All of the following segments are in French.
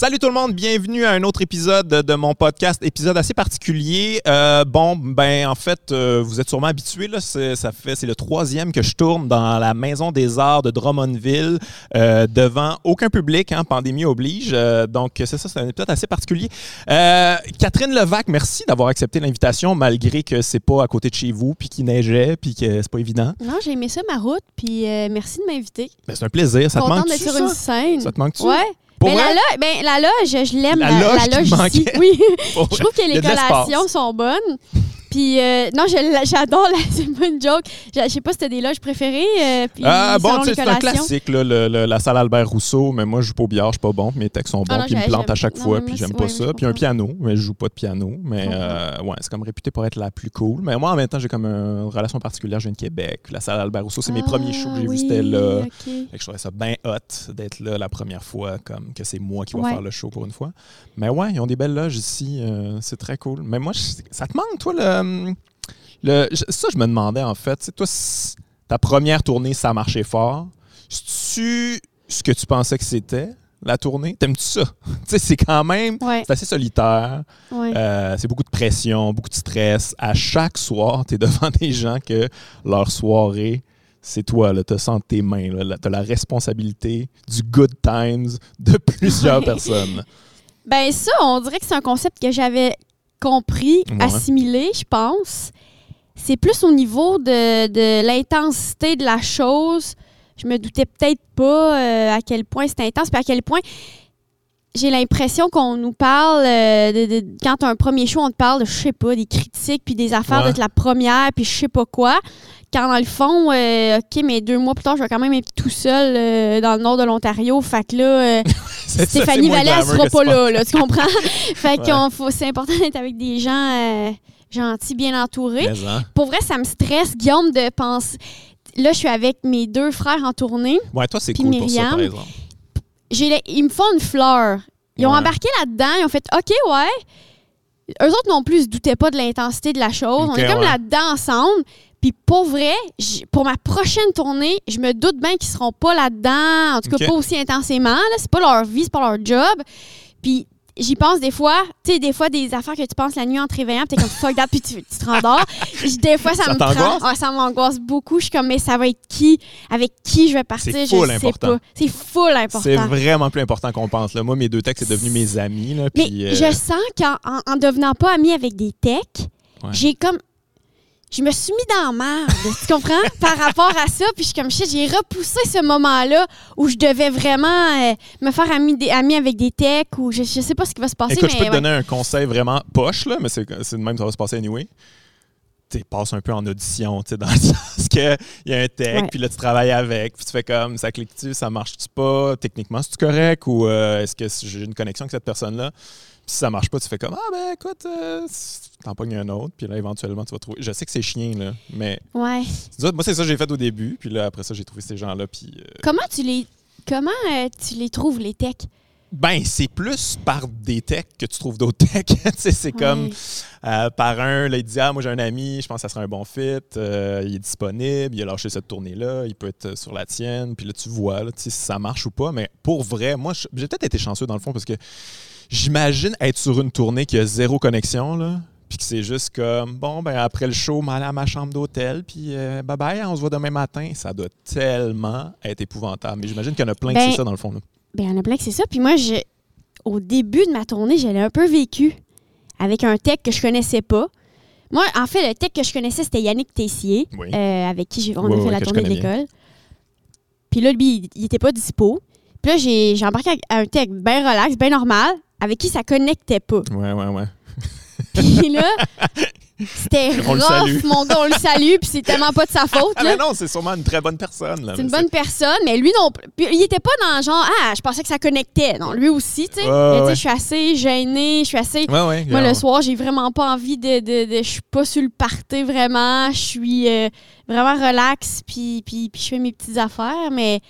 Salut tout le monde, bienvenue à un autre épisode de mon podcast, épisode assez particulier. Euh, bon, ben en fait, euh, vous êtes sûrement habitués là, c'est, ça fait c'est le troisième que je tourne dans la Maison des Arts de Drummondville euh, devant aucun public, hein, pandémie oblige. Euh, donc c'est ça, c'est un épisode assez particulier. Euh, Catherine Levac, merci d'avoir accepté l'invitation malgré que c'est pas à côté de chez vous, puis qu'il neigeait, puis que c'est pas évident. Non, j'ai aimé ça, ma route, puis euh, merci de m'inviter. Ben, c'est un plaisir. Ça te manque d'être sur ça? une scène. Ça te manque-tu? Ouais. Pour Ben, vrai? la, loge, ben, la loge, je l'aime. La La, loge la qui loge ici. manquait. Oui. Je trouve que les collations sont bonnes. Puis, euh, non, j'adore, la- c'est pas une joke. Je je sais pas si t'as des loges préférées. euh, puis Ah, bon, c'est un classique, là, le- le- la salle Albert Rousseau, mais moi, je joue pas au billard, je suis pas bon, mes textes sont bons, Ah non, puis ils me plantent à chaque non, fois, puis j'aime pas ouais, ça. Puis un piano, mais je joue pas de piano, mais euh, ouais, c'est comme réputé pour être la plus cool. Mais moi, en même temps, j'ai comme une relation particulière, je viens de Québec, la salle Albert Rousseau, c'est mes premiers shows que j'ai Ah, vus, oui, c'était là. Fait que je trouvais ça bien hot d'être là la première fois, comme que c'est moi qui vais Ouais. faire le show pour une fois. Mais ouais, ils ont des belles loges ici, euh, c'est très cool. Mais moi, je- ça te manque, toi, le. Le je- ça, je me demandais, en fait. Tu toi, ta première tournée, ça marchait fort. C'est-tu ce que tu pensais que c'était, la tournée? T'aimes-tu ça? tu c'est quand même. Ouais, C'est assez solitaire. ouais. Euh, c'est beaucoup de pression, beaucoup de stress. À chaque soir, tu es devant des gens que leur soirée, c'est toi. Tu as ça entre tes mains. Tu as la responsabilité du good times de plusieurs Ouais. personnes. Ben ça, on dirait que c'est un concept que j'avais compris, Ouais. assimilé, je pense. C'est plus au niveau de, de l'intensité de la chose. Je me doutais peut-être pas euh, à quel point c'était intense, puis à quel point j'ai l'impression qu'on nous parle, euh, de, de- quand t'as un premier show, on te parle de, je sais pas, des critiques, puis des affaires Ouais. d'être la première, puis je sais pas quoi. Quand dans le fond, euh, OK, mais deux mois plus tard, je vais quand même être tout seul euh, dans le nord de l'Ontario. Fait que là, euh, ça, Stéphanie Vallée, elle sera que pas là, là, tu comprends? fait Ouais. qu'on faut, c'est important d'être avec des gens gentils, bien entourés. hein? Pour vrai, ça me stresse, Guillaume, de penser. Là, je suis avec mes deux frères en tournée. Ouais, toi, c'est cool pour ça, par Myriam. exemple. Ils me font une fleur. Ils ont Ouais. embarqué là-dedans, ils ont fait OK, ouais. Eux autres non plus, se doutaient pas de l'intensité de la chose. On est comme ouais. là-dedans ensemble. Puis pour vrai, pour ma prochaine tournée, je me doute bien qu'ils seront pas là-dedans, en tout cas pas aussi intensément. C'est pas leur vie, c'est pas leur job. Puis j'y pense des fois, tu sais, des fois des affaires que tu penses la nuit en te réveillant, puis t'es comme fuck that, puis tu, tu te rendors. Des fois, ça, Ça me prend. Ouais, ça m'angoisse beaucoup. Je suis comme, mais ça va être qui? Avec qui je vais partir? C'est je full sais important. pas. C'est full important. C'est vraiment plus important qu'on pense. Là. Moi, mes deux textes, c'est devenu mes amis. Là, Mais euh, je sens qu'en en, en devenant pas amie avec des techs, Ouais. j'ai comme. Je me suis mis dans la merde, tu comprends? Par rapport à ça, puis je suis comme shit, j'ai repoussé ce moment-là où je devais vraiment euh, me faire amie, des, avec des techs ou je, je sais pas ce qui va se passer, Écoute, mais je peux te ouais. donner un conseil vraiment poche, là, mais c'est de même que ça va se passer anyway. Tu passes un peu en audition, tu sais, dans le sens que il y a un tech, Ouais. puis là, tu travailles avec, puis tu fais comme, ça clique-tu, ça marche-tu pas, techniquement, c'est-tu correct, ou euh, est-ce que j'ai une connexion avec cette personne-là? Si ça marche pas, tu fais comme, ah ben écoute, euh, t'en pognes un autre, puis là, éventuellement, tu vas trouver. Je sais que c'est chien, là, mais Ouais. moi, c'est ça que j'ai fait au début, puis là, après ça, j'ai trouvé ces gens-là, puis. euh, Comment tu les comment euh, tu les trouves les techs? Ben, c'est plus par des techs que tu trouves d'autres techs. C'est comme euh, par un, là, il dit Ah, moi j'ai un ami, je pense que ça serait un bon fit, euh, il est disponible, il a lâché cette tournée-là, il peut être sur la tienne, puis là tu vois là, tu sais, si ça marche ou pas. Mais pour vrai, moi, j'ai peut-être été chanceux dans le fond parce que j'imagine être sur une tournée qui a zéro connexion, là. Puis que c'est juste comme, bon, ben après le show, m'aller à ma chambre d'hôtel, puis euh, bye bye, on se voit demain matin. Ça doit tellement être épouvantable. Mais j'imagine qu'il y en a plein qui Ben, c'est ça dans le fond. Là. Ben, il y en a plein que c'est ça. Puis moi, je, au début de ma tournée, j'allais un peu vécu avec un tech que je connaissais pas. Moi, en fait, le tech que je connaissais, c'était Yannick Tessier, Oui. euh, avec qui j'ai, on a fait la je tournée de l'école. Puis là, lui, il, il était pas dispo. Puis là, j'ai, j'ai embarqué avec un tech bien relax, bien normal, avec qui ça connectait pas. Ouais, ouais, ouais. Puis là, c'était le rough, mon gars, on le salue, puis c'est tellement pas de sa faute. Ah, là. mais non, c'est sûrement une très bonne personne. C'est une bonne personne, mais lui non plus. Il était pas dans genre ah, je pensais que ça connectait. Non, lui aussi, tu sais. Ouais, ouais. je suis assez gênée, je suis assez Ouais, ouais. Moi, le soir, j'ai vraiment pas envie de. de, de- je suis pas sur le party vraiment. Je suis euh, vraiment relax, puis, puis, puis je fais mes petites affaires, mais.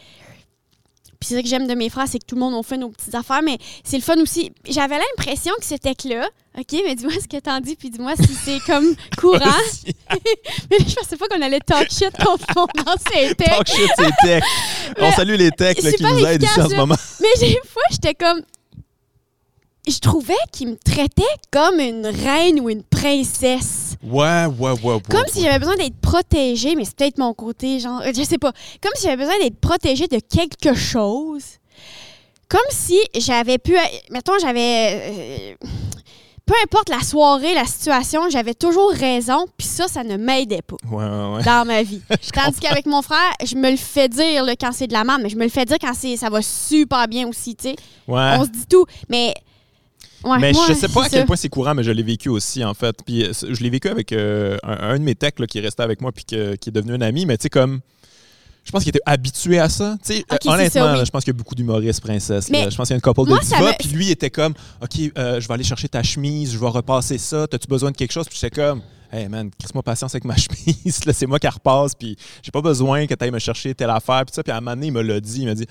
Puis c'est ça que j'aime de mes frères, c'est que tout le monde, on fait nos petites affaires, mais c'est le fun aussi. J'avais l'impression que c'était que là. OK, mais dis-moi ce que t'en dis, puis dis-moi si c'est comme courant. Mais je pensais pas qu'on allait talk shit contre mon ancien tech. Talk shit, c'est tech. On salue les techs là, qui nous aident ici en ce moment. Mais des fois, j'étais comme. je trouvais qu'il me traitait comme une reine ou une princesse. Ouais, ouais, ouais, ouais. Comme si j'avais besoin d'être protégée, mais c'est peut-être mon côté, genre, je sais pas. Comme si j'avais besoin d'être protégée de quelque chose. Comme si j'avais pu. Mettons, j'avais. euh, peu importe la soirée, la situation, j'avais toujours raison, puis ça, ça ne m'aidait pas Ouais, ouais, ouais. dans ma vie. Tandis qu'avec mon frère, je me le fais dire là, quand c'est de la merde, mais je me le fais dire quand ça va super bien aussi, tu sais. Ouais. On se dit tout, mais. Ouais, mais moi, je sais pas à quel ça. point c'est courant, mais je l'ai vécu aussi, en fait. Puis euh, je l'ai vécu avec euh, un, un de mes techs là, qui est resté avec moi puis que- qui est devenu un ami, mais tu sais, comme. Je pense qu'il était habitué à ça. Tu sais, Ok, euh, honnêtement, ça, oui. là, je pense qu'il y a beaucoup d'humoristes princesses. là. Je pense qu'il y a une couple de moi, divas. me- Puis lui, était comme OK, euh, je vais aller chercher ta chemise, je vais repasser ça. T'as-tu besoin de quelque chose? Puis j'étais comme Hey man, crisse-moi patience avec ma chemise. Là, c'est moi qui repasse. Puis j'ai pas besoin que tu ailles me chercher telle affaire. Puis ça. Puis à un moment donné, il me l'a dit. Il m'a dit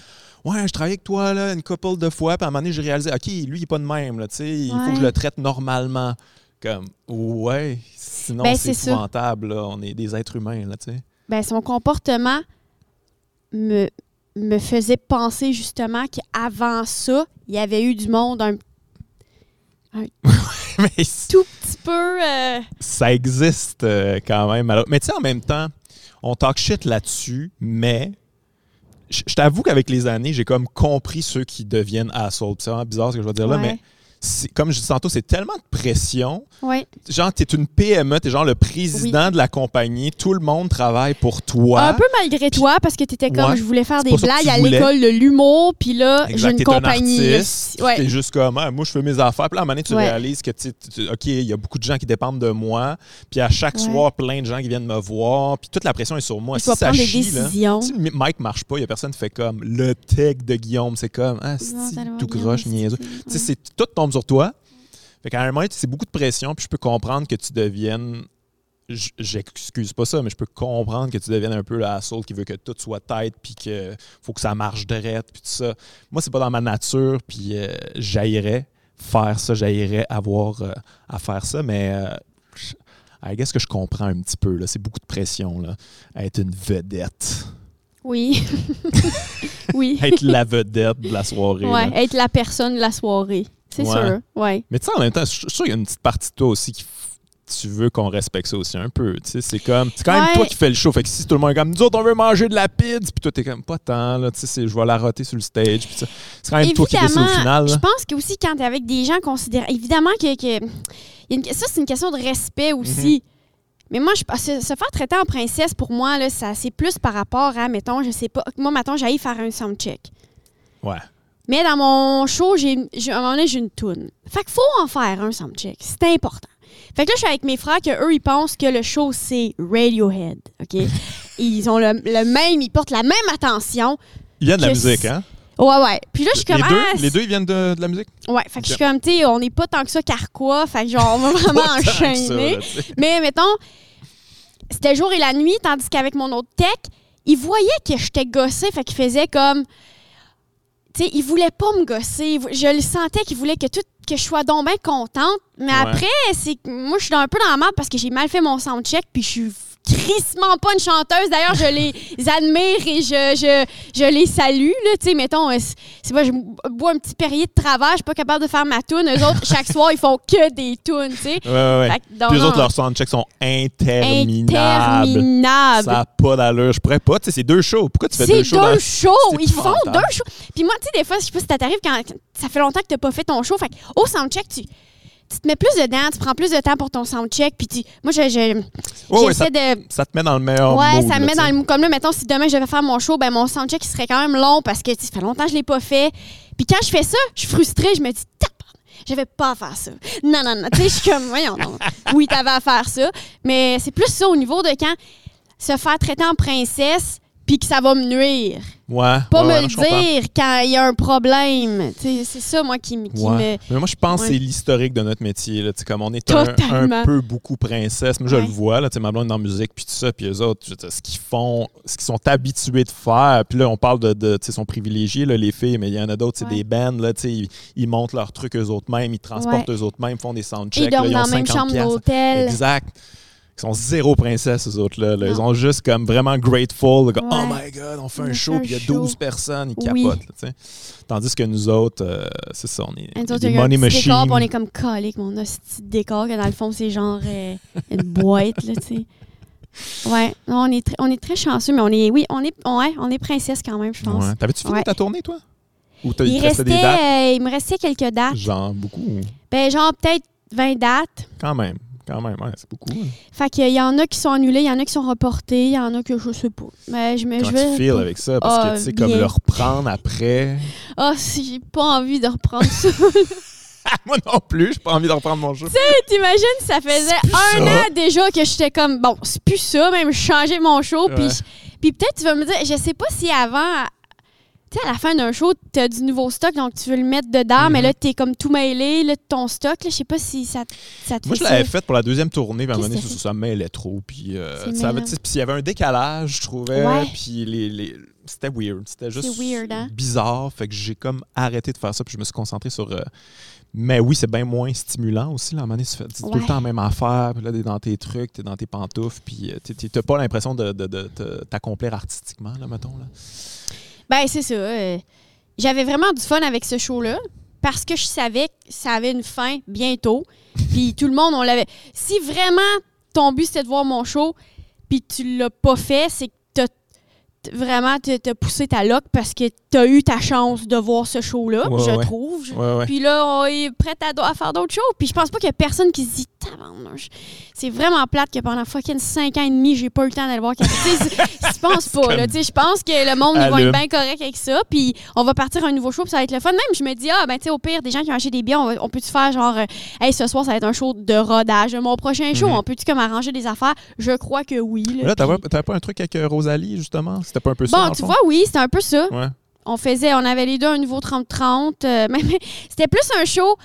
Ouais, je travaille avec toi là, une couple de fois. Puis à un moment donné, j'ai réalisé OK, lui, il est pas de même. Là, tu sais, il faut que je le traite normalement. Comme Ouais, sinon Ben, c'est épouvantable. là. On est des êtres humains. Là, tu sais. Ben, son comportement me, me faisait penser justement qu'avant ça, il y avait eu du monde un Mais tout petit peu. euh, ça existe euh, quand même. Mais tu sais, en même temps, on talk shit là-dessus, mais je je t'avoue qu'avec les années, j'ai comme compris ceux qui deviennent assholes. Puis C'est vraiment bizarre ce que je vais dire là, ouais. mais comme je dis tantôt, c'est tellement de pression. Ouais. Genre, t'es une PME, t'es genre le président de la compagnie, tout le monde travaille pour toi. Un peu malgré toi, parce que tu étais comme Ouais. je voulais faire des blagues tu à l'école de l'humour, puis là, j'ai une compagnie. artiste, Ouais. Juste comme, Ah, moi, je fais mes affaires. Puis là, à un moment donné, tu Ouais. réalises que, tu tu- OK, il y a beaucoup de gens qui dépendent de moi. Puis à chaque soir, plein de gens qui viennent me voir. Puis toute la pression est sur moi. Il si ça chie, là, décisions. si le mic marche pas, il y a personne qui fait comme le tech de Guillaume. C'est comme, ah, va tout croche, niaiseux. Tu sais, c'est- tout tombe sur toi. Fait qu'à un moment, c'est beaucoup de pression. Puis je peux comprendre que tu deviennes. J'excuse pas ça, mais je peux comprendre que tu deviennes un peu la soul qui veut que tout soit tête, puis que faut que ça marche direct, puis tout ça. Moi, c'est pas dans ma nature, puis euh, j'haïrais faire ça, j'haïrais avoir euh, à faire ça, mais euh, je- I guess que je comprends un petit peu. là. C'est beaucoup de pression, là. Être une vedette. Oui. oui. Être la vedette de la soirée. Ouais, être la personne de la soirée. C'est Ouais. sûr. Ouais. Mais tu sais, en même temps, je suis sûr qu'il y a une petite partie de toi aussi qui tu veux qu'on respecte ça aussi un peu. Tu sais, c'est comme, c'est quand même Ouais. toi qui fais le show. Fait que si tout le monde est comme, nous autres, on veut manger de la pizza, puis toi, t'es comme, pas tant, là, tu sais, je vais la roter sur le stage. puis ça. C'est quand même toi qui décides au Évidemment, final. Je pense que aussi quand tu es avec des gens considérés. Évidemment que. que- il y a une- ça, c'est une question de respect aussi. Mhm. Mais moi, je, se, se faire traiter en princesse, pour moi, là, ça, c'est plus par rapport à, mettons, je sais pas. Moi, mettons, j'aille faire un soundcheck. Ouais. Mais dans mon show, j'ai, j'ai- à un moment donné, j'ai une toune. Fait qu'il faut en faire un soundcheck. C'est important. Fait que là, je suis avec mes frères que eux, ils pensent que le show, c'est Radiohead. OK? ils ont le, le même, ils portent la même attention. Il vient de la que musique, hein? Ouais, ouais. Puis là, je suis comme. les, deux, ah, les deux, ils viennent de, de la musique? Ouais, fait que je suis comme, tu sais, on n'est pas tant que ça carquois. Fait que genre, on va vraiment ça, enchaîner. là. Mais mettons, c'était jour et la nuit, tandis qu'avec mon autre tech, il voyait que j'étais gossée, fait qu'il faisait comme. Sais, il voulait pas me gosser. Je le sentais qu'il voulait que tout que je sois donc bien contente. Mais Ouais. après, c'est que moi, je suis un peu dans la merde parce que j'ai mal fait mon soundcheck, puis je suis crissement pas une chanteuse. D'ailleurs, je les admire et je, je, je les salue. Là, tu mettons, euh, c'est c'est pas, je bois un petit Perrier de travers, je suis pas capable de faire ma tune. Eux autres, chaque soir, ils font que des tunes, tu sais. Ouais, ouais, ouais. Fait que, donc, Puis eux autres, leurs soundchecks sont interminables. interminable. Ça n'a pas d'allure. Je pourrais pas. Tu c'est deux shows. Pourquoi tu fais C'est deux shows? dans- deux shows. C'est Ils font deux shows. Puis moi, tu sais, des fois, je sais pas si ça t'arrive quand ça fait longtemps que t'as pas fait ton show. Fait au soundcheck, tu, tu te mets plus dedans, tu prends plus de temps pour ton soundcheck. Puis tu, moi, je, je- ouais, ça, de. ça te met dans le meilleur Ouais, mood, ça me met dans le. Comme là, mettons, si demain je devais faire mon show, ben mon soundcheck il serait quand même long parce que tu sais, ça fait longtemps que je l'ai pas fait. Puis quand je fais ça, je suis frustrée. Je me dis, Tape, j'avais pas à faire ça. Non, non, non. Tu sais, je suis comme, voyons, non. Oui, t'avais à faire ça. Mais c'est plus ça au niveau de quand se faire traiter en princesse puis que ça va me nuire. Ouais. Pas ouais, me ouais, le dire quand il y a un problème. C'est ça, moi, qui, qui Ouais. Mais moi, je pense que c'est l'historique de notre métier. Là. Comme on est un, peu beaucoup princesse. Moi, je le vois. Là, ma blonde est dans la musique, puis tout ça. Puis eux autres, ce qu'ils font, ce qu'ils sont habitués de faire. Puis là, on parle de. de tu sais, ils sont privilégiés, là, les filles, mais il y en a d'autres, c'est des bands. Là, ils, ils montent leurs trucs eux autres mêmes, ils transportent eux autres mêmes, font des soundchecks. Ils dorment là, ils ont dans la même 50 chambre d'hôtel. Exact. Ils sont zéro princesse, ces autres-là. là. Ils Non. ont juste comme vraiment grateful. comme, Ouais. Oh my God, on fait On un show, puis il y a show. 12 personnes, ils Oui. capotent. là. Tandis que nous autres, euh, c'est ça, on est des a un money petit décor, machines. puis on est comme collés avec mon hostie de décor, que dans le fond, c'est genre euh, une boîte, là, tu sais. Ouais, on est, très- on est très chanceux, mais on est, oui, on est, ouais, on est princesse quand même, je pense. Ouais. T'avais-tu fini Ouais. ta tournée, toi? Ou t'as- il restait des dates? euh, il me restait quelques dates. Genre beaucoup. ou- Ben, genre peut-être 20 dates. Quand même. Quand même, ouais, c'est beaucoup. hein. Fait qu'il y en a qui sont annulés, il y en a qui sont reportés, il y en a que je sais pas. Mais je me Comment je tu feels avec ça? Parce Ah, que, tu sais, comme le reprendre après. Ah, si j'ai pas envie de reprendre ça. Moi non plus, j'ai pas envie de reprendre mon show. T'imagines, ça faisait un ça. an déjà que j'étais comme, bon, c'est plus ça, même changer mon show. Puis peut-être tu vas me dire, je sais pas si avant, tu sais, à la fin d'un show, t'as du nouveau stock, donc tu veux le mettre dedans, mais Mhm. là, t'es comme tout mêlé, là, de ton stock. Là, je sais pas si ça, te- ça te Moi, je fait l'avais ça. faite pour la deuxième tournée, puis à un moment donné, ça, ça mêlait trop. Puis, euh, tu il y avait un décalage, je trouvais. Puis les, les- c'était weird. C'était juste weird, hein? bizarre. Fait que j'ai comme arrêté de faire ça, puis je me suis concentré sur. euh, mais oui, c'est bien moins stimulant aussi. Là, à un moment donné, tu fais tu tout le temps la même affaire, puis là, t'es dans tes trucs, t'es dans tes pantoufles, puis euh, t'as pas l'impression de, de- t'accomplir artistiquement, là, mettons. Là. Ben, c'est ça. euh, J'avais vraiment du fun avec ce show-là parce que je savais que ça avait une fin bientôt. Puis tout le monde, on l'avait. Si vraiment ton but c'était de voir mon show, puis tu l'as pas fait, c'est que vraiment t'as poussé ta loc parce que t'as eu ta chance de voir ce show-là, Ouais, je ouais. trouve. Ouais. Puis là, on est prêt à, faire d'autres shows. Puis je pense pas qu'il y a personne qui se dit Tabarnouche, C'est vraiment plate que pendant fucking 5 ans et demi, j'ai pas eu le temps d'aller voir quelque chose. Je pense pas. là. Je pense que le monde Allume. être bien correct avec ça. Puis on va partir un nouveau show, puis ça va être le fun. Même, je me dis, ah, ben, tu sais, au pire, des gens qui ont acheté des billets, on, va- on peut-tu faire genre, euh, hey, ce soir, ça va être un show de rodage. Mon prochain show, Mhm. on peut-tu comme arranger des affaires? Je crois que oui. là. Là, t'avais Puis- pas un truc avec euh, Rosalie, justement? C'était pas un peu ça? Bon, tu vois, oui, c'était un peu ça. Ouais. On faisait, on avait les deux un nouveau 30-30. euh, mais- mais c'était plus un show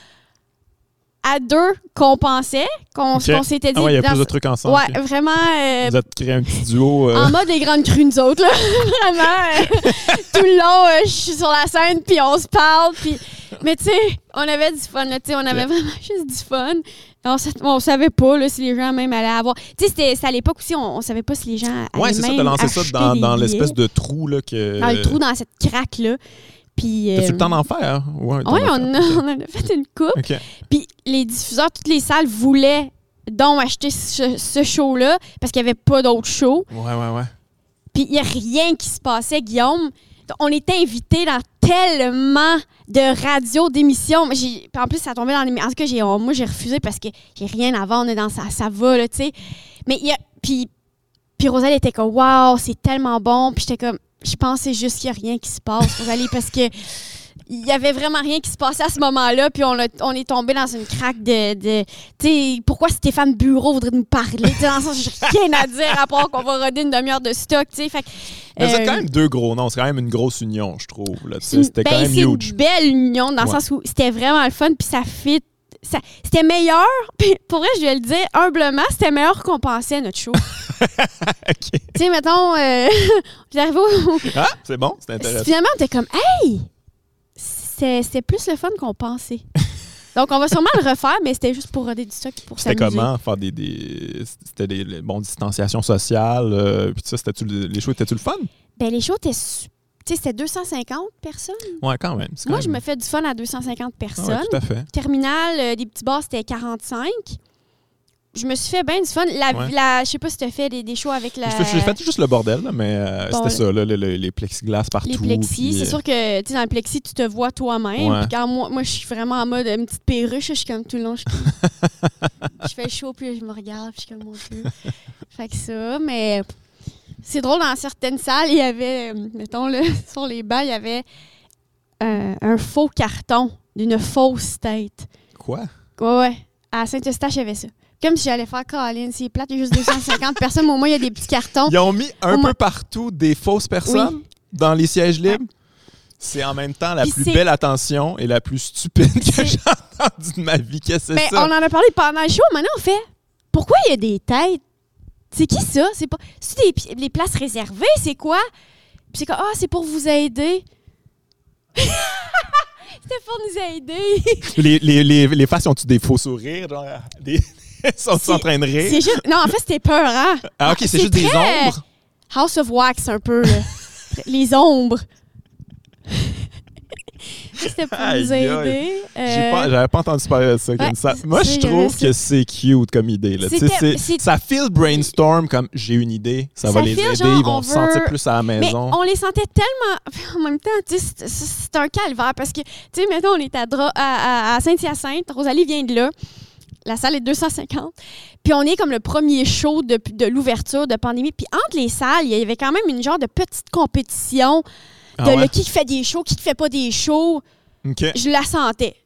à deux qu'on pensait, qu'on s'était dit. Ah ouais, il y a dans- plus de trucs ensemble. Ouais, vraiment. euh, Vous êtes créé un petit duo. euh, en mode les grandes crues, nous autres, là. Vraiment. euh, tout le long, je suis sur la scène, puis on se parle. Puis... Mais tu sais, on avait du fun, là, tu sais, on avait vraiment juste du fun. On, on savait pas là, si les gens même allaient avoir. Tu sais, c'était à l'époque aussi, on, on savait pas si les gens allaient Ouais, c'est ça, de lancer ça dans, l'espèce de trou là, que. Dans le trou, dans cette craque-là. Puis. T'as-tu euh, le temps d'en faire? Ouais, Oui, as on, a- on en a fait une coupe. Puis les diffuseurs, toutes les salles voulaient donc acheter ce, ce show-là parce qu'il n'y avait pas d'autres shows. Ouais, ouais, ouais. Puis il n'y a rien qui se passait, Guillaume. On était invités dans tellement de radios, d'émissions. En plus, ça tombait dans les... En tout cas, j'ai- moi, j'ai refusé parce que j'ai rien à vendre dans ça. Ça va, là, tu sais. Mais il y a... Puis, puis Rosalie était comme, waouh, c'est tellement bon. Puis j'étais comme, je pensais juste qu'il n'y a rien qui se passe, Rosalie, parce que il y avait vraiment rien qui se passait à ce moment-là. Puis on, a- on est tombé dans une craque de. de tu sais, pourquoi Stéphane Bureau voudrait nous parler? Dans le sens, j'ai rien à dire à part qu'on va roder une demi-heure de stock, tu sais. Fait Mais êtes euh, quand même deux gros noms. C'est quand même une grosse union, je trouve. là, c'est C'était ben, quand même c'est une huge. belle union dans le sens où c'était vraiment le fun, puis ça fit. C'était meilleur, puis pour vrai, je vais le dire humblement, c'était meilleur qu'on pensait notre show. OK. tu sais, mettons, euh, j'arrive au. Ah, c'est bon, c'est intéressant. Finalement, on était comme, hey! C'était c'était plus le fun qu'on pensait. Donc, on va sûrement le refaire, mais c'était juste pour roder du stock pour C'était comment? Faire des. des c'était des bon, distanciation sociale. euh, puis ça, c'était-tu le- les shows étaient-tu le fun? Ben, les shows étaient. su- Tu sais, c'était 250 personnes? Ouais, quand même. Moi, je me fais du fun à 250 Ah personnes. ouais, tout à fait. Terminal, euh, des petits bars, c'était 45. Je me suis fait bien du fun. La, Ouais. la- je sais pas si tu as fait des, des shows avec la. J'ai fait- juste le bordel, là, mais euh, Bon, c'était ça, là, le- le- les plexiglas partout. les plexis. puis, C'est euh, sûr que, tu dans le plexi, tu te vois toi-même. Ouais. Puis quand moi, moi je suis vraiment en mode euh, une petite perruche, je suis comme tout le long, je, je fais chaud, puis je me regarde, puis je suis comme mon Dieu. Fait que ça, mais c'est drôle, dans certaines salles, il y avait, euh, mettons, là, sur les bancs, il y avait euh, un faux carton d'une fausse tête. Quoi? Ouais, ouais. À Saint-Eustache, il y avait ça. Comme si j'allais faire Caroline, c'est plate, il y a juste 250 personnes, mais au moins, il y a des petits cartons. Ils ont mis un Au moins- peu partout des fausses personnes dans les sièges libres? C'est en même temps la Puis plus belle attention et la plus stupide que j'ai entendue de ma vie. Qu'est-ce que c'est on ça? en a parlé pendant le show. Maintenant, on fait pourquoi il y a des têtes? C'est qui ça? C'est pas c'est des les places réservées, c'est quoi? Puis c'est comme ah, c'est pour vous aider. C'était pour nous aider. Les, les, les, les faces, ont-tu des faux sourires? Genre, des, sont en train de rire. Juste. Non, en fait, c'était peur, hein? Ah, ok, c'est juste des ombres? House of Wax, un peu, là. Les ombres. C'était pour nous aider. Euh, J'avais pas entendu parler de ça comme ouais, ça. Moi, je trouve que c'est cute comme idée. Là. Ça file brainstorm comme j'ai une idée, ça, va les aider, genre, ils vont on se sentir plus à la Mais maison. on les sentait tellement. En même temps, c'est- un calvaire parce que, tu sais, mettons, on est à, Dra- à, à- à Saint-Hyacinthe. Rosalie vient de là. La salle est 250. Puis on est comme le premier show de, de l'ouverture de pandémie. Puis entre les salles, il y avait quand même une genre de petite compétition Ah de ouais? le qui fait des shows, qui fait pas des shows. Je la sentais.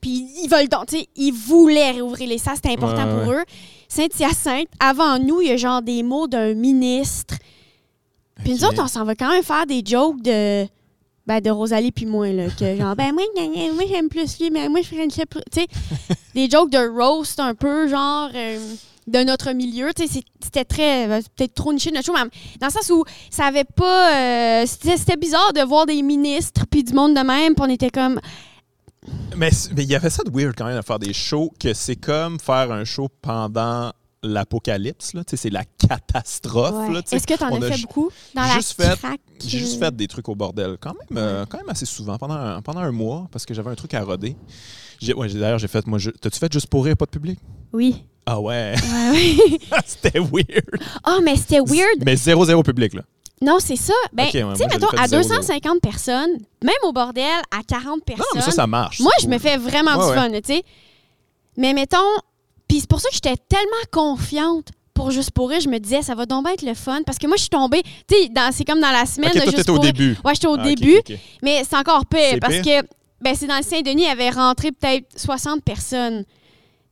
Puis ils veulent donc, tu sais, ils voulaient réouvrir les salles, c'était important Ouais, pour eux. Saint-Hyacinthe, avant nous, il y a genre des mots d'un ministre. Puis nous autres, on s'en va quand même faire des jokes de. Ben, de Rosalie puis moi, là. Que genre, ben, moi, moi j'aime plus lui, mais moi, je ferais une. Tu sais, des jokes de roast un peu, genre, euh, de notre milieu. Tu sais, c'est- c'était très. euh, Peut-être trop niché de notre show, mais dans le sens où ça avait pas. euh, c'était bizarre de voir des ministres puis du monde de même, puis on était comme. Mais il y avait ça de weird quand même à faire des shows, que c'est comme faire un show pendant l'apocalypse. là. Tu sais, C'est la catastrophe. Ouais. tu. Est-ce que t'en on as fait beaucoup? Dans juste la fait-? J'ai juste fait des trucs au bordel, quand même, euh, quand même assez souvent, pendant un, pendant un mois, parce que j'avais un truc à roder. J'ai- Ouais, D'ailleurs, j'ai fait, moi, t'as-tu fait juste pour rire, pas de public? Oui. Ah ouais, Ouais, ouais. c'était weird. Ah, mais c'était weird. Mais zéro, zéro public, là. Non, c'est ça. Ben, ouais, tu sais, mettons, à zéro, zéro. 250 personnes, même au bordel, à 40 personnes. Non, mais ça, ça marche. moi, je me fais vraiment du fun, tu sais. Mais mettons, puis c'est pour ça que j'étais tellement confiante pour Juste pour rire. Je me disais, ça va donc bien être le fun. Parce que moi, je suis tombée, tu sais, c'est comme dans la semaine Ok, de toi, Juste au pour rire. début. Ouais, j'étais au Ah, début, mais c'est encore pire parce pire? que ben, c'est dans le Saint-Denis, il y avait rentré peut-être 60 personnes.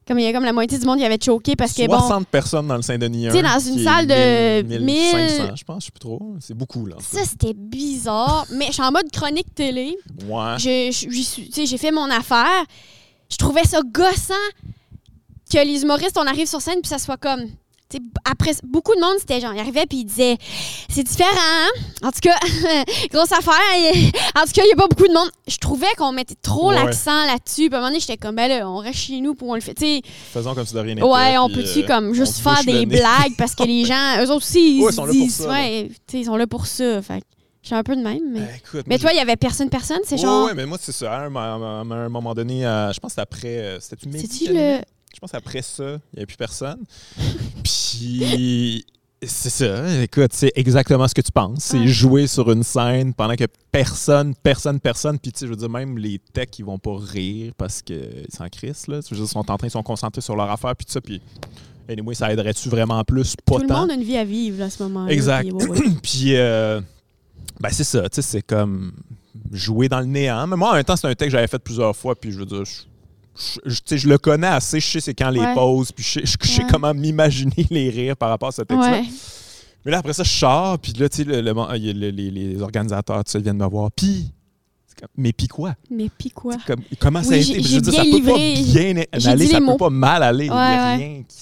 Comme il y a comme la moitié du monde qui avait choqué parce que bon. 60 personnes dans le Saint-Denis. Tu sais, 1, dans une salle de 1000, 1000, 1500, je pense, je sais plus trop. C'est beaucoup, là. Ça, c'était bizarre. mais je suis en mode chronique télé. Ouais. J'ai fait mon affaire. Je trouvais ça gossant que les humoristes, on arrive sur scène puis ça soit comme. Après, beaucoup de monde, c'était genre, ils arrivaient puis ils disaient c'est différent. hein? En tout cas, grosse affaire. En tout cas, il n'y a pas beaucoup de monde. Je trouvais qu'on mettait trop Ouais. l'accent là-dessus. Puis à un moment donné, j'étais comme, ben là, on reste chez nous pour on le fait. Tu sais, Faisons comme si de rien n'était. ouais, on peut-tu euh, comme juste faire des blagues parce que les gens, eux aussi, ils Ouais, ils se sont là pour ça, ouais, ils sont là pour ça. Fait que je suis un peu de même. Mais, Euh, écoute, mais toi, il y avait personne, personne. C'est genre. ouais, mais moi, c'est ça. À un, à un- moment donné, je pense que c'était après. euh, C'était-tu le. Je pense qu'après ça, il n'y avait plus personne. Puis. C'est ça. Écoute, c'est exactement ce que tu penses. C'est jouer sur une scène pendant que personne, personne, personne. Puis, tu sais, je veux dire, même les techs, ils vont pas rire parce qu'ils s'en crissent, là. Je veux dire, ils sont en train, ils sont concentrés sur leur affaire, puis tout ça. Puis, anyway, ça aiderait-tu vraiment plus? Pas Tout le monde a une vie à vivre là, à ce moment-là. Exact. puis ouais, ouais. Puis, euh, ben c'est ça, tu sais, c'est comme jouer dans le néant. Mais moi, en même temps, c'est un texte que j'avais fait plusieurs fois, puis je veux dire, je, je- le connais assez, je sais c'est quand les Ouais. pauses, puis je sais, je- je sais Ouais. comment m'imaginer les rires par rapport à ce texte-là. Ouais. Mais là, après ça, je sors, puis là, tu sais, le- le- le- les, les organisateurs, tu sais, viennent me voir, puis... Mais puis quoi? Mais puis quoi? Comme- comment ça a été? Je veux dire, ça peut livré. pas bien J'ai aller, dit ça peut mots. pas mal aller. Il a rien qui...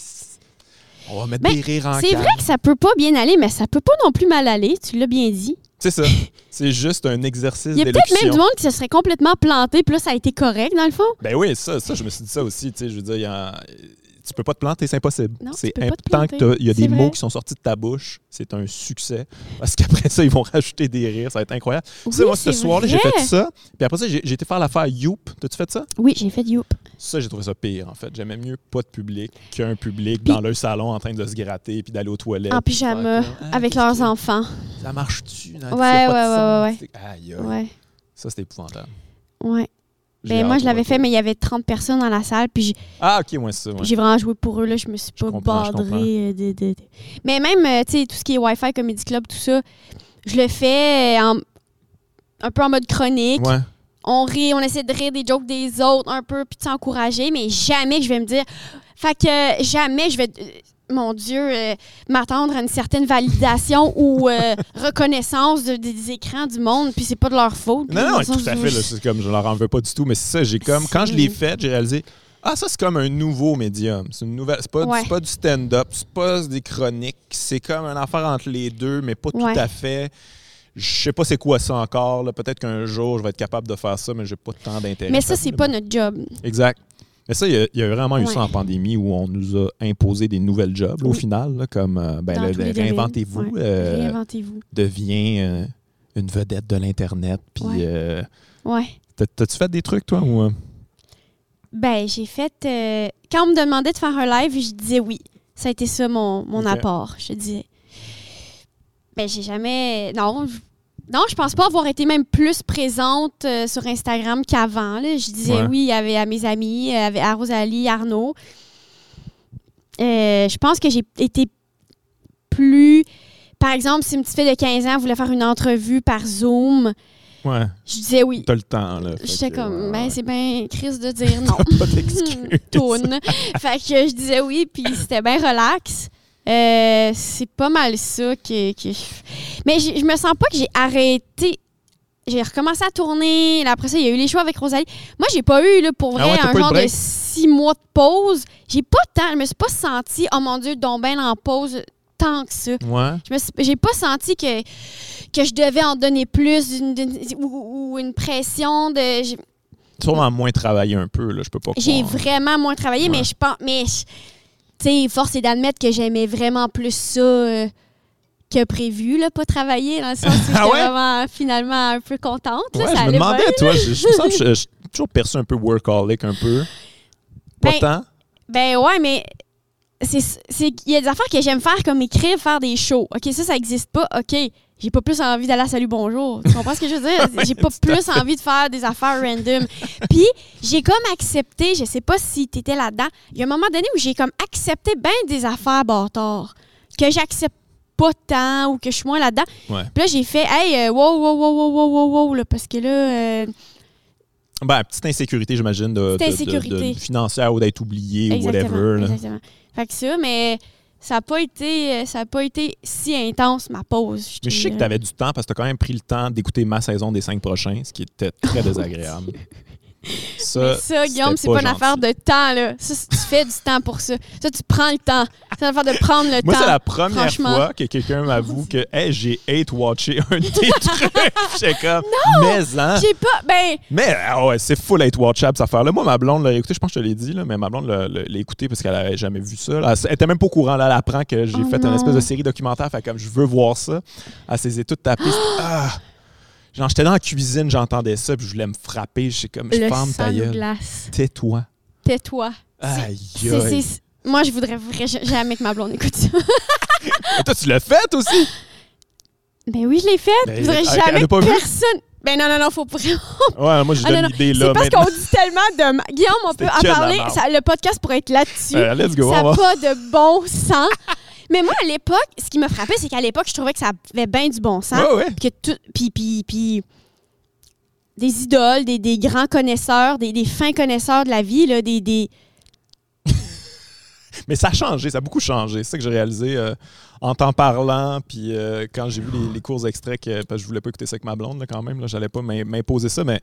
On va mettre Ben, des rires en C'est vrai que ça peut pas bien aller, mais ça peut pas non plus mal aller. Tu l'as bien dit. C'est ça. C'est juste un exercice Il y a peut-être même du monde qui se serait complètement planté, puis là, ça a été correct, dans le fond. Ben oui, ça, ça, je me suis dit ça aussi. Tu sais, je veux dire, il y a- tu peux pas te planter, c'est impossible. Non, tu C'est peux pas te important que planter. t'as- il y a des vrai. mots qui sont sortis de ta bouche. C'est un succès. Parce qu'après ça, ils vont rajouter des rires. Ça va être incroyable. tu sais, Oui, moi, ce soir-là, j'ai fait ça. Puis après ça, j'ai j'ai été faire l'affaire Youp. T'as-tu fait ça? Oui, j'ai fait Youp. Ça, j'ai trouvé ça pire, en fait. J'aimais mieux pas de public qu'un public Puis- dans leur salon en train de se gratter puis d'aller aux toilettes. En pyjama, Ah, avec qu'est-ce leurs que- enfants. Ça marche-tu? Non, Ouais, ouais, ouais, C'est- Aïe, aïe. Ouais. Ça, c'était épouvantable. Ouais. Ben, moi, je l'avais fait, mais il y avait 30 personnes dans la salle, puis j'ai Ah, ok, ouais, c'est ça. ouais. j'ai vraiment joué pour eux. Là, je me suis pas badrée. euh, de, de- de- Mais même, euh, tu sais, tout ce qui est Wi-Fi, Comedy Club, tout ça, je le fais euh, en- un peu en mode chronique. Ouais. On rit, on essaie de rire des jokes des autres un peu, puis de s'encourager, mais jamais que je vais me dire. Fait que jamais je vais, euh, mon Dieu, euh, m'attendre à une certaine validation ou euh, reconnaissance de- des écrans du monde, puis c'est pas de leur faute. Non, non, tout à fait. je- là, C'est comme, je leur en veux pas du tout, mais c'est ça. J'ai comme, quand je l'ai fait, j'ai réalisé, ah, ça, c'est comme un nouveau médium. C'est une nouvelle. C'est pas, du- Ouais. c'est pas du stand-up, c'est pas des chroniques. C'est comme une affaire entre les deux, mais pas Ouais. tout à fait. Je sais pas c'est quoi ça encore. Peut-être qu'un jour, je vais être capable de faire ça, mais j'ai pas tant d'intérêt. Mais ça, c'est pas notre job. Exact. Mais ça, il y, a- il y a vraiment eu Ouais. ça en pandémie où on nous a imposé des nouvelles jobs, au final, là, comme euh, ben, domaines. réinventez-vous, Ouais. euh, Réinventez-vous. devient euh, une vedette de l'Internet. Puis, Ouais. Ouais. t'as- t'as-tu fait des trucs, toi? Ou? Ben, j'ai fait. quand on me demandait de faire un live, je disais oui. Ça a été ça mon, mon apport. Je disais. Ben, j'ai jamais. Non. je- Non, je pense pas avoir été même plus présente euh, sur Instagram qu'avant. là. Je disais Ouais. oui à, à mes amis, euh, à Rosalie, Arnaud. Euh, je pense que j'ai été plus. Par exemple, si une petite fille de 15 ans voulait faire une entrevue par Zoom, Ouais, je disais oui. t'as le temps, là. J'étais comme, ouais, ben, c'est bien Chris de dire non. Pas d'excuse. Fait que je disais oui, puis c'était bien relax. Euh, c'est pas mal ça que, que je... Mais je me sens pas que j'ai arrêté. J'ai recommencé à tourner. Après ça, il y a eu les choix avec Rosalie. Moi, j'ai pas eu, là, pour Ah vrai, ouais, un genre de six mois de pause. J'ai pas tant... Je me suis pas sentie, oh mon Dieu, donc ben en pause tant que ça. Ouais. Je me suis- j'ai pas senti que, que je devais en donner plus ou, ou une pression de... j'ai- Sûrement moins travailler un peu, là, je peux pas j'ai croire. vraiment moins travaillé, Ouais. mais je pense. Mais, je- sais, force est d'admettre que j'aimais vraiment plus ça euh, que prévu, là, pas travailler, dans le sens où j'étais Ah ouais? vraiment, finalement, un peu contente. là, Ouais, ça je me demandais, bien. toi, je, je me sens que je, je suis toujours perçu un peu workaholic, un peu. Pas Ben, tant. Ben ouais, mais il y a des affaires que j'aime faire comme écrire, faire des shows. OK, ça, ça existe pas. OK, j'ai pas plus envie d'aller à Salut Bonjour. Tu comprends ce que je veux dire? J'ai pas plus envie de faire des affaires random. Puis, j'ai comme accepté, je sais pas si t'étais là-dedans, il y a un moment donné où j'ai comme accepté ben des affaires bâtards que j'accepte pas tant ou que je suis moins là-dedans. Ouais. Puis là, j'ai fait, hey, euh, wow, wow, wow, wow, wow, wow, wow, là, parce que là, euh, Ben, petite insécurité, j'imagine, de, de- insécurité. de- financière ou d'être oublié ou whatever. là. exactement. Fait que ça, mais ça n'a pas été euh, ça a pas été si intense ma pause. Mais je sais que tu avais du temps parce que tu as quand même pris le temps d'écouter ma saison des cinq prochains, ce qui était très désagréable. Ça, Mais ça, Guillaume, c'est pas, une affaire de temps, là. Ça, tu fais du temps pour ça. Ça, tu prends le temps. C'est une affaire de prendre le Moi, temps. c'est la première fois que quelqu'un m'avoue que hey, j'ai hate watché un de tes trucs. J'étais comme, mais hein. J'ai pas. Ben, Mais ah ouais, c'est full hate watchable cette affaire-là. Moi, ma blonde l'a écouté, je pense que je te l'ai dit, là, mais ma blonde l'a- écouté parce qu'elle avait jamais vu ça. là. Elle était même pas au courant. Là, elle apprend que j'ai Oh fait non. une espèce de série documentaire. Fait comme je veux voir ça. Elle s'est toute tapée. Ah! Genre, j'étais dans la cuisine, j'entendais ça, puis je voulais me frapper. J'étais comme, je ferme ta gueule. Tais-toi. Tais-toi. Aïe, C'est- aïe. c'est- Moi, je voudrais jamais que ma blonde écoute ça. Toi, tu l'as fait aussi? ben oui, je l'ai fait. Ben, je voudrais elle- jamais que personne. Ben non, non, non, faut vraiment. Ouais, moi, je Ah, donne l'idée C'est là. parce maintenant. qu'on dit tellement de. Guillaume, on peut en parler. Ça- le podcast pourrait être là-dessus. Euh, let's go, ça n'a pas de bon sens. Mais moi, à l'époque, ce qui me frappait, c'est qu'à l'époque, je trouvais que ça avait bien du bon sens. Ouais, ouais. Que tout, puis, puis, puis des idoles, des, des grands connaisseurs, des, des fins connaisseurs de la vie, là, des, des... Mais ça a changé, ça a beaucoup changé. C'est ça que j'ai réalisé euh, en t'en parlant. Puis euh, quand j'ai vu les, les courts extraits, que, parce que je voulais pas écouter ça avec ma blonde là, quand même, là, j'allais pas m'im- m'imposer ça, mais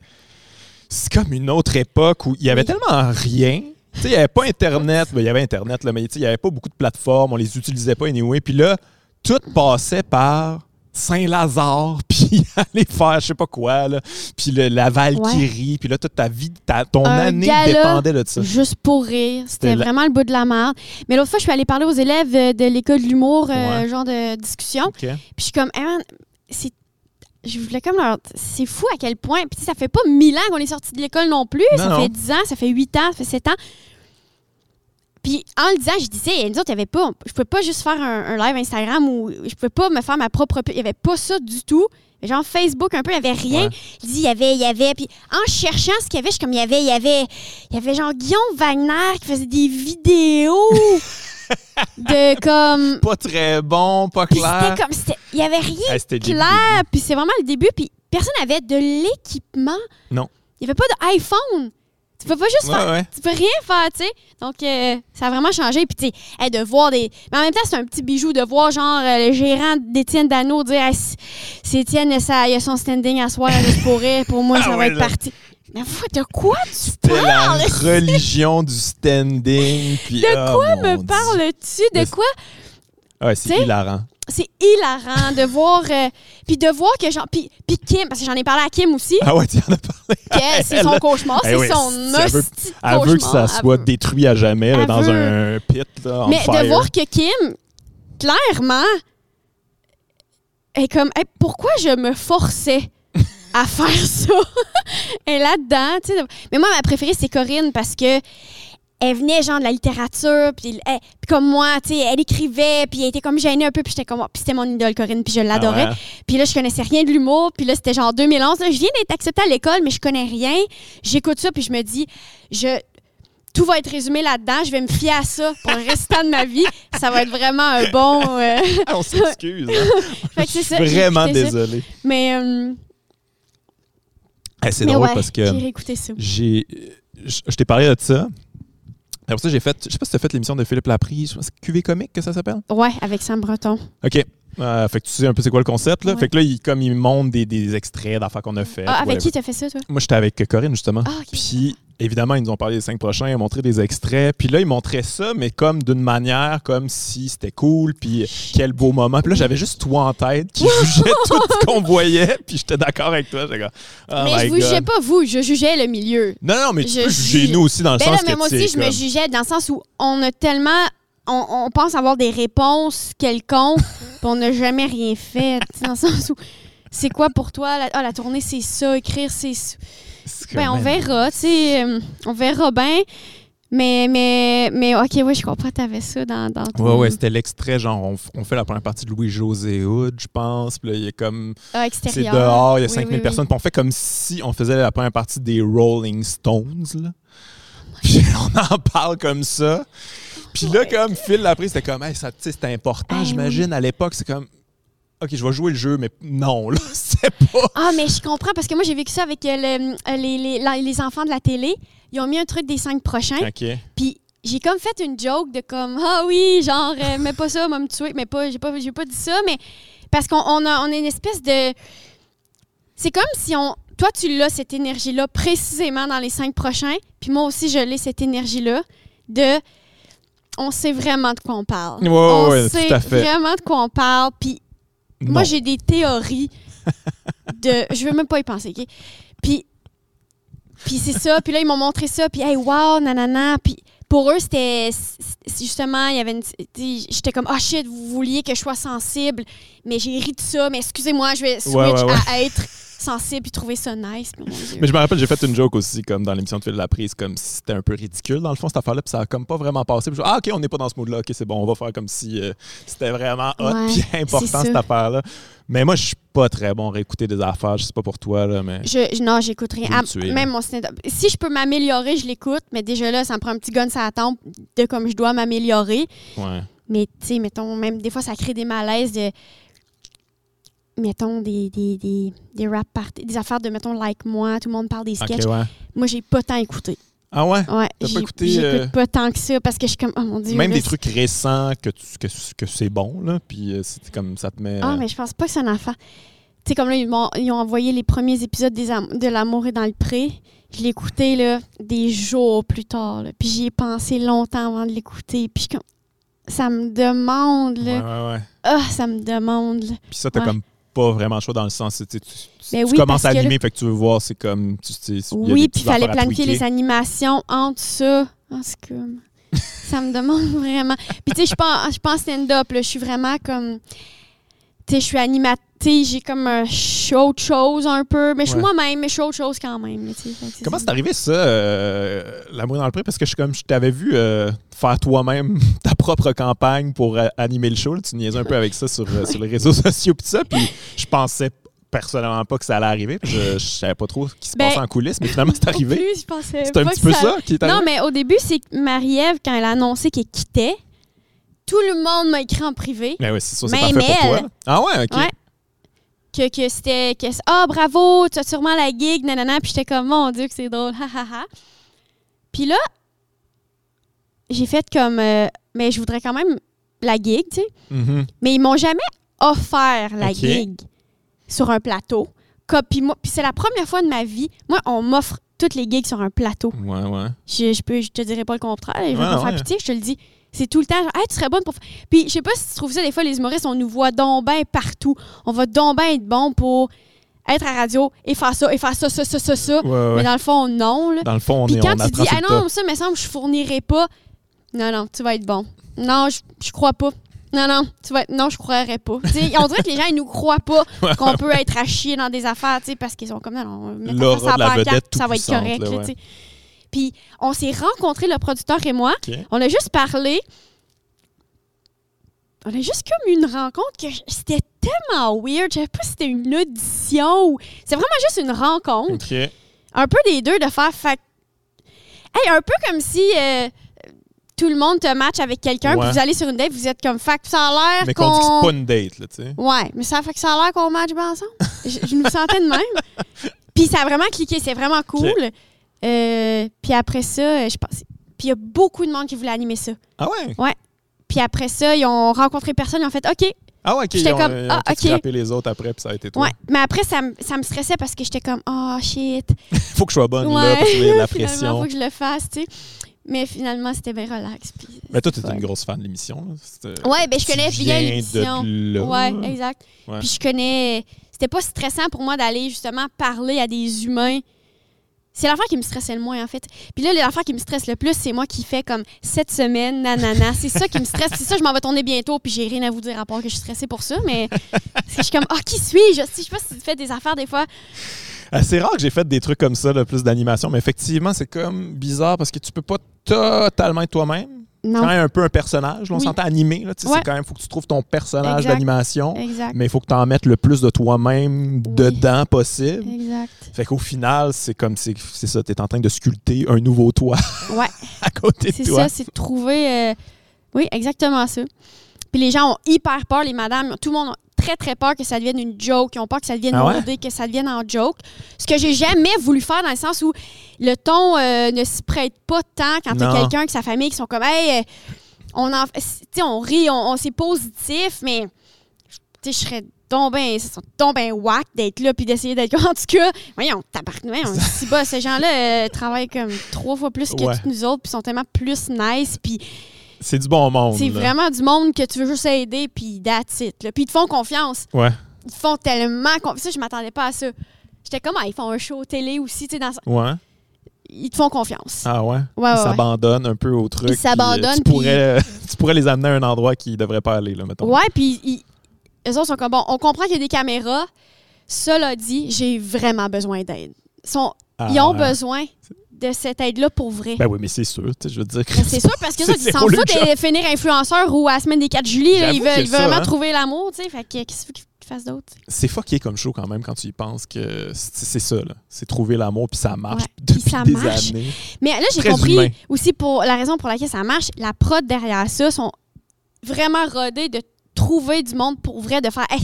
c'est comme une autre époque où il y avait Oui. tellement rien. Tu sais, il n'y avait pas Internet. Ben, il y avait Internet, là, mais il n'y avait pas beaucoup de plateformes. On les utilisait pas anyway. Puis là, tout passait par Saint-Lazare, puis aller faire je sais pas quoi, là. puis le- la Valkyrie, puis là, toute ta vie, ta- ton Un année dépendait de ça. Juste pour rire. C'était la- vraiment le bout de la merde. Mais l'autre fois, je suis allée parler aux élèves euh, de l'école de l'humour, euh, genre de discussion. Puis je suis comme, Hey, c'est. Je voulais comme leur. C'est fou à quel point. Puis ça fait pas mille ans qu'on est sorti de l'école non plus. Non, ça non. fait dix ans, ça fait huit ans, ça fait sept ans. Puis en le disant, je disais, nous autres, il y avait pas. Je pouvais pas juste faire un, un live Instagram ou je pouvais pas me faire ma propre. Il y avait pas ça du tout. Genre Facebook un peu, il y avait rien. Ouais. Il dit, il y avait, il y avait. Puis en cherchant ce qu'il y avait, je suis comme, il y avait, il y avait. Il y avait genre Guillaume Wagner qui faisait des vidéos de comme. Pas très bon, pas Puis clair. c'était comme. c'était- Il y avait rien Hey, c'était début, clair. Puis c'est vraiment le début. Puis personne n'avait de l'équipement. Non. Il n'y avait pas d'iPhone. Tu peux pas juste faire. Ouais. Tu peux rien faire, tu sais. Donc, euh, ça a vraiment changé. Puis, tu sais, hey, de voir des. Mais en même temps, c'est un petit bijou de voir, genre, euh, le gérant d'Étienne Dano dire Hey, c'est- Étienne, ça, il a son standing à soir, je pourrais. Pour moi, Ah ça va ouais, être là. parti. Mais de quoi tu C'était la parles? religion du standing. Puis, De oh, quoi me parles-tu? De quoi? Ouais, c'est hilarant. c'est hilarant de voir. euh, puis de voir que genre. Puis, puis Kim, parce que j'en ai parlé à Kim aussi, Ah ouais, tu en as parlé. c'est son cauchemar, Eh c'est oui, son elle veut- hostie de Elle veut que ça soit veut. détruit à jamais là, dans veut. un pit. Là, Mais fire. de voir que Kim, clairement, est comme, Hey, pourquoi je me forçais? À faire ça? Elle est là-dedans, tu sais. Mais moi, ma préférée, c'est Corinne parce que elle venait genre de la littérature, puis puis comme moi, tu sais, elle écrivait, puis elle était comme gênée un peu, puis j'étais comme, oh, puis c'était mon idole, Corinne, puis je l'adorais. Ah ouais. Puis là, je connaissais rien de l'humour. Puis là, c'était genre 2011. Là, je viens d'être acceptée à l'école, mais je connais rien. J'écoute ça, puis je me dis, je... tout va être résumé là-dedans. Je vais me fier à ça pour le restant de ma vie. Ça va être vraiment un bon... euh, Ah, on s'excuse. hein. Je suis ça, vraiment écouté ça. désolé. Mais, euh, C'est drôle ouais, parce que j'ai je, t'ai parlé de ça. Après ça, j'ai fait. Je sais pas si tu as fait l'émission de Philippe Laprise. C'est QV Comique que ça s'appelle? Ouais, avec Sam Breton. OK. Euh, fait que tu sais un peu c'est quoi le concept. Là. Ouais. Fait que là, il, comme il montre des, des extraits d'affaires qu'on a fait. Ah, avec whatever. qui t'as fait ça, toi? Moi, j'étais avec Corinne, justement. Ah, OK. Puis, évidemment, ils nous ont parlé des cinq prochains, ils ont montré des extraits. Puis là, ils montraient ça, mais comme d'une manière, comme si c'était cool, puis quel beau moment. Puis là, j'avais juste toi en tête qui jugeait tout ce qu'on voyait, puis j'étais d'accord avec toi. Comme, oh mais je vous jugeais pas, vous. Je jugeais le milieu. Non, non, mais tu peux juger juge- nous aussi dans le Ben sens là, que mais moi aussi, je me jugeais dans le sens où on a tellement. On, on pense avoir des réponses quelconques, puis on n'a jamais rien fait. tu sais, Dans le sens où. C'est quoi pour toi? La, ah, la tournée, c'est ça. Écrire, c'est ça. Ben, on verra, tu sais. euh, on verra bien. Mais, mais, mais, OK, oui, je comprends, t'avais ça dans, dans ton... Ouais, ouais, c'était l'extrait, genre, on, fait la première partie de Louis-José Hood, je pense. Puis là, il est comme. Ah, C'est dehors, il y a Oui, 5000 oui, oui. personnes. Puis on fait comme si on faisait la première partie des Rolling Stones. Là. Oh Puis on en parle comme ça. Puis là, comme Phil l'a pris, c'était comme, hey, ça, tu sais, c'était important, Hey, j'imagine. À l'époque, c'est comme, OK, je vais jouer le jeu, mais non, là, c'est pas. Ah, mais je comprends, parce que moi, j'ai vécu ça avec euh, le- euh, les, les, les enfants de la télé. Ils ont mis un truc des cinq prochains. OK. Puis j'ai comme fait une joke de comme ah oui genre euh, mets pas ça, va me tuer, mais pas j'ai pas j'ai pas dit ça, mais parce qu'on on a on a une espèce de c'est comme si on toi tu l'as cette énergie là précisément dans les cinq prochains, puis moi aussi je l'ai cette énergie là de on sait vraiment de quoi on parle. Ouais, ouais, on ouais, sait tout à fait. vraiment de quoi on parle, puis moi j'ai des théories de je veux même pas y penser, OK? Puis puis c'est ça, puis là ils m'ont montré ça, puis hey wow nanana, puis pour eux c'était justement il y avait une j'étais comme ah shit, vous vouliez que je sois sensible, mais j'ai ri de ça, mais excusez-moi, je vais switch Ouais, ouais, ouais. À, à être sensible puis trouver ça nice, mais je me rappelle, j'ai fait une joke aussi, comme dans l'émission de Phil Laprise, comme si c'était un peu ridicule, dans le fond, cette affaire-là, puis ça a comme pas vraiment passé. Puis je dis, ah, OK, on n'est pas dans ce mood-là, OK, c'est bon, on va faire comme si euh, c'était vraiment hot Ouais, puis important, ça. cette affaire-là. Mais moi, je suis pas très bon à réécouter des affaires, je sais pas pour toi, là, mais. Je, non, j'écoute rien. Ah, même mon stand-up. Si je peux m'améliorer, je l'écoute, mais déjà là, ça me prend un petit gun sur la tempe de comme je dois m'améliorer. Ouais. Mais tu sais, mettons, même des fois, ça crée des malaises de. Mettons, des, des, des, des rap parties, des affaires de, mettons, like moi, tout le monde parle des sketchs. Ouais. Moi, j'ai pas tant écouté. Ah ouais? Ouais, T'as pas écouté, J'écoute euh, pas tant que ça parce que je suis comme, oh mon Dieu. Même là, des trucs récents que, tu, que, que c'est bon, là, puis euh, c'est comme ça te met. Ah, euh, mais je pense pas que c'est un affaire. Tu sais, comme là, ils, m'ont- ils ont envoyé les premiers épisodes des de L'amour est dans le pré. Je l'ai écouté, là, des jours plus tard. là. Puis j'y ai pensé longtemps avant de l'écouter. Puis comme, ça me demande, Ouais, là. ouais, ouais. Ah, ça me demande, là. Puis ça, t'as Ouais. comme pas vraiment le choix dans le sens, tu, sais, tu, tu- Ben tu oui, commences parce à que animer, fait que tu veux voir, c'est comme. Tu, Oui, puis il fallait planifier les animations entre ça. Ah, c'est comme... ça me demande vraiment. Puis tu sais, je pense, je pense stand-up, je suis vraiment comme... Tu sais, je suis animatrice, j'ai comme un show de choses un peu, mais je suis Ouais. moi-même, mais je suis autre chose quand même. Comment c'est arrivé ça, euh, l'amour dans le pré? Parce que je, suis comme, je t'avais vu euh, faire toi-même ta propre campagne pour euh, animer le show. là. Tu niaisais un peu avec ça sur, euh, sur les réseaux sociaux pis ça. Puis je pensais personnellement pas que ça allait arriver. Je, je savais pas trop ce qui se Ben, passait en coulisses, mais finalement c'est arrivé. je C'est un petit peu ça, qui est arrivé? Non, mais au début, c'est que Marie-Ève, quand elle a annoncé qu'elle quittait, tout le monde m'a écrit en privé. Mais ouais, c'est ça, c'est parfait pour toi. Ah ouais, ok. Ouais. Que, que c'était que ah bravo tu as sûrement la gig nanana puis j'étais comme mon dieu que c'est drôle ha ha ha puis là j'ai fait comme euh, mais je voudrais quand même la gig tu sais Mhm. mais ils m'ont jamais offert la Ok. gig sur un plateau puis c'est la première fois de ma vie moi on m'offre toutes les gigs sur un plateau Ouais, ouais. je, je peux je te dirais pas le contraire je vais Ouais, pas ouais. faire pitié je te le dis C'est tout le temps, genre, hey, tu serais bonne pour. Puis, je sais pas si tu trouves ça, des fois, les humoristes, on nous voit donc ben partout. On va donc ben être bon pour être à radio et faire ça, et faire ça, ça, ça, ça, ça. Ouais, ouais. Mais dans le fond, non. Là. Dans le fond, on Puis est quand on tu dis, ah non, ça, me semble, je fournirai pas. Non, non, tu vas être bon. Non, je, je crois pas. Non, non, tu vas être, non, je croirais pas. On dirait que les gens, ils nous croient pas qu'on peut être à chier dans des affaires, tu sais, parce qu'ils sont comme, non, L'aura ça la vedette ça va être correct, là, là, ouais. Sais. Puis, on s'est rencontrés, le producteur et moi. On a juste parlé. On a juste comme une rencontre que c'était tellement weird. Je savais pas si c'était une audition ou. C'est vraiment juste une rencontre. OK. Un peu des deux de faire. Fait... Hey, un peu comme si euh, tout le monde te match avec quelqu'un, Ouais. puis vous allez sur une date, vous êtes comme fact. Ça a l'air Mais qu'on dit que c'est pas une date, là, tu sais. Ouais, mais ça fait que ça a l'air qu'on match bien ensemble. je, je me sentais de même. Puis ça a vraiment cliqué, c'est vraiment cool. Euh, puis après ça, euh, je pense. Puis il y a beaucoup de monde qui voulait animer ça. Ah ouais? Puis après ça, ils ont rencontré personne, ils ont fait OK. Ah ouais, OK. J'étais comme, ils ont ah, OK. scrappé les autres après, puis ça a été toi. Ouais. Mais après, ça, me- ça me stressait parce que j'étais comme Oh shit. Faut que je sois bonne, là, Ouais. parce y a de la pression. faut que je le fasse, tu sais. Mais finalement, c'était bien relax. puis Mais toi, t'es c'était une grosse fan de l'émission. là. Ouais, ben je tu connais bien l'émission. là. Ouais, exact. Ouais. Puis je connais. C'était pas stressant pour moi d'aller justement parler à des humains. C'est l'affaire qui me stressait le moins, en fait. Puis là, l'affaire qui me stresse le plus, c'est moi qui fais comme cette semaine, nanana. C'est ça qui me stresse. C'est ça, je m'en vais tourner bientôt, puis j'ai rien à vous dire à part que je suis stressée pour ça. Mais je suis comme, ah, qui suis-je? Je sais pas si tu fais des affaires des fois. Ah, C'est rare que j'ai fait des trucs comme ça, là, plus d'animation, mais effectivement, c'est comme bizarre parce que tu peux pas totalement être toi-même. Non. Quand même un peu un personnage. là, on Oui. s'entend animé. Là, Ouais. C'est quand même, faut que tu trouves ton personnage d'animation, Exact. mais il faut que tu en mettes le plus de toi-même dedans possible. Exact. Fait qu'au final, c'est comme c'est c'est ça, tu es en train de sculpter un nouveau toi Ouais. à côté C'est de toi. ça, c'est de trouver. euh, Oui, exactement ça. Puis les gens ont hyper peur, les madames, tout le monde très très peur que ça devienne une joke, ils ont peur que ça devienne Ah ouais? modé, que ça devienne en joke. Ce que j'ai jamais voulu faire dans le sens où le ton euh, ne s'y prête pas tant quand t'as quelqu'un avec sa famille qui sont comme Hey, euh, on en on rit, on, on- c'est positif, mais je serais donc ben, ça serait donc ben whack d'être là puis d'essayer d'être en tout cas, voyons, tabarnak, on si bas, ces gens-là euh, travaillent comme trois fois plus que Ouais. toutes nous autres puis sont tellement plus nice puis C'est du bon monde. c'est là. vraiment du monde que tu veux juste aider, puis that's it. Là. Puis ils te font confiance. Ouais. Ils te font tellement confiance. Ça, je m'attendais pas à ça. J'étais comme, ah, ils font un show télé aussi, tu sais, dans... Ouais. Ils te font confiance. Ah ouais? Ouais, Ils ouais. s'abandonnent un peu au truc. Ils s'abandonnent, puis, euh, Tu pourrais, tu pourrais les amener à un endroit qu'ils devraient pas aller, là, mettons. Ouais, puis ils, eux autres sont comme, bon, on comprend qu'il y a des caméras. Cela dit, j'ai vraiment besoin d'aide. Ils, sont- Ah, ils ont ouais. besoin de cette aide-là pour vrai. Ben oui, mais c'est sûr. tu Je veux dire. Ben, c'est sûr parce que ça, ils s'en job. de finir influenceur ou à la semaine des 4 juillet. là, ça, veulent vraiment hein. trouver l'amour, tu sais. Fait que qu'est-ce qu'il faut qu'ils fassent d'autre? tu? C'est fucké comme show quand même quand tu y penses que c'est ça, là. C'est trouver l'amour, puis ça marche Ouais, depuis puis ça des marche. années. Mais là, j'ai compris humain. aussi pour la raison pour laquelle ça marche, la prod derrière ça sont vraiment rodés de trouver du monde pour vrai, de faire Hey,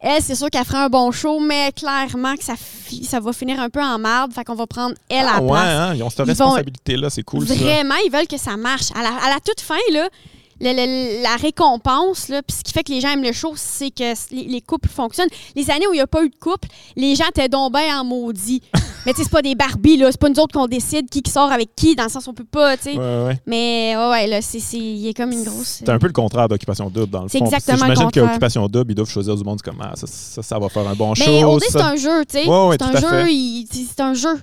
elle, c'est sûr qu'elle ferait un bon show, mais clairement que ça, va finir un peu en marde, fait qu'on va prendre elle à Ah la ouais, place. hein, ils ont cette responsabilité-là, c'est cool ça. Vraiment, ils veulent que ça marche. À la, à la toute fin, là, le- le- la récompense, là, puis ce qui fait que les gens aiment le show, c'est que les, les couples fonctionnent. Les années où il n'y a pas eu de couple, les gens étaient donc bien en maudit. Mais tu sais, c'est pas des Barbies, là. C'est pas nous autres qu'on décide qui, qui sort avec qui, dans le sens où on peut pas, tu sais. Ouais, ouais. Mais ouais, ouais, là, c'est, c'est, il y a comme une grosse. C'est un peu le contraire d'Occupation Double, dans le C'est fond. Exactement J'imagine qu'Occupation Double, ils doivent choisir du monde comme ah, ça, ça, ça va faire un bon Mais show. OD, c'est ça. un jeu, tu sais. C'est un jeu, c'est c'est un jeu.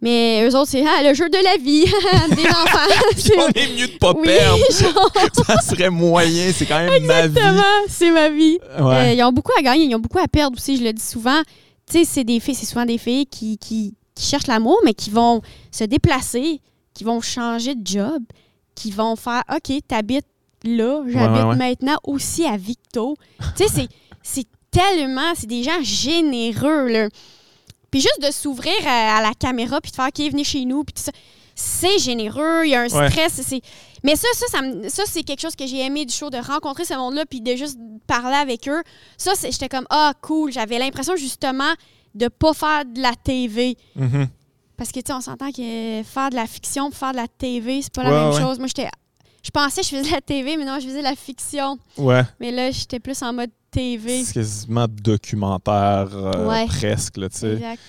Mais eux autres, c'est ah, le jeu de la vie des enfants. On est mieux de pas oui, perdre. genre, ça serait moyen, c'est quand même ma vie. exactement, c'est ma vie. Euh, ils ont beaucoup à gagner, ils ont beaucoup à perdre aussi, je le dis souvent. Tu sais, c'est des filles, c'est souvent des filles qui, qui, qui cherchent l'amour, mais qui vont se déplacer, qui vont changer de job, qui vont faire OK, t'habites là, j'habite ouais, ouais. maintenant aussi à Victo. tu sais, c'est- c'est tellement, c'est des gens généreux, là. Puis juste de s'ouvrir à, à la caméra puis de faire OK, venez chez nous, puis tout ça. C'est généreux, il y a un stress. c'est Mais ça, ça, ça, c'est quelque chose que j'ai aimé du show, de rencontrer ce monde-là puis de juste parler avec eux. Ça, j'étais comme, ah, cool. J'avais l'impression justement de pas faire de la TV. Mhm. Parce que, tu sais, on s'entend que faire de la fiction faire de la TV, c'est pas la Ouais, même ouais. chose. Moi, j'étais. Je pensais que je faisais de la TV, mais non, je faisais de la fiction. Ouais. Mais là, j'étais plus en mode TV. C'est quasiment documentaire euh, Ouais. presque, là, tu sais. Exact.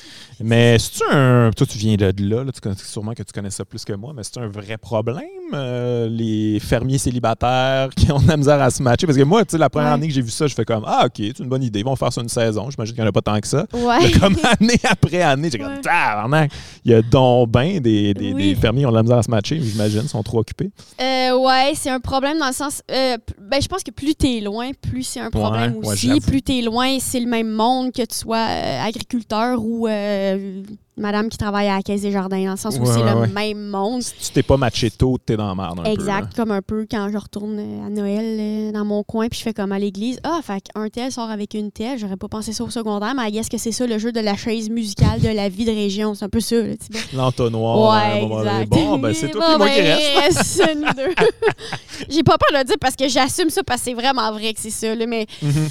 Mais c'est-tu un. Toi, tu viens de là, là tu connais, sûrement que tu connais ça plus que moi, mais c'est un vrai problème, euh, les fermiers célibataires qui ont de la misère à se matcher? Parce que moi, tu sais, la première Ouais. année que j'ai vu ça, je fais comme Ah, ok, c'est une bonne idée, ils vont faire ça une saison. J'imagine qu'il n'y en a pas tant que ça. Ouais. Mais comme année après année, j'ai comme tabarnak, il y a donc ben des, des, Oui. des fermiers qui ont de la misère à se matcher, j'imagine, sont trop occupés. Euh, ouais, c'est un problème dans le sens. euh, ben, je pense que plus t'es loin, plus c'est un problème Ouais, aussi. plus t'es loin, c'est le même monde que tu sois euh, agriculteur ou euh, madame qui travaille à la caisse des jardins, dans le sens où Ouais, c'est ouais, le ouais. même monde. Si tu t'es pas matché tôt, t'es dans la merde un peu, exact, comme un peu quand je retourne euh, à Noël euh, dans mon coin, puis je fais comme à l'église. Ah, fait qu'un tel sort avec une telle. J'aurais pas pensé ça au secondaire, mais est-ce que c'est ça le jeu de la chaise musicale de la vie de région? C'est un peu ça, là. L'entonnoir, un exact. Bon, ben c'est tout Bon, moi ben, qui reste. J'ai pas peur de le dire parce que j'assume ça parce que c'est vraiment vrai que c'est ça. là, mais Mhm.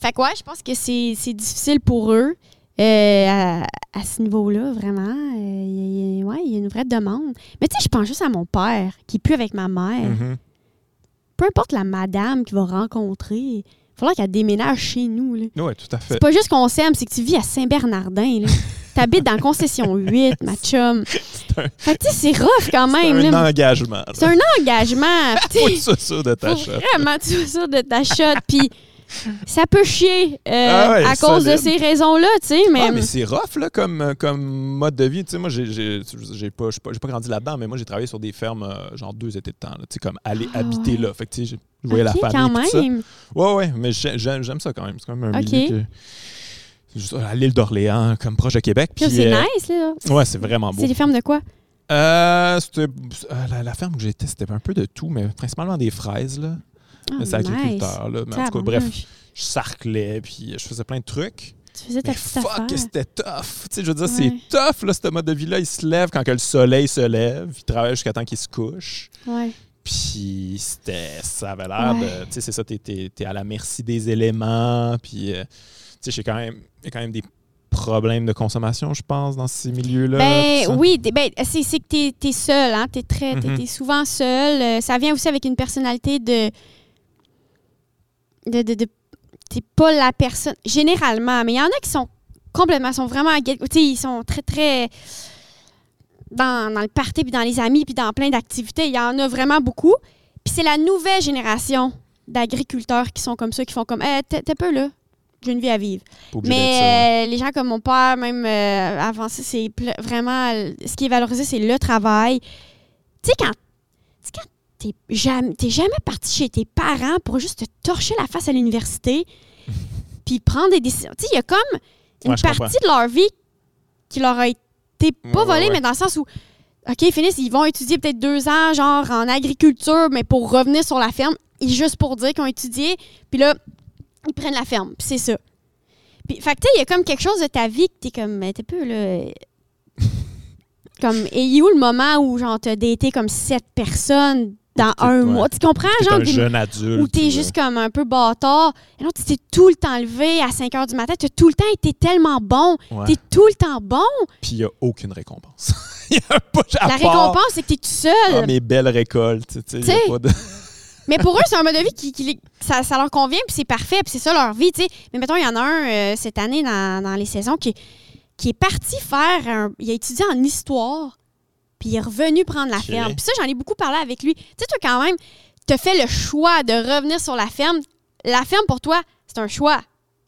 fait que ouais, je pense que c'est difficile pour eux euh, à, à ce niveau-là, vraiment. Euh, Il y, a- ouais, il y a une vraie demande. Mais tu sais, je pense juste à mon père qui est plus avec ma mère. Mhm. Peu importe la madame qu'il va rencontrer, il va falloir qu'elle déménage chez nous. Oui, tout à fait. C'est pas juste qu'on s'aime, c'est que tu vis à Saint-Bernardin. T'habites dans concession 8, ma chum. un- Fait que tu sais, c'est rough quand C'est même. un là. engagement. C'est un engagement. Faut que tu sois sûr de ta shot. vraiment tu sois sûr de ta shot. Puis ça peut chier euh, Ah ouais, à cause de ces raisons-là, tu sais. Mais, Ah, mais c'est rough là, comme, euh, comme mode de vie. Tu sais, moi, j'ai pas, pas, pas grandi là-dedans, mais moi, j'ai travaillé sur des fermes, euh, genre deux étés de temps. Tu sais, comme aller Ah habiter ouais. là. Fait que, tu sais, je voyais Ok, la famille. quand tout ça. même. Ouais, ouais, mais j'ai- j'aime ça quand même. C'est quand même un Ok. milieu que. c'est juste à l'île d'Orléans, comme proche de Québec. C'est euh, nice, là. Ouais, c'est vraiment beau. C'est des fermes de quoi? Euh, c'était- euh, la, la ferme où j'étais, c'était un peu de tout, mais principalement des fraises. Là. Ah, Mais c'est nice. agriculteur. Là. Mais en tout cas, bref, je sarclais, puis je faisais plein de trucs. Tu faisais ta Mais petite fuck, c'était tough. Tu sais, je veux dire, Ouais. c'est tough, là, ce mode de vie-là. Il se lève quand que le soleil se lève. Il travaille jusqu'à temps qu'il se couche. Ouais. Puis c'était, ça avait l'air Ouais. de. Tu sais, c'est ça, t'es, t'es à la merci des éléments. Puis, euh, tu sais, j'ai quand même, il y a quand même des problèmes de consommation, je pense, dans ces milieux-là. Ben oui, ben, c'est c'est que t'es es seul, hein? T'es très, t'es- Mhm. t'es souvent seul. Euh, ça vient aussi avec une personnalité de. De, de, de- t'es pas la personne. Généralement, mais il y en a qui sont complètement, sont vraiment. Tu sais, ils sont très, très. Dans, dans le party, puis dans les amis, puis dans plein d'activités. Il y en a vraiment beaucoup. Puis c'est la nouvelle génération d'agriculteurs qui sont comme ça, qui font comme, eh, t'es t'es peu là. J'ai une vie à vivre. Mais euh, les gens comme mon père, même euh, avant ça, c'est vraiment ce qui est valorisé, c'est le travail. Tu sais, quand, tu sais, quand t'es jamais, t'es jamais parti chez tes parents pour juste te torcher la face à l'université, puis prendre des décisions. Tu sais, il y a comme une Ouais, je comprends. partie de leur vie qui leur a été pas Ouais, volée, ouais. mais dans le sens où, OK, ils finissent, ils vont étudier peut-être deux ans, genre en agriculture, mais pour revenir sur la ferme, et juste pour dire qu'ils ont étudié, puis là, ils prennent la ferme, puis c'est ça. Puis, fait que, tu sais, il y a comme quelque chose de ta vie que t'es comme, t'es peu, là. comme, et où le moment où, genre, t'as daté comme sept personnes? Dans un ouais. mois? Tu comprends, genre, un des- jeune adulte. où t'es ou, juste comme un peu bâtard. Et non, tu t'es tout le temps levé à 5 heures du matin. T'as tout le temps été tellement bon. ouais. T'es tout le temps bon. Puis il n'y a aucune récompense. Y a pas, La récompense, c'est que t'es tout seul. Ah, mes belles récoltes. tu sais, de- Mais pour eux, c'est un mode de vie qui, qui ça, ça leur convient, puis c'est parfait, puis c'est ça leur vie, tu sais. Mais mettons, il y en a un euh, cette année dans, dans les saisons qui, qui est parti faire un. Il a étudié en histoire, puis il est revenu prendre la ferme. Puis ça, j'en ai beaucoup parlé avec lui. Tu sais, toi, quand même, tu as fait le choix de revenir sur la ferme. La ferme, pour toi, c'est un choix.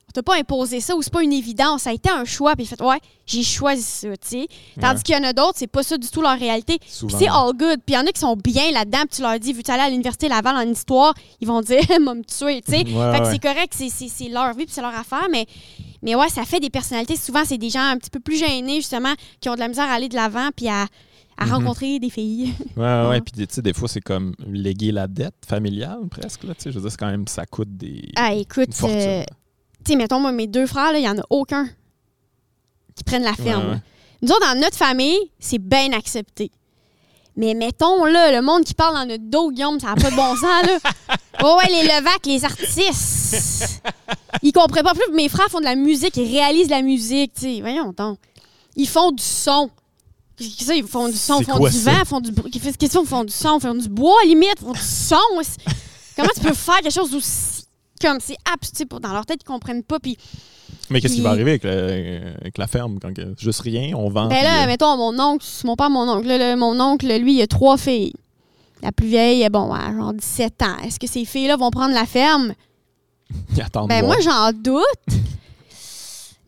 On t'a pas imposé ça ou c'est pas une évidence. Ça a été un choix, puis il fait, ouais, j'ai choisi ça, tu sais. Tandis Ouais, qu'il y en a d'autres, c'est pas ça du tout leur réalité. C'est all good. Puis il y en a qui sont bien là-dedans. Puis tu leur dis, veux-tu aller à l'université Laval en histoire? Ils vont dire, m'a me tuer, tu sais. Ouais, fait que ouais. c'est correct, c'est leur vie puis c'est leur affaire. Mais, mais ouais, ça fait des personnalités. Souvent, c'est des gens un petit peu plus gênés, justement, qui ont de la misère à aller de l'avant puis à, à Mhm. rencontrer des filles. Ouais, ouais, Ouais. Puis, tu sais, des fois, c'est comme léguer la dette familiale, presque. Là, tu sais. je veux dire, c'est quand même, ça coûte des. ah, écoute, euh, tu sais, mettons, moi, mes deux frères, il y en a aucun qui prennent la ferme. ouais. Nous autres, dans notre famille, c'est bien accepté. Mais mettons, là, le monde qui parle dans notre dos, Guillaume, ça n'a pas de bon sens, là. Oh ouais, les Levac, les artistes. Ils comprennent pas plus. Mes frères font de la musique, ils réalisent la musique, tu sais. Voyons donc. Ils font du son. Qu'est-ce que ça, ils font du son, font quoi du vent, ils font du bruit. Qu'est-ce qu'ils font? Du son, ils font du bois, limite, ils font du son. Comment tu peux faire quelque chose d'aussi comme, c'est absurde. Dans leur tête, ils comprennent pas. Puis, Mais qu'est-ce qui va arriver avec, le- avec la ferme quand juste rien, on vend. ben là, puis, euh, mettons, mon oncle, mon père, mon oncle. Là, mon oncle, lui, il a trois filles. La plus vieille, bon, elle a genre 17 ans. Est-ce que ces filles-là vont prendre la ferme? ils attendent Ben, moi, j'en doute.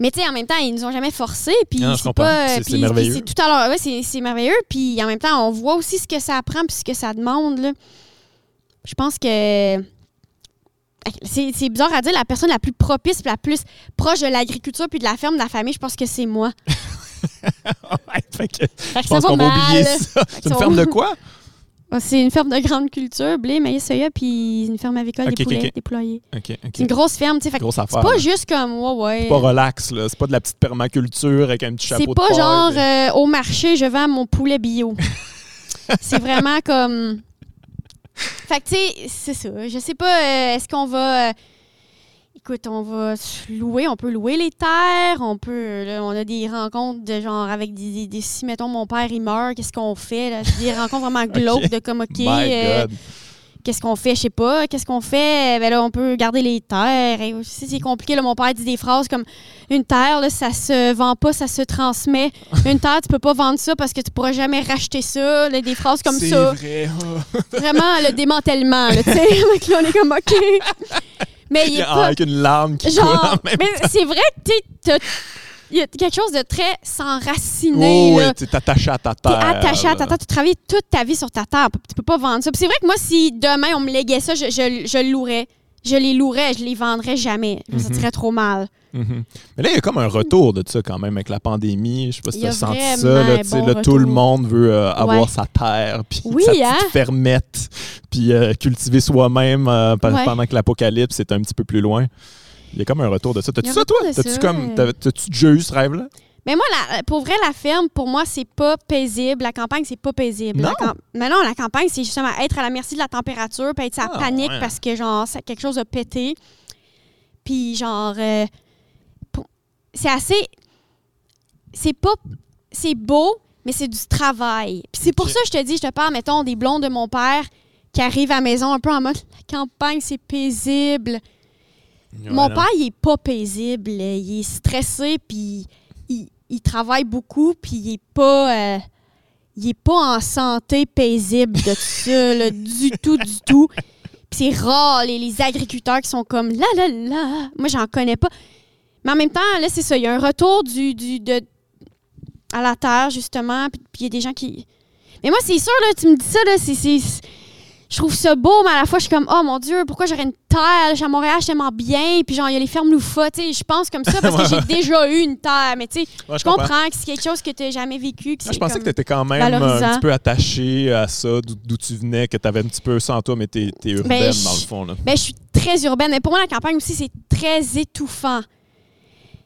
Mais tu sais, en même temps, ils nous ont jamais forcés. Puis c'est pas. C'est- merveilleux. c'est tout à l'heure. Ouais, c'est merveilleux. Puis en même temps, on voit aussi ce que ça apprend puis ce que ça demande. Là. Je pense que. C'est bizarre à dire, la personne la plus propice la plus proche de l'agriculture puis de la ferme de la famille, je pense que c'est moi. Ouais, fait que Fait que je pense ça qu'on va mal. oublier ça. C'est une ferme de quoi? C'est une ferme de grande culture, blé, maïs, soya, puis une ferme avicole, Ok, des poulets, ok. des poulaillers. C'est une grosse ferme, tu sais. C'est pas juste comme, ouais, ouais. C'est pas relax, là. C'est pas de la petite permaculture avec un petit chapeau C'est pas genre euh, au marché, je vends mon poulet bio. c'est vraiment comme. Fait que, tu sais, c'est ça. Je sais pas, euh, est-ce qu'on va. euh, Écoute, on va se louer, on peut louer les terres, on peut. là, on a des rencontres de genre avec des. si, mettons, mon père, il meurt, qu'est-ce qu'on fait? là? Des rencontres vraiment glauques de comme, OK. Euh. Qu'est-ce qu'on fait? Je sais pas. Qu'est-ce qu'on fait? Ben là, on peut garder les terres. Et aussi, c'est compliqué. Là, mon père dit des phrases comme une terre, là, ça se vend pas, ça se transmet. Une terre, tu peux pas vendre ça parce que tu pourras jamais racheter ça. Là, des phrases comme ça. vrai. ah. Vraiment le démantèlement. Tu sais. On est comme OK. Mais il est pas. Avec une larme qui coule en Genre. même Mais c'est vrai que tu il y a quelque chose de très s'enraciner. Oh, là. ouais, t'es attaché à ta T'es terre. attaché à ta terre, tu travailles toute ta vie sur ta terre. Tu peux pas vendre ça. C'est vrai que moi, si demain on me léguait ça, je, je, je louerais. Je les louerais, je les vendrais jamais. Ça Mhm. serait trop mal. Mhm. Mais là, il y a comme un retour de ça quand même avec la pandémie. Je sais pas si tu as senti ça. Là, tu tout le monde veut euh, avoir Ouais. sa terre, puis Oui, sa petite hein? fermette, puis euh, cultiver soi-même euh, Ouais. pendant que l'apocalypse est un petit peu plus loin. Il y a comme un retour de ça. T'as-tu ça, toi? T'as-tu comme, t'as- t'as-tu déjà eu ce rêve-là? Mais moi, la- pour vrai, la ferme, pour moi, c'est pas paisible. La campagne, c'est pas paisible. Non? La Mais non, la campagne, c'est justement être à la merci de la température, puis être sa Ah, panique ouais. parce que, genre, ça- quelque chose a pété. Puis, genre, euh, c'est assez. C'est pas. C'est beau, mais c'est du travail. Puis c'est pour ça que je te dis, je te parle, mettons, des blonds de mon père qui arrivent à la maison un peu en mode la campagne, c'est paisible. Mon père, il est pas paisible. Il est stressé, puis il, il travaille beaucoup, puis il est pas... euh, il est pas en santé paisible de ça, là, du tout, du tout. Puis c'est rare, les, les agriculteurs qui sont comme là, là, là. Moi, j'en connais pas. Mais en même temps, là, c'est ça. Il y a un retour du, du, de, à la terre, justement. Puis puis il y a des gens qui. Mais moi, c'est sûr, là, tu me dis ça, là, c'est. Je trouve ça beau, mais à la fois, je suis comme, oh mon Dieu, pourquoi j'aurais une terre? Je suis à Montréal, je suis tellement bien. Puis genre, il y a les fermes loufa, tu sais. Je pense comme ça parce que j'ai déjà eu une terre. Mais tu sais, Ouais, je comprends que c'est quelque chose que tu n'as jamais vécu. Que c'est je pensais que tu étais quand même euh, un petit peu attaché à ça, d'où tu venais, que tu avais un petit peu ça en toi, mais tu es, urbaine je- dans le fond. Là. Ben, je suis très urbaine. Mais pour moi, la campagne aussi, c'est très étouffant.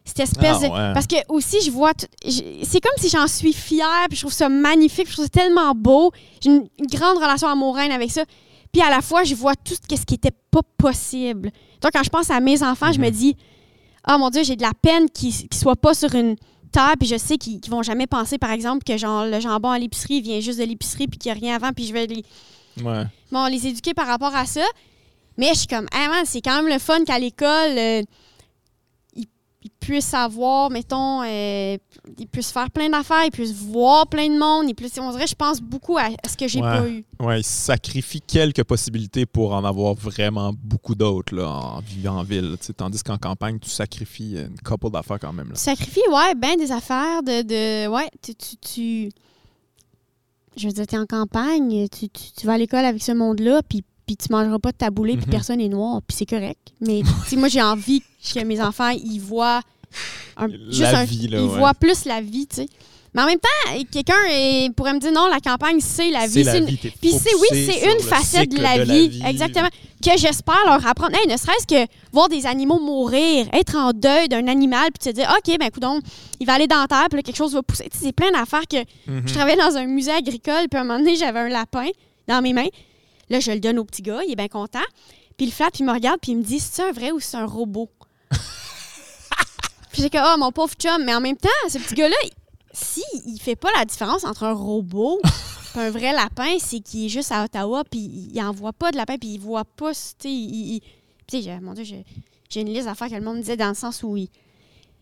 Cette espèce Ah, de-. Parce que aussi, je vois. tout- C'est comme si j'en suis fière, puis je trouve ça magnifique, puis je trouve ça tellement beau. J'ai une, grande relation amoureuse avec ça. Puis à la fois, je vois tout ce qui était pas possible. Donc, quand je pense à mes enfants, je me Mhm. dis Ah mon Dieu, j'ai de la peine qu'ils ne soient pas sur une terre, puis je sais qu'ils qu'ils vont jamais penser, par exemple, que genre le jambon à l'épicerie vient juste de l'épicerie, puis qu'il n'y a rien avant, puis je vais les, Ouais. bon, les éduquer par rapport à ça. Mais je suis comme, ah man, c'est quand même le fun qu'à l'école, euh, ils puissent avoir, mettons, euh, ils puissent faire plein d'affaires, ils puissent voir plein de monde. Ils puissent, on dirait, je pense beaucoup à, à ce que j'ai Ouais. pas eu. Ouais, il sacrifie quelques possibilités pour en avoir vraiment beaucoup d'autres là, en vivant en ville. Tandis qu'en campagne, tu sacrifies une couple d'affaires quand même. Là. Tu sacrifies, ouais, ben des affaires de. de ouais, tu. tu, tu- je veux dire, t'es en campagne, tu, tu, tu vas à l'école avec ce monde-là, puis puis tu mangeras pas de taboulé, puis Mhm. personne est noir, puis c'est correct. Mais moi, j'ai envie que mes enfants, ils voient un, juste La un- vie, là, ils ouais. voient plus la vie, tu sais. Mais en même temps, quelqu'un pourrait me dire non, la campagne, c'est la vie. c'est une- Puis c'est oui, c'est une facette de la, vie, exactement, que j'espère leur apprendre. Hey, ne serait-ce que voir des animaux mourir, être en deuil d'un animal, puis te dire, OK, ben écoute, il va aller dans la terre, puis là, quelque chose va pousser. Tu sais, c'est plein d'affaires que Mhm. je travaillais dans un musée agricole, puis à un moment donné, j'avais un lapin dans mes mains. Là, je le donne au petit gars, il est bien content. Puis il flatte, puis il me regarde, puis il me dit, c'est un vrai ou c'est un robot? Puis j'ai que, oh, mon pauvre chum, mais en même temps, ce petit gars-là, si il fait pas la différence entre un robot et un vrai lapin, c'est qu'il est juste à Ottawa, puis il en voit pas de lapin, puis il voit pas, tu sais, il, mon Dieu, j'ai j'ai une liste d'affaires que le monde me disait dans le sens où il-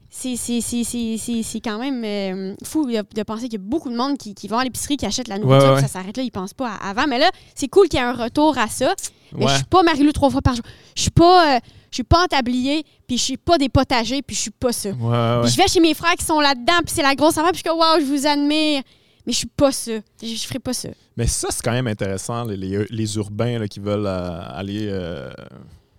c'est c'est- c'est- c'est- c'est- c'est quand même euh, fou de, de penser qu'il y a beaucoup de monde qui, qui vont à l'épicerie, qui achètent la nourriture, Ouais, ça s'arrête là, ils pensent pas à- avant. Mais là, c'est cool qu'il y ait un retour à ça. Mais Ouais. je suis pas Marie-Lou trois fois par jour. Je suis pas, euh, je suis pas en tablier, puis je suis pas des potagers, puis je suis pas ça. Ouais, ouais. Puis je vais chez mes frères qui sont là-dedans, puis c'est la grosse affaire, puis je suis wow, je vous admire. Mais je suis pas ça. Je, je ferai pas ça. Mais ça, c'est quand même intéressant, les, les- les urbains là, qui veulent euh, aller euh,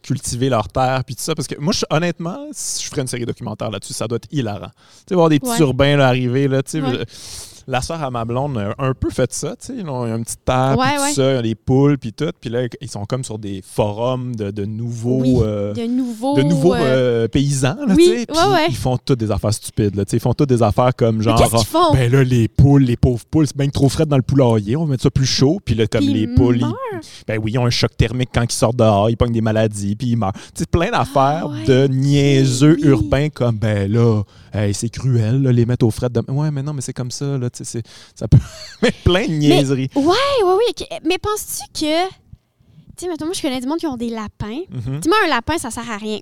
cultiver leur terre, puis tout ça. Parce que moi, je- honnêtement, si je ferais une série documentaire là-dessus, ça doit être hilarant. Tu sais, voir des petits Ouais. urbains là, arriver, là, tu sais, Ouais. La soeur à ma blonde a un peu fait ça, tu sais, ils ont une petite terre, Ouais, tout ouais. ça, ont des poules, puis tout. Puis là, ils sont comme sur des forums de, de nouveaux... Oui, euh, De nouveaux. de nouveaux euh, euh, paysans, là, oui, tu sais, ouais, ils font toutes des affaires stupides, là, tu sais, ils font toutes des affaires comme genre... font? Ben là, les poules, les pauvres poules, c'est bien trop frais dans le poulailler. On va mettre ça plus chaud. Puis là, comme Puis les poules, ils- ben oui, ils ont un choc thermique quand ils sortent dehors, ils pognent des maladies, puis ils meurent. Tu sais, plein d'affaires Ah ouais. de niaiseux Oui. urbains comme, ben là, hey, c'est cruel, là, les mettre aux frais de... Ouais, mais non, mais c'est comme ça, là, c'est- ça peut... mais plein de niaiseries. Ouais, ouais, oui. Mais penses-tu que. Tu sais, mettons, moi, je connais du monde qui ont des lapins. Mhm. Dis-moi, un lapin, ça sert à rien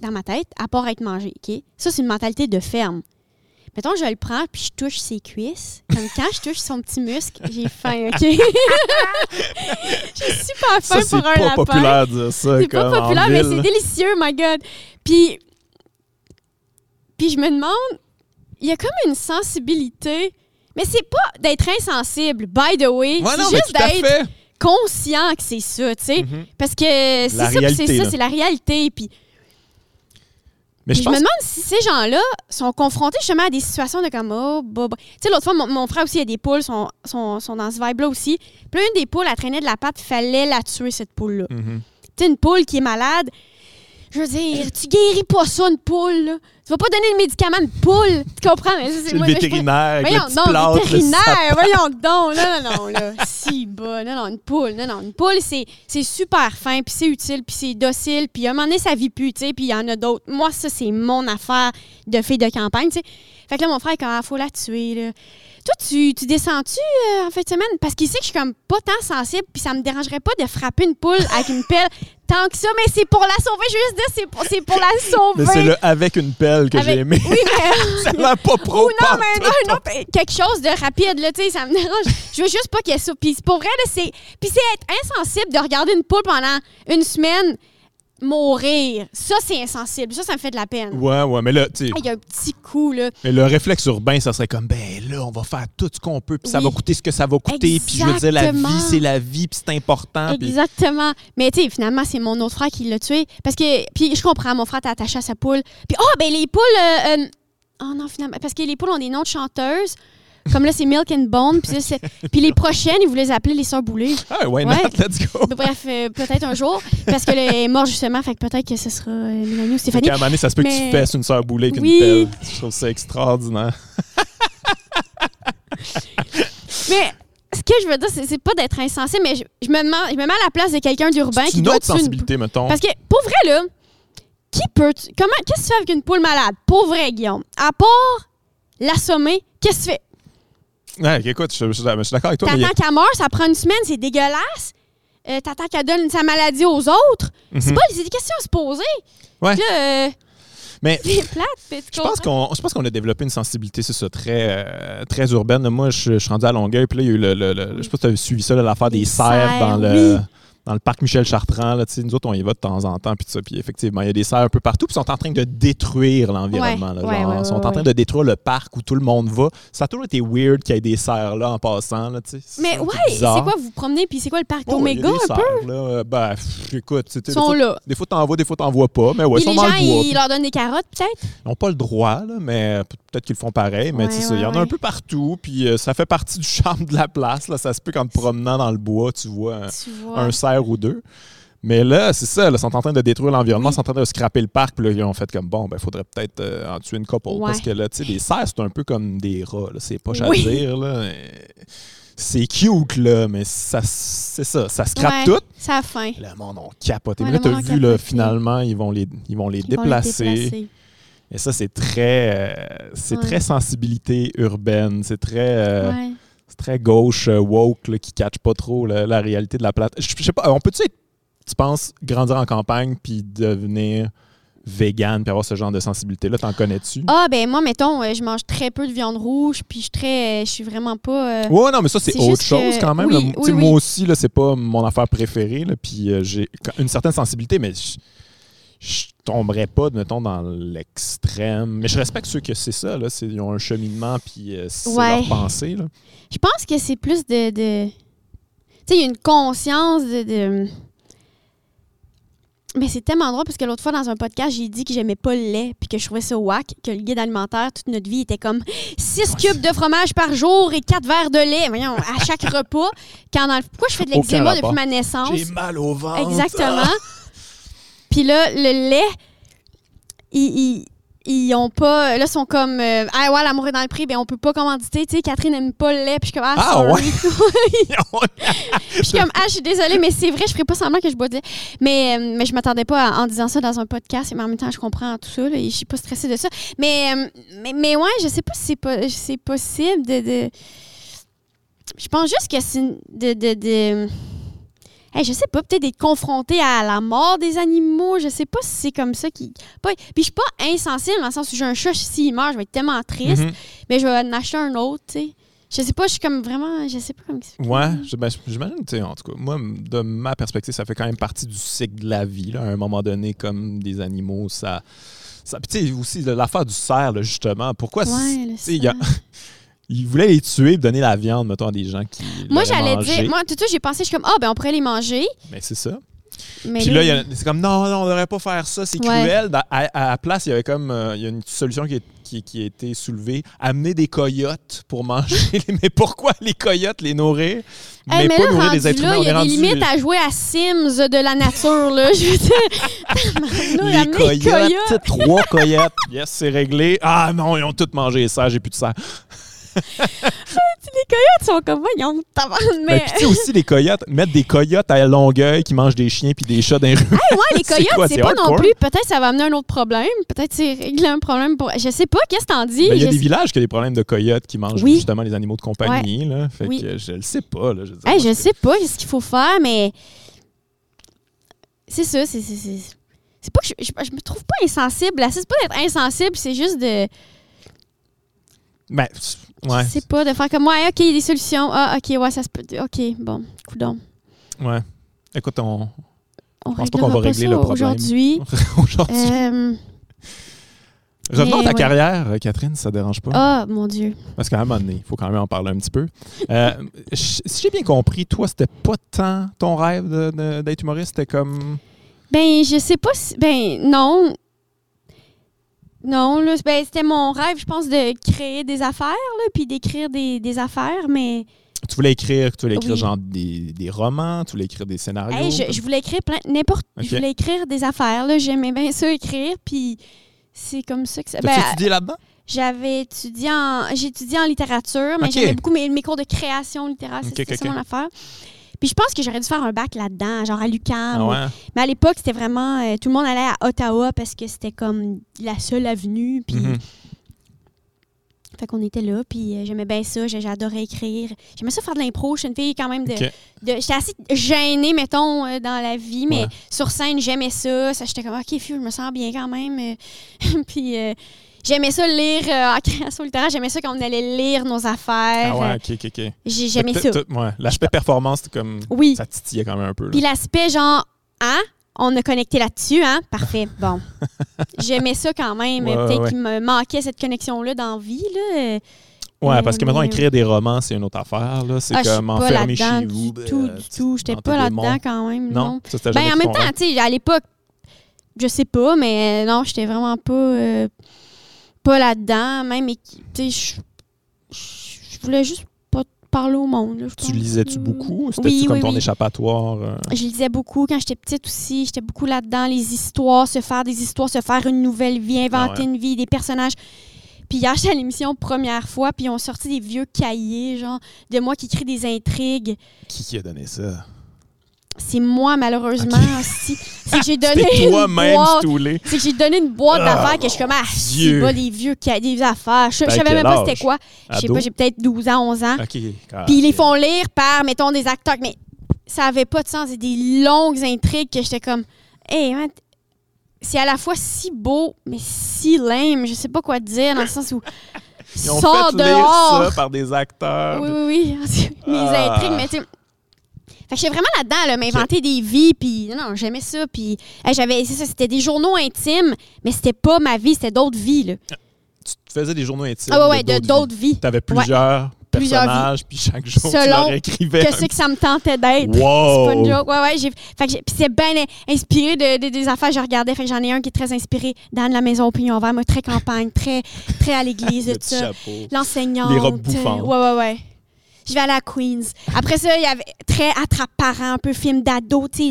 dans ma tête, à part être mangé, OK? Ça, c'est une mentalité de ferme. Mettons, je le prends puis je touche ses cuisses. Comme quand je touche son petit muscle, j'ai faim, OK? j'ai super faim Ça, c'est pour un pas lapin. populaire de dire ça. C'est pas populaire, mais c'est délicieux, my God. Puis, puis je me demande, il y a comme une sensibilité, mais c'est pas d'être insensible, by the way. Ouais, c'est juste d'être conscient que c'est ça, tu sais. Mhm. Parce que c'est ça, c'est ça, c'est la réalité. Puis Mais je me demande si ces gens-là sont confrontés justement à des situations de comme, oh, bah, bah. Tu sais, l'autre fois, mon, mon frère aussi, il a des poules, sont, sont, sont dans ce vibe-là aussi. Puis là, une des poules, elle traînait de la patte, fallait la tuer, cette poule-là. Mhm. Tu sais, une poule qui est malade, je veux dire, tu guéris pas ça, une poule, là. Tu vas pas donner le médicament une poule. Tu comprends? C'est le je- vétérinaire avec Voyons donc, plâtre, vétérinaire, voyons donc. Non, non, non, là. Si bas. Non, non, une poule. Non, non, une poule, c'est c'est super fin, puis c'est utile, puis c'est docile, puis à un moment donné, ça vit plus, tu sais, puis il y en a d'autres. Moi, ça, c'est mon affaire de fille de campagne, tu sais. Fait que là, mon frère, quand il faut la tuer, là. Toi, tu, tu descends-tu euh, en fin de semaine? Parce qu'il sait que je suis comme pas tant sensible, puis ça me dérangerait pas de frapper une poule avec une pelle tant que ça, mais c'est pour la sauver. Je veux juste dire, c'est pour, c'est pour la sauver. Mais c'est le avec une pelle que j'ai aimé. Oui, mais. ça pas pro. Ou non, mais non, non, mais quelque chose de rapide, là, tu sais, ça me dérange. Je veux juste pas qu'il y ait ça. Puis pour vrai, là, c'est. Puis c'est être insensible de regarder une poule pendant une semaine mourir. Ça, c'est insensible. Ça, ça me fait de la peine. Ouais, ouais, mais là, tu sais, Ah, Il y a un petit coup, là. mais le réflexe urbain, ça serait comme, ben là, on va faire tout ce qu'on peut, puis ça va coûter ce que ça va coûter, puis je veux dire, la vie, c'est la vie, puis c'est important. Exactement. Mais tu sais, finalement, c'est mon autre frère qui l'a tué. Parce que. Puis je comprends, mon frère était attaché à sa poule. Puis, oh, ben les poules. euh, euh, oh non, finalement. Parce que les poules ont des noms de chanteuses. Comme là, c'est Milk and Bone. Puis, c'est- puis les prochaines, ils voulaient les appeler les Sœurs Boulées. Ah, why Ouais. not? Let's go. Bref, euh, peut-être un jour. Parce qu'elle est morte justement. Fait que peut-être que ce sera euh, Mélanie ou Stéphanie. qu'à un moment donné, ça se peut que tu fasses une sœur boulée avec Oui. une pelle. Je trouve ça extraordinaire. Mais ce que je veux dire, c'est, c'est pas d'être insensé, mais je, je me demande, je me mets à la place de quelqu'un d'urbain C'est qui une doit autre tuer une sensibilité, mettons. Parce que, pour vrai, là, qui peut. Comment, qu'est-ce que tu fais avec une poule malade? Pour vrai, Guillaume. À part l'assommer, qu'est-ce que tu fais? Ouais, écoute, je, je- je suis d'accord avec toi, a- T'attends qu'elle meure, ça prend une semaine, c'est dégueulasse. Euh, t'attends qu'elle donne sa maladie aux autres. C'est Mhm. pas des questions à se poser. Ouais. Là, euh, Mais plate, Je pense qu'on je pense qu'on a développé une sensibilité, c'est ça, très, euh, très urbaine. Moi, je, je suis rendu à Longueuil, puis là, il y a eu le, le- le- je sais pas si tu as suivi ça, l'affaire des Les cerfs dans le. Dans le parc Michel Chartrand. Là, nous autres, on y va de temps en temps, puis. Puis effectivement, il y a des cerfs un peu partout, puis ils sont en train de détruire l'environnement. Ouais, ouais, ouais, ils sont en train de détruire le parc où tout le monde va. Ça a toujours été weird qu'il y ait des cerfs là en passant. Là. Mais ouais, c'est quoi, vous promenez, puis c'est quoi le parc Oh, ouais, il y a Oméga des un peu? cerfs, là. Euh, Ben, pff, écoute, Ils des sont fois, là. des fois t'en vois, des fois t'en vois pas. Mais ouais, Puis ils sont les dans gens, le bois. ils leur donnent des carottes, peut-être? Ils n'ont pas le droit, là, mais peut-être qu'ils le font pareil. Mais Ouais, tu sais, ça, il y en ouais, a un ouais. peu partout. Puis euh, ça fait partie du charme de la place. Là. Ça se peut qu'en te promenant dans le bois, tu vois un, Tu vois. un cerf ou deux. Mais là, c'est ça. Ils sont en train de détruire l'environnement. Oui. Ils sont en train de scraper le parc. Puis là, ils ont fait comme bon, ben, faudrait peut-être euh, en tuer une couple. Ouais. Parce que là, tu sais, les cerfs, c'est un peu comme des rats. C'est pas à Oui. dire. Là. C'est cute, là. Mais ça, c'est ça. Ça scrape Ouais, tout. Ça a faim. Le monde a capoté. Ouais, mais là, le tu monde as a vu, là, finalement, ils vont les, ils vont les Ils vont les déplacer. Et ça, c'est très, euh, c'est Ouais. très sensibilité urbaine. C'est très, euh, Ouais. très gauche, euh, woke, là, qui catch pas trop la, la réalité de la plate. Je, je sais pas, on peut-tu être tu penses grandir en campagne puis devenir vegan puis avoir ce genre de sensibilité-là, t'en connais-tu? Ah, ben moi, mettons, euh, je mange très peu de viande rouge, puis je suis très. euh, Je suis vraiment pas. euh, Ouais, non, mais ça, c'est autre chose quand même. oui, là. oui, Tu sais, oui. Moi aussi, là, c'est pas mon affaire préférée. Là, puis j'ai une certaine sensibilité, mais je, je tomberais pas, mettons, dans l'extrême. Mais je respecte ceux que c'est ça. Là, c'est- ils ont un cheminement, puis euh, c'est Ouais. leur pensée. Là. Je pense que c'est plus de. de... Tu sais, il y a une conscience de. de- Mais c'est tellement drôle parce que l'autre fois, dans un podcast, j'ai dit que j'aimais pas le lait puis que je trouvais ça whack, que le guide alimentaire, toute notre vie, était comme 6 cubes de fromage par jour et 4 verres de lait. Voyons, à chaque repas. Quand dans le- Pourquoi je fais de l'eczéma depuis ma naissance? J'ai mal au ventre. Exactement. Puis là, le lait, ils, ils, ils ont pas. Là, ils sont comme. euh, ah ouais, l'amour est dans le prix, ben on peut pas commanditer. Tu sais, Catherine n'aime pas le lait. Puis je suis comme. Ah, Ah, ouais. je suis comme. Ah, je suis désolée, mais c'est vrai, je ferais pas semblant que je bois de lait. Mais, euh, mais je m'attendais pas à- en disant ça dans un podcast. Mais en même temps, je comprends tout ça. Là, et je suis pas stressée de ça. Mais, euh, mais, mais ouais, je sais pas si c'est possible de. de- Je pense juste que c'est de. de, de Hey, je sais pas, peut-être d'être confronté à la mort des animaux. Je sais pas si c'est comme ça qui. Puis je suis pas insensible dans le sens où j'ai un chat, s'il meurt, je vais être tellement triste, Mhm. mais je vais en acheter un autre, tu sais. Je sais pas, je suis comme vraiment. Je sais pas comment. expliquer. Ouais, ben, j'imagine, tu sais, en tout cas, moi, de ma perspective, ça fait quand même partie du cycle de la vie. Là. À un moment donné, comme des animaux, ça. ça puis tu sais, aussi, l'affaire du cerf, là, justement. Pourquoi Ouais, le ils voulaient les tuer et donner la viande, mettons, à des gens qui. Moi, j'allais dire. Moi, tout de suite, j'ai pensé, je suis comme, ah, ben, on pourrait les manger. Mais c'est ça. Mais Puis là, c'est comme non, non, on devrait pas faire ça, c'est Ouais. cruel. Dans- à, à la place, il y avait comme euh, il y a une solution qui, est- qui, qui a été soulevée amener des coyotes pour manger. mais pourquoi les coyotes les nourrir? Hey, Mais, mais pas là, nourrir rendu des êtres humains. il y a est des rendu- limites à jouer à Sims de la nature, là. Je veux dire, nous, les coyotes, coyotes. trois coyotes. Yes, c'est réglé. Ah non, ils ont tous mangé ça, j'ai plus de ça. Ils sont comme, voyons, Mais puis tu sais aussi les coyotes, mettre des coyotes à Longueuil qui mangent des chiens puis des chats dans les rues. Ouais, les coyotes, c'est pas non plus. Peut-être ça va amener un autre problème. Peut-être c'est régler un problème pour. Je sais pas, qu'est-ce que t'en dis? Ben, Il y a des villages qui ont des problèmes de coyotes qui mangent Oui. justement les animaux de compagnie. Là. Fait Oui. que je le sais pas. Là, je dire, Hey, moi, je sais pas ce qu'il faut faire, mais. C'est ça, c'est. c'est- pas que je, je, je me trouve pas insensible. C'est pas d'être insensible, c'est juste de. Ben, ouais. Sais pas, de faire comme, ouais, OK, il y a des solutions. Ah, OK, ouais, ça se peut. OK, bon, coudon. Ouais. Écoute, on. On pense pas qu'on va régler le problème. aujourd'hui. Aujourd'hui. Euh, Revenons à ta ouais. carrière, Catherine, ça te dérange pas? Ah, mon Dieu. Parce qu'à un moment donné, il faut quand même en parler un petit peu. Euh, si j'ai bien compris, toi, c'était pas tant ton rêve d'être humoriste, c'était comme. Ben, je sais pas si. Ben, non. Non, là, ben, c'était mon rêve, je pense, de créer des affaires, là, puis d'écrire des, des affaires, mais. Tu voulais écrire, tu voulais écrire Oui. genre des, des romans, tu voulais écrire des scénarios? Hey, je, je voulais écrire plein. N'importe. Je voulais écrire des affaires, là. J'aimais bien ça écrire, puis c'est comme ça que ça. Ben, étudié là-dedans? j'avais étudié en. J'ai étudié en littérature, mais Ok. j'aimais beaucoup mes, mes cours de création littéraire, Ok, c'était ok, ça mon affaire. Puis je pense que j'aurais dû faire un bac là-dedans, genre à l'UQAM. Ah ouais? Mais à l'époque, c'était vraiment. euh, tout le monde allait à Ottawa parce que c'était comme la seule avenue. Puis. Mhm. Fait qu'on était là, puis euh, j'aimais bien ça, j'adorais écrire. J'aimais ça faire de l'impro. Je suis une fille quand même de. J'étais assez gênée, mettons, euh, dans la vie, mais Ouais. sur scène, j'aimais ça. ça J'étais comme, OK, fiu, je me sens bien quand même. puis euh, j'aimais ça lire euh, en création littéraire. J'aimais ça quand on allait lire nos affaires. Ah ouais, Euh, ok, ok, ok. j'ai- J'aimais ça. ouais, L'aspect performance, c'était comme. Oui. Ça titillait quand même un peu. là. Puis l'aspect genre, hein? On a connecté là-dessus, hein? Parfait. Bon. J'aimais ça quand même. Ouais, Peut-être ouais. qu'il me manquait cette connexion-là dans vie, là. Euh, Ouais, parce que Euh, maintenant, mais- écrire des romans, c'est une autre affaire. là. C'est Ah, je suis comme pas enfermé là-dedans chez vous. du tout, euh, du tout. J'étais pas là-dedans quand même, Non, non. ça, c'était Ben, jamais en été même ton temps, rêve. tu sais, à l'époque, je sais pas, mais non, j'étais vraiment pas, euh, pas là-dedans. Même, et- je- je voulais juste pas parler au monde. là, Tu lisais-tu beaucoup? C'était oui, comme oui, ton oui. échappatoire? euh? Je lisais beaucoup quand j'étais petite aussi. J'étais beaucoup là-dedans. Les histoires, se faire des histoires, se faire une nouvelle vie, inventer ouais. une vie, des personnages. Puis hier, j'étais à l'émission première fois, puis ils ont sorti des vieux cahiers, genre, de moi qui écris des intrigues. Qui qui a donné ça? C'est moi, malheureusement, aussi. C'est que j'ai donné toi-même. C'est que j'ai donné une boîte Ah, d'affaires que je suis comme, ah, c'est pas des vieux cahiers, des affaires. Je, je T'as savais même pas c'était quoi. Je sais pas, j'ai peut-être 12 ans, 11 ans. Ah, Puis ils les font lire par, mettons, des acteurs. Mais ça avait pas de sens. C'est des longues intrigues que j'étais comme, hey, c'est à la fois si beau, mais si lame. Je sais pas quoi dire, dans le sens où. Ils ont fait lire dehors. ça par des acteurs. Oui, oui, oui. Les Ah. intrigues, mais tu. Fait que j'étais vraiment là-dedans, là, m'inventer des vies, puis non, non, j'aimais ça, puis hey, j'avais, c'est ça, c'était des journaux intimes, mais c'était pas ma vie, c'était d'autres vies, là. Tu te faisais des journaux intimes. Ah ouais, ouais, de d'autres vies. Tu avais plusieurs Plusieurs personnages, puis chaque jour, tu Selon leur écrivais. Qu'est-ce que ça me tentait d'être? Wow! C'est pas une joke. Ouais, ouais. J'ai, fait que puis c'est bien in- inspiré de, de- des affaires que je regardais. Fait que j'en ai un qui est très inspiré dans la maison opinion vert. Moi, très campagne, très, très à l'église, tout ça. L'enseignante. Les robes bouffantes. Ouais, ouais, ouais. Je vais aller à Queens. Après ça, il y avait très attrape-parent, un peu film d'ado, tu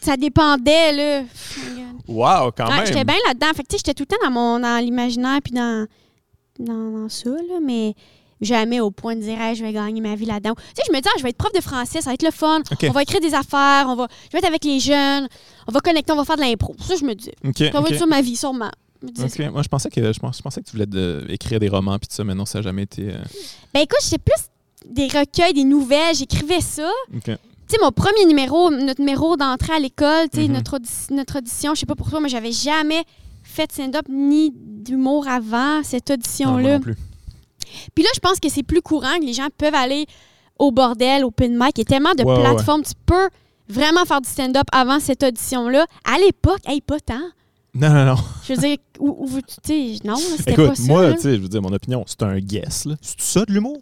ça dépendait, là. Oh. Wow, quand Ouais, même. j'étais bien là-dedans. Fait que, tu sais, j'étais tout le temps dans, mon, dans l'imaginaire puis dans, dans, dans ça, là, mais jamais au point de dire, Hey, je vais gagner ma vie là-dedans. Tu sais, je me dis, ah, je vais être prof de français, ça va être le fun. On va écrire des affaires, on va, je vais être avec les jeunes, on va connecter, on va faire de l'impro. Ça, je me dis. OK, Ça va être sur ma vie, sûrement. Moi, je pensais que, je pensais que tu voulais de- écrire des romans, puis tout ça, mais non, ça n'a jamais été. euh, Ben écoute, j'étais plus des recueils, des nouvelles, j'écrivais ça. OK. Tu sais, mon premier numéro, notre numéro d'entrée à l'école, tu sais, Mhm. notre, audi- notre audition, je sais pas pour toi, mais j'avais jamais fait de stand-up ni d'humour avant cette moi audition-là. non plus. Puis là, je pense que c'est plus courant que les gens peuvent aller au bordel, au open mic. Il y a tellement de Ouais, ouais, plateformes. Tu peux vraiment faire du stand-up avant cette audition-là. À l'époque, hey, pas tant. Non, non, non. Je veux dire, où, où- tu sais, non, c'était pas Écoute, ça. moi, là. tu sais, je veux dire, mon opinion, c'est un guess, là. C'est ça de l'humour?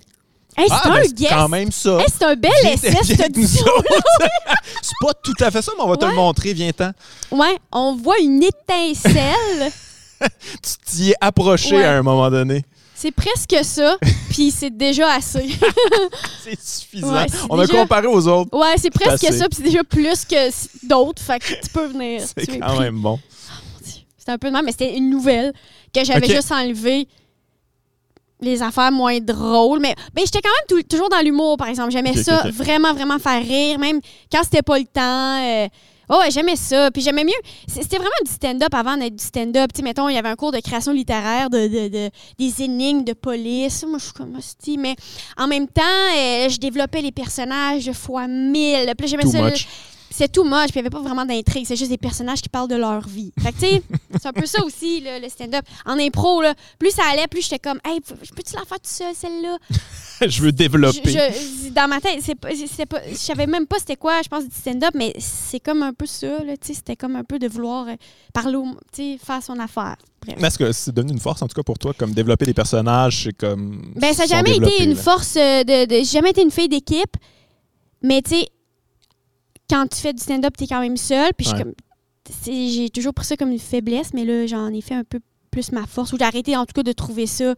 Hey, c'est ah, un ben, c'est guess. quand même ça. Hey, c'est un bel essai, cette c'est pas tout à fait ça, mais on va te le montrer, viens-t'en. Ouais, on voit une étincelle. Tu t'y es approché Ouais. à un moment donné. c'est presque ça, puis c'est déjà assez. C'est suffisant. Ouais, on a comparé aux autres. Ouais, c'est presque ça, puis c'est déjà plus que d'autres. Fait que tu peux venir. C'est quand même bon. C'était un peu de même, mais c'était une nouvelle que j'avais juste enlevé les affaires moins drôles. Mais ben, j'étais quand même tou- toujours dans l'humour, par exemple. J'aimais ça, vraiment, vraiment faire rire, même quand c'était pas le temps. euh, Oh, ouais, j'aimais ça. Puis j'aimais mieux. C'était vraiment du stand-up avant d'être du stand-up. Tu sais, mettons, il y avait un cours de création littéraire, de, de- de- des énigmes de police. Moi, je suis comme hostie. Mais en même temps, euh, je développais les personnages fois mille. Puis j'aimais ça. much. C'est tout moche, puis il n'y avait pas vraiment d'intrigue. C'est juste des personnages qui parlent de leur vie. Fait que, tu sais, c'est un peu ça aussi, là, le stand-up. En impro, là, plus ça allait, plus j'étais comme, hey, peux-tu la faire toute seule, celle-là? je veux développer. je- dans ma tête, je savais même pas c'était quoi, je pense, du stand-up, mais c'est comme un peu ça, là, tu sais, c'était comme un peu de vouloir euh, parler, au- tu sais, faire son affaire. Bref. Mais Est-ce que c'est devenu une force, en tout cas, pour toi, comme développer des personnages, c'est comme. Ben, ça n'a jamais été une là? force euh, de. de- J'ai jamais été une fille d'équipe, mais tu sais, quand tu fais du stand-up, tu es quand même seule. Puis Ouais. j'ai toujours pris ça comme une faiblesse, mais là, j'en ai fait un peu plus ma force. Ou j'ai arrêté, en tout cas, de trouver ça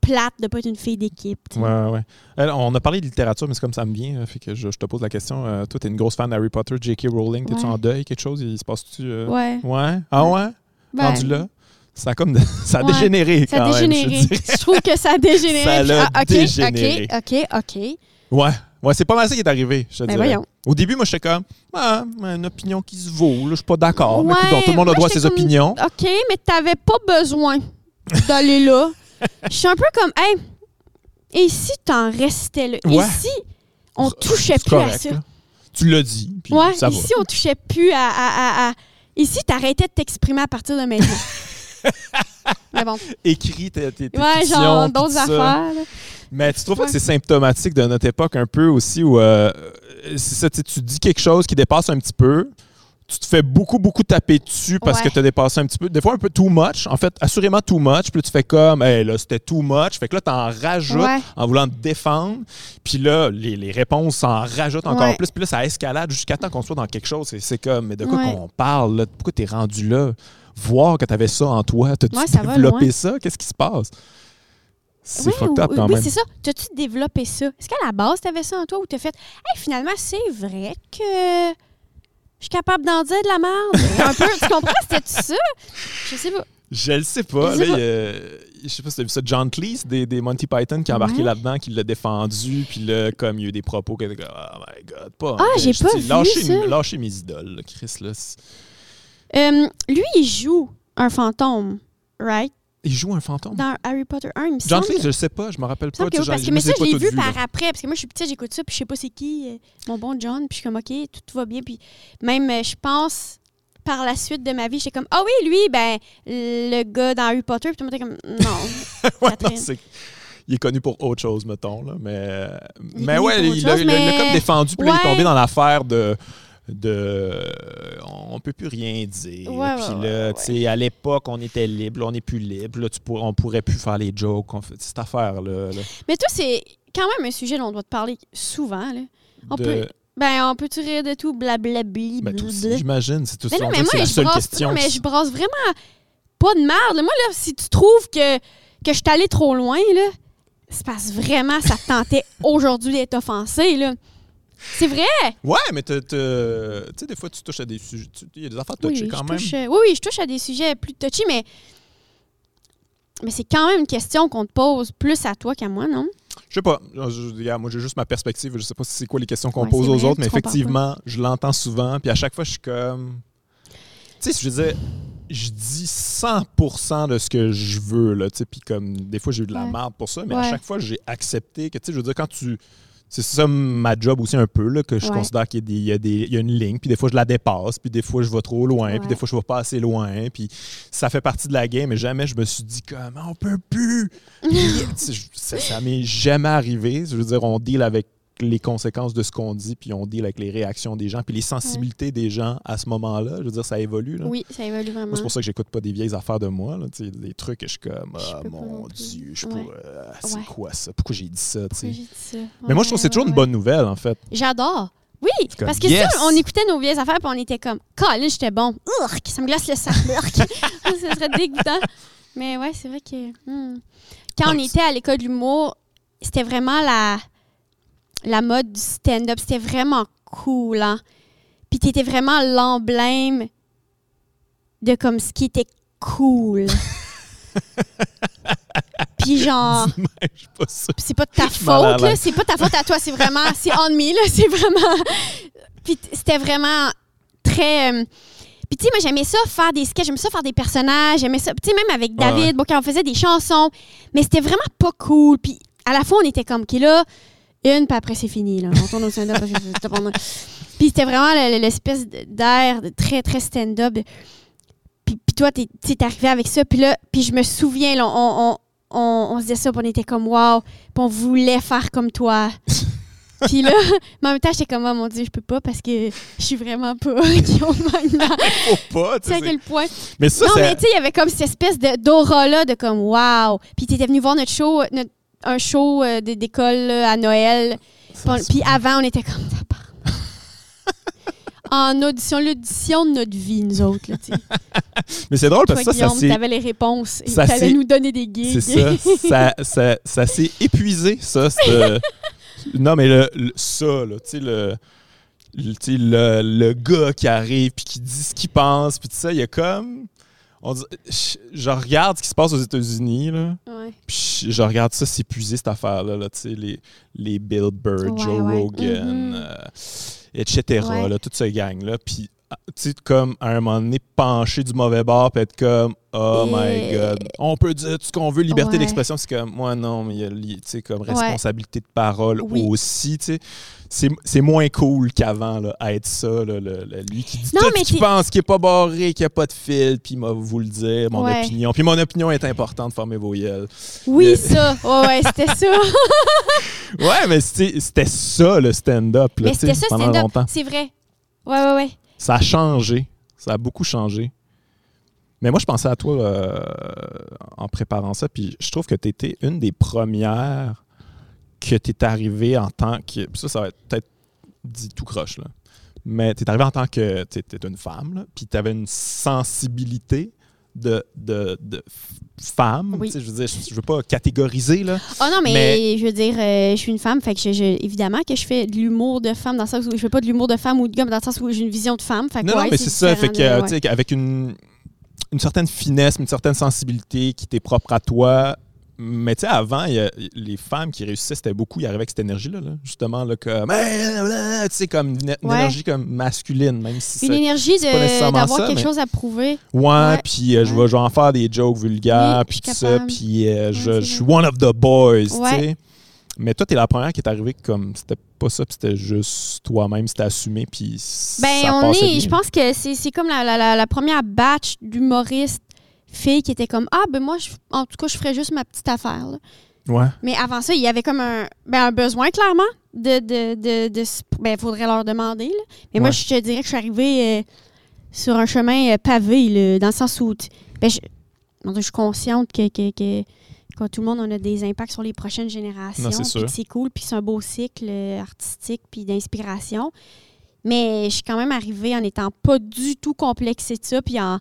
plate de pas être une fille d'équipe. Ouais, ouais. Alors, on a parlé de littérature, mais c'est comme ça me vient. Fait que je, je te pose la question. Euh, toi, t'es une grosse fan d'Harry Potter, J.K. Rowling. T'es-tu Ouais. en deuil, quelque chose? Il se passe-tu. euh, Ouais. Ouais? Ah ouais? Ben, Rendu là? Ça a comme. Ça a Ouais. dégénéré, Ça quand a même. je dégénéré. Je trouve que ça a dégénéré. Ça l'a ah, ok, dégénéré. OK, OK, OK. Ouais. Ouais, c'est pas mal ça qui est arrivé, je te Ben dirais. Au début, moi, j'étais comme, ah, une opinion qui se vaut. Là, je suis pas d'accord. mais tout le monde a droit à ses comme- opinions. OK, mais t'avais pas besoin d'aller là. Je suis un peu comme, hey, et si t'en restais là? Ouais. Et si on touchait plus à ça? là. Tu l'as dit, puis Ouais, ça va. ici, on touchait plus à. à, à, à- Ici, t'arrêtais de t'exprimer à partir de maintenant? mais bon. Écris tes, tes, tes Ouais, fictions, genre d'autres affaires. là. Mais tu trouves pas que c'est symptomatique de notre époque un peu aussi où euh, c'est ça, tu sais, tu dis quelque chose qui dépasse un petit peu, tu te fais beaucoup, beaucoup taper dessus parce Ouais. que tu as dépassé un petit peu. Des fois, un peu too much. En fait, assurément too much. Puis là, tu fais comme, hey, là, c'était too much. Fait que là, tu en rajoutes Ouais. en voulant te défendre. Puis là, les, les réponses s'en rajoutent encore Ouais. plus. Puis là, ça escalade jusqu'à temps qu'on soit dans quelque chose. C'est- C'est comme, mais de quoi Ouais. qu'on parle? Là? Pourquoi tu es rendu là? Voir que tu avais ça en toi. T'as-tu Ouais, ça développé ça? Qu'est-ce qui se passe? C'est fucked up oui, quand oui, même. c'est ça. T'as-tu développé ça? Est-ce qu'à la base, t'avais ça en toi ou t'as fait, hey, finalement, c'est vrai que je suis capable d'en dire de la merde? Un peu, tu comprends? C'était ça? Je sais pas. Je le sais pas. Je Là, sais pas. a- je sais pas si tu as vu ça. John Cleese des, des Monty Python qui a embarqué Ouais. là-dedans, qui l'a défendu. Puis là, comme il y a eu des propos qui étaient comme Oh my god, pas. Ah, j'ai pas vu lâchez, ça. lâchez mes idoles, là, Chris. Là. Euh, lui, il joue un fantôme, right? Il joue un fantôme? dans Harry Potter 1, il me John je sais pas, je me rappelle pas. que oui, parce que, mais ça, je l'ai vu là. par après, parce que moi, je suis petite, j'écoute ça, puis je sais pas c'est qui, euh, mon bon John, puis je suis comme, OK, tout, tout va bien. Puis même, euh, je pense, par la suite de ma vie, j'étais comme, ah oui, lui, ben, le gars dans Harry Potter, puis tout le monde était comme, non. Ouais, non, il est connu pour autre chose, mettons. Là. Mais, Il mais ouais, il l'a mais- comme défendu. Puis là, il est tombé dans l'affaire de. De on peut plus rien dire. Ouais, puis là, ouais, à l'époque, on était libre, là, on n'est plus libre. Là, tu pour- on pourrait plus faire les jokes. on fait- cette affaire-là. là, Mais toi, c'est quand même un sujet dont on doit te parler souvent, là. On de- peut- Ben, on peut-tu rire de tout, blablabli, Ben, j'imagine. C'est tout Mais ça. non, on mais moi, la seule brasse, question. non, mais je brasse vraiment pas de merde. Moi, là, si tu trouves que, que je suis allée trop loin, là, c'est parce vraiment, ça te tentait aujourd'hui d'être offensé, là. C'est vrai? Ouais, mais tu sais, des fois, tu touches à des sujets. Il y a des affaires touchées Oui, quand même. touche, euh, oui, oui, je touche à des sujets plus touchy, mais, mais c'est quand même une question qu'on te pose plus à toi qu'à moi, non? Je sais pas. Je- moi, j'ai juste ma perspective. Je sais pas si c'est quoi les questions qu'on Ouais, pose aux vrai, autres, mais effectivement, je l'entends souvent. Puis à chaque fois, je suis comme. Tu sais, je veux dire, je dis 100% de ce que je veux, là. Tu sais, puis comme, des fois, j'ai eu de la Ouais. merde pour ça, mais à chaque fois, j'ai accepté que, tu sais, je veux dire, quand tu. C'est ça ma job aussi un peu, là, que je Ouais. considère qu'il y a, des, il y, y a une ligne, puis des fois je la dépasse, puis des fois je vais trop loin, puis des fois je vais pas assez loin, puis ça fait partie de la game, mais jamais je me suis dit comme on peut plus? Ça ça m'est jamais arrivé. Je veux dire, on deal avec les conséquences de ce qu'on dit, puis on deal avec les réactions des gens, puis les sensibilités des gens à ce moment-là. Je veux dire, ça évolue. Là. Oui, ça évolue vraiment. C'est pour ça que j'écoute pas des vieilles affaires de moi. Là, des trucs que je suis comme, ah mon. Dieu, je Ouais. ah, c'est Ouais. quoi ça? Pourquoi j'ai dit ça? dit? Mais moi, je trouve que c'est toujours une bonne nouvelle, en fait. J'adore. Oui, comme, parce que yes! ça, on écoutait nos vieilles affaires puis on était comme, Colin, j'étais bon. Urk, ça me glace le sang. Ça serait dégoûtant. Mais ouais, c'est vrai que. hmm. Quand on était à l'école de l'humour, c'était vraiment la, la mode du stand-up. C'était vraiment cool, hein. Puis t'étais vraiment l'emblème de comme ce qui était cool. Puis genre. c'est pas de ta faute, là. l'aise. C'est pas ta faute à toi, c'est vraiment. C'est on me, là. C'est vraiment. Puis c'était vraiment très. euh, Puis tu sais, moi, j'aimais ça faire des sketchs, j'aimais ça faire des personnages, j'aimais ça. Tu sais, même avec David, Ouais. bon, quand on faisait des chansons. Mais c'était vraiment pas cool. Puis à la fois, on était comme, OK, là, une, puis après, c'est fini, là. On tourne au stand-up. puis c'était vraiment le- le- l'espèce d'air très, très stand-up. Puis, puis toi, t'es t'es arrivé avec ça. Puis là, puis je me souviens, là, on, on, on, on se disait ça, puis on était comme, wow. Puis on voulait faire comme toi. puis là, mais en même temps, j'étais comme, oh mon Dieu, je peux pas parce que je suis vraiment pas Magnan. Faut pas, tu sais à quel point? Mais ça, non, mais tu sais, il y avait comme cette espèce d'aura-là de comme, wow. Puis t'étais venu voir notre show, notre- un show euh, d'école à Noël. Puis avant, on était comme, en audition, l'audition de notre vie, nous autres. Là. Mais c'est drôle parce que ça, ça s'est. t'avais les réponses. Et ça t'allais nous donner des gigs. C'est ça. ça, ça, ça s'est épuisé, ça. non, mais le, le- ça, là, tu sais, le, le, le gars qui arrive puis qui dit ce qu'il pense, puis tout ça, il y a comme. On dit- je, je regarde ce qui se passe aux États-Unis, là, Ouais. puis je, je regarde ça s'épuiser, cette affaire-là, là, tu sais, les, les Bill Burr, Ouais, Joe ouais. Rogan, Mhm. euh, etc., là, toute cette gang-là. Puis, ah, tu sais, comme à un moment donné, pencher du mauvais bord, puis être comme, oh Et- my God, on peut dire tout ce qu'on veut, liberté d'expression, c'est comme, moi non, mais il y a, li- tu sais, comme responsabilité de parole Oui. aussi, tu sais. C'est moins cool qu'avant, à être ça, là, le- le- lui qui dit Non, tout mais ce qu'il pense, qui est pas barré, qui a pas de fil, puis il va vous le dire, mon Ouais. opinion. Puis mon opinion est importante, formez vos yeux. Oui, ça. Ouais, ouais, c'était ça. Ouais, mais c'était ça, le stand-up, Mais c'était ça, pendant longtemps. C'est vrai. Ouais, ouais, ouais. Ça a changé. Ça a beaucoup changé. Mais moi, je pensais à toi euh, en préparant ça, puis je trouve que tu étais une des premières que tu es arrivée en tant que. Ça, ça va être peut-être dit tout croche, là. Mais tu es arrivée en tant que. Tu étais une femme, là, puis tu avais une sensibilité de, de, femme. Oui. Je veux dire, je, je veux pas catégoriser, là. Oh non, mais, Mais- je veux dire, euh, je suis une femme, fait que je, je- évidemment que je fais de l'humour de femme dans le sens où je fais pas de l'humour de femme ou de gars, mais dans le sens où j'ai une vision de femme. Fait que Non, ouais, non, mais c'est ça. Fait que, euh, ouais. avec une, une certaine finesse, une certaine sensibilité qui t'est propre à toi, Mais tu sais, avant, y a- les femmes qui réussissaient, c'était beaucoup, ils arrivaient avec cette énergie-là, là, justement, là, comme, tu sais, comme une, une Ouais. énergie comme masculine, même si Une énergie d'avoir quelque mais- chose à prouver. Ouais, puis euh, je vais je vais en faire des jokes vulgaires, puis tout ça, puis euh, je, suis one of the boys, tu sais. Mais toi, t'es la première qui est arrivée comme c'était pas ça, puis c'était juste toi-même, c'était assumé, puis Ben, ça on est. bien. Je pense que c'est c'est comme la, la- la- la première batch d'humoristes filles qui étaient comme Ah, ben moi, je- en tout cas, je ferais juste ma petite affaire. là. Ouais. Mais avant ça, il y avait comme un, ben, un besoin, clairement, de. de, de, ben, faudrait leur demander. là. Mais moi, je te dirais que je suis arrivée euh, sur un chemin euh, pavé, là, dans le sens où. Ben, je, suis consciente que. que, que que tout le monde on a des impacts sur les prochaines générations. C'est cool, puis c'est un beau cycle euh, artistique, puis d'inspiration. Mais je suis quand même arrivée en étant pas du tout complexée de ça, puis en,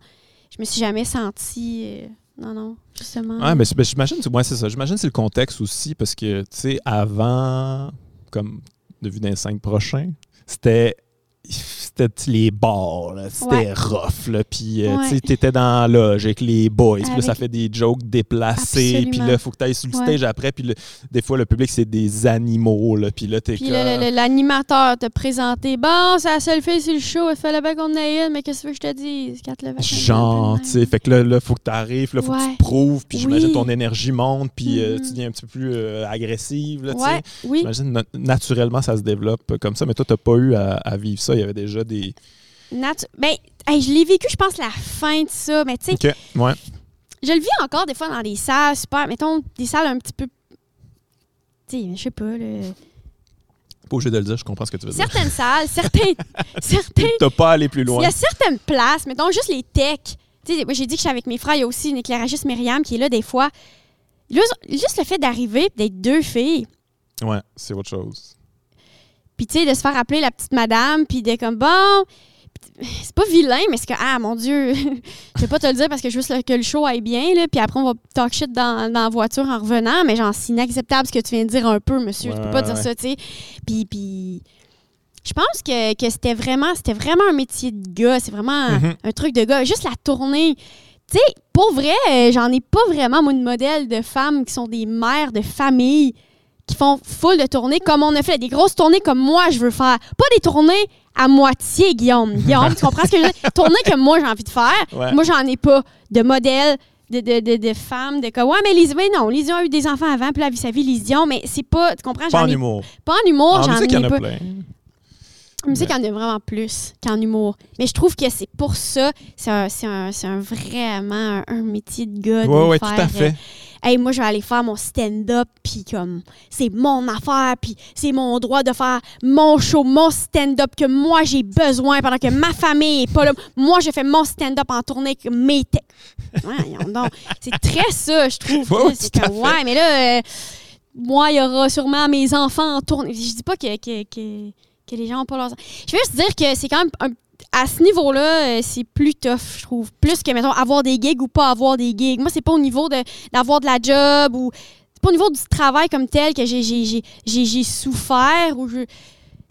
je me suis jamais sentie. euh, non, non, justement. Ouais, mais ben, j'imagine, ouais, c'est ça. J'imagine c'est le contexte aussi, parce que, tu sais, avant, comme de vue d'un 5 prochain, c'était c'était les bars, c'était Ouais. rough, là. Puis, euh, Ouais. tu sais, t'étais dans la loge avec les boys, puis ça fait des jokes déplacés, puis là, faut que t'ailles sur le Ouais. stage après, puis des fois, le public, c'est des animaux, là. Puis là, t'es Puis comme... l'animateur t'a présenté Bon, c'est la seule fille sur le show, il fallait bien qu'on ait une, mais qu'est-ce que tu je te le vaccin, Genre, tu sais, fait que là, là, faut que t'arrives, là, faut que tu te prouves, puis j'imagine ton énergie monte, puis euh, Mhm. tu deviens un petit peu plus euh, agressive, là, tu oui. J'imagine na- naturellement ça se développe comme ça, mais toi, t'as pas eu à, à vivre ça. Il y avait déjà des. Natu- ben, hey, je l'ai vécu, je pense, la fin de ça, mais tu sais, Ok, ouais. je le vis encore des fois dans des salles super, mettons, des salles un petit peu. Tu sais, je sais pas, là. Pas obligé de le dire, je comprends ce que tu veux dire. Certaines salles, certains. certains T'as pas allé plus Il loin. y a certaines places, mettons juste les techs. Tu sais, moi, j'ai dit que je suis avec mes frères. Il y a aussi une éclairagiste Myriam qui est là des fois. Juste, juste le fait d'arriver et d'être deux filles, Ouais, c'est autre chose. Puis tu sais, de se faire appeler la petite madame, puis d'être comme bon. C'est pas vilain, mais c'est que, ah mon Dieu, je vais pas te le dire parce que je veux juste que le show aille bien, là, puis après on va talk shit dans, dans la voiture en revenant, mais genre, c'est inacceptable ce que tu viens de dire un peu, monsieur. tu peux Ouais, pas ouais, dire ouais. ça, tu sais. Puis, puis je pense que, que c'était vraiment, c'était vraiment un métier de gars, c'est vraiment Mhm. un truc de gars. Juste la tournée. Tu sais, pour vrai, euh, j'en ai pas vraiment, moi, de modèle de femmes qui sont des mères de famille qui font full de tournées comme on a fait. Des grosses tournées comme moi, je veux faire. Pas des tournées à moitié, Guillaume. Guillaume, tu comprends ce que je veux dire? Tournées que moi, j'ai envie de faire. Ouais. Moi, j'en ai pas de modèle de, de, de, de femmes, de comme, ouais, mais Lise, mais non, Lise a eu des enfants avant, puis elle vit sa vie, Lise Dion, mais c'est pas, tu comprends? Pas en ai- humour. Pas en humour, En j'en il y en ai a pas. plein. La musique, il y en a vraiment plus qu'en humour. Mais je trouve que c'est pour ça, c'est un, un, un vraiment un, métier de gars. de Ouais, ouais, tout à fait. Hey, moi, je vais aller faire mon stand-up, puis comme, c'est mon affaire, puis c'est mon droit de faire mon show, mon stand-up que moi, j'ai besoin pendant que ma famille est pas là. Moi, je fais mon stand-up en tournée avec mes Ouais, donc. C'est très ça, je trouve. Ouais, c'est comme, mais là, euh, moi, il y aura sûrement mes enfants en tournée. Je dis pas que, que, que, que les gens n'ont pas leurs Je veux juste dire que c'est quand même un- à ce niveau-là, euh, c'est plus tough, je trouve. Plus que, mettons, avoir des gigs ou pas avoir des gigs. Moi, c'est pas au niveau de- d'avoir de, la job ou. C'est pas au niveau du travail comme tel que j'ai- souffert ou je.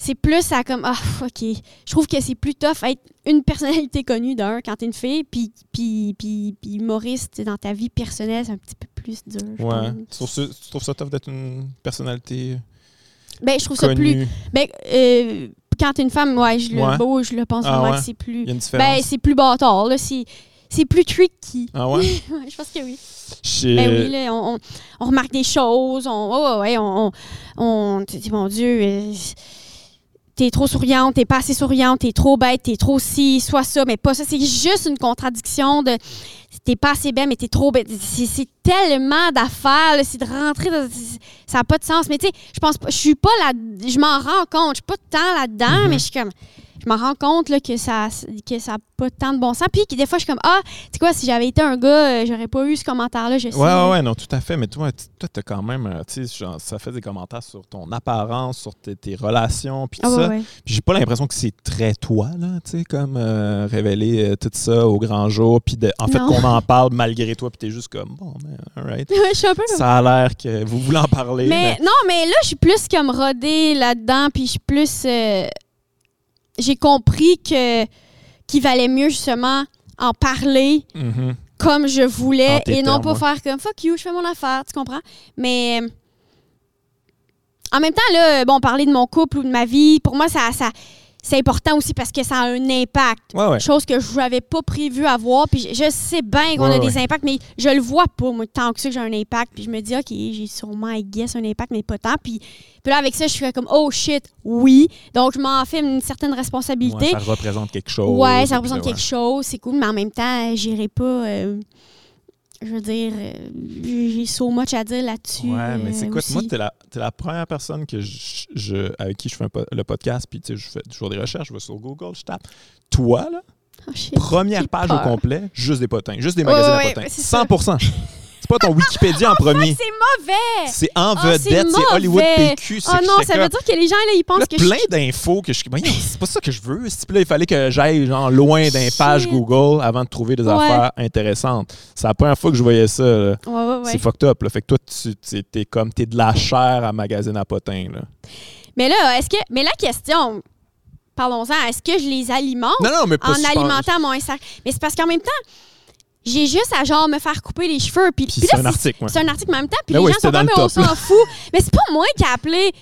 C'est plus à comme. Ah, OK. Je trouve que c'est plus tough être une personnalité connue d'un quand t'es une fille, puis, puis, puis, puis humoriste dans ta vie personnelle, c'est un petit peu plus dur. Ouais. Tu trouves, ça, tu trouves ça tough d'être une personnalité Ben, je trouve ça plus. Ben, euh, quand t'es une femme, ouais, je le Ouais. beau, je le pense Ah vraiment ouais? que c'est plus. Il y a une différence. Ben, c'est plus bâtard, là. C'est, c'est plus tricky. ah ouais? Je pense que oui. Ben oui, là, on, on- on remarque des choses. On, ouais, ouais, ouais, on, on, on- tu dis, mon Dieu, euh, t'es trop souriante, t'es pas assez souriante, t'es trop bête, t'es trop ci, soit ça, mais pas ça. C'est juste une contradiction de t'es pas assez belle, mais t'es trop bête. C'est, tellement d'affaires, c'est de rentrer dans. Ça n'a pas de sens. Mais tu sais, je pense pas, je suis pas là, je m'en rends compte. Je suis pas tant là-dedans, Mhm. mais je suis comme. Je m'en rends compte là, que ça que ça a pas tant de bon sens. Puis que des fois, je suis comme Ah, tu sais quoi, si j'avais été un gars, euh, j'aurais pas eu ce commentaire-là, je sais. Ouais, ouais, ouais, non, tout à fait. Mais toi, toi, t'as quand même, euh, tu sais, ça fait des commentaires sur ton apparence, sur tes, tes relations, puis tout Ah ça. ouais. Puis j'ai pas l'impression que c'est très toi, là, tu sais, comme euh, révéler tout ça au grand jour, puis de- en fait qu'on en parle malgré toi, puis t'es juste comme, bon, ben, alright. Ouais, je suis un peu comme Ça a l'air que vous voulez en parler. Mais mais- non, mais là, je suis plus comme rodée là-dedans, puis je suis plus. euh, J'ai compris que qu'il valait mieux justement en parler, Mhm. comme je voulais tes et non termes, pas ouais. faire comme fuck you, je fais mon affaire, tu comprends? Mais euh, en même temps, là, bon, parler de mon couple ou de ma vie, pour moi, ça, ça, c'est important aussi parce que ça a un impact. Ouais, ouais. Chose que je n'avais pas prévu avoir. Puis je, sais bien qu'on Ouais, a des impacts, mais je le vois pas, moi, tant que ça que j'ai un impact. Puis je me dis, OK, j'ai sûrement, I guess, un impact, mais pas tant. Puis, puis là, avec ça, je suis comme, oh shit, oui. Donc, je m'en fais une certaine responsabilité. Ça représente quelque chose. Ouais, ça représente quelque chose, c'est cool, mais en même temps, j'irai pas. euh, je veux dire, euh, j'ai so much à dire là-dessus. Ouais, mais c'est euh, écoute, moi, t'es la, t'es la première personne que je, je- avec qui je fais un le podcast, puis tu sais, je fais toujours des recherches, je vais sur Google, je tape. Toi, là, Oh, première page peur. au complet, juste des potins, juste des magazines ouais, à potins. ouais, c'est ça. 100 C'est pas ton Wikipédia en premier. C'est mauvais! C'est en Ah, vedette, c'est Hollywood. PQ. c'est Oh que non, ça veut dire que les gens, là, ils pensent Là, que plein je d'infos que je suis. C'est pas ça que je veux. Puis là, il fallait que j'aille genre loin d'un page. Google avant de trouver des Ouais. affaires intéressantes. C'est la première fois que je voyais ça. Ouais, ouais, ouais. C'est fucked up. Là. Fait que toi, tu t'es comme t'es de la chair à magazine à potins. Là. Mais là, est-ce que. Mais la question, parlons-en, est-ce que je les alimente Non, non, mais pas en alimentant mon Instagram? Mais c'est parce qu'en même temps, j'ai juste à genre me faire couper les cheveux. Puis, Puis c'est un article, ouais. C'est un article en même temps, puis Ben les oui, gens sont comme, mais on s'en fout. Mais c'est pas moi qui a appelé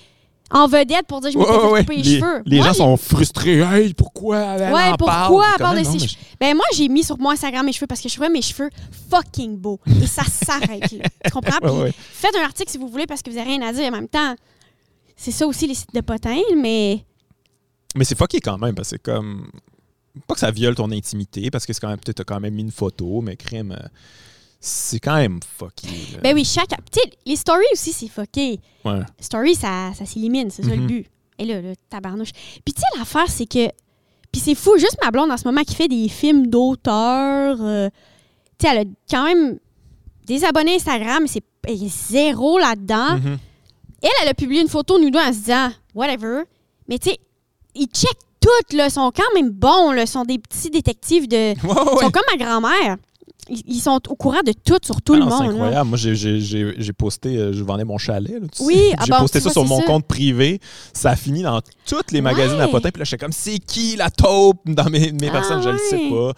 en vedette pour dire je m'étais Ouais, fait ouais, couper les, les, cheveux. les Moi, gens sont frustrés. Hey, pourquoi elle Ouais, en pourquoi elle parle de ses cheveux? Ben moi, j'ai mis sur mon Instagram mes cheveux parce que je trouvais mes cheveux fucking beaux. Et ça s'arrête là. Tu comprends? Puis Ouais, ouais. faites un article si vous voulez parce que vous n'avez rien à dire. En même temps, c'est ça aussi les sites de potins, mais Mais c'est fucké quand même, parce que c'est comme. Pas que ça viole ton intimité, parce que c'est quand même. Peut-être t'as quand même mis une photo, mais crime. euh, C'est quand même fucké. là. ben oui, chaque. Tu sais, les stories aussi, c'est fucké. Ouais. Story, ça, ça s'élimine, c'est ça le Mhm. but. Et là, là, tabarnouche. Puis tu sais, l'affaire, c'est que. Puis c'est fou, juste ma blonde en ce moment qui fait des films d'auteur. euh, tu sais, elle a quand même des abonnés Instagram, mais c'est zéro là-dedans. Mhm. Elle, elle a publié une photo, nous deux, en se disant, whatever. Mais tu sais, ils checkent tout, là. Sont quand même bons, là. Sont des petits détectives de. Ouais, Ils sont comme ma grand-mère. Ils, sont au courant de tout sur tout Ah le non, C'est monde. là. incroyable. Moi, j'ai- posté, euh, je vendais mon chalet. là, Oui, ah j'ai bon, posté ça vois, sur c'est mon ça. compte privé. Ça a fini dans tous les magazines à potins. Puis là, j'étais comme, c'est qui la taupe dans mes, mes Ah personnes? Je le sais ouais. pas.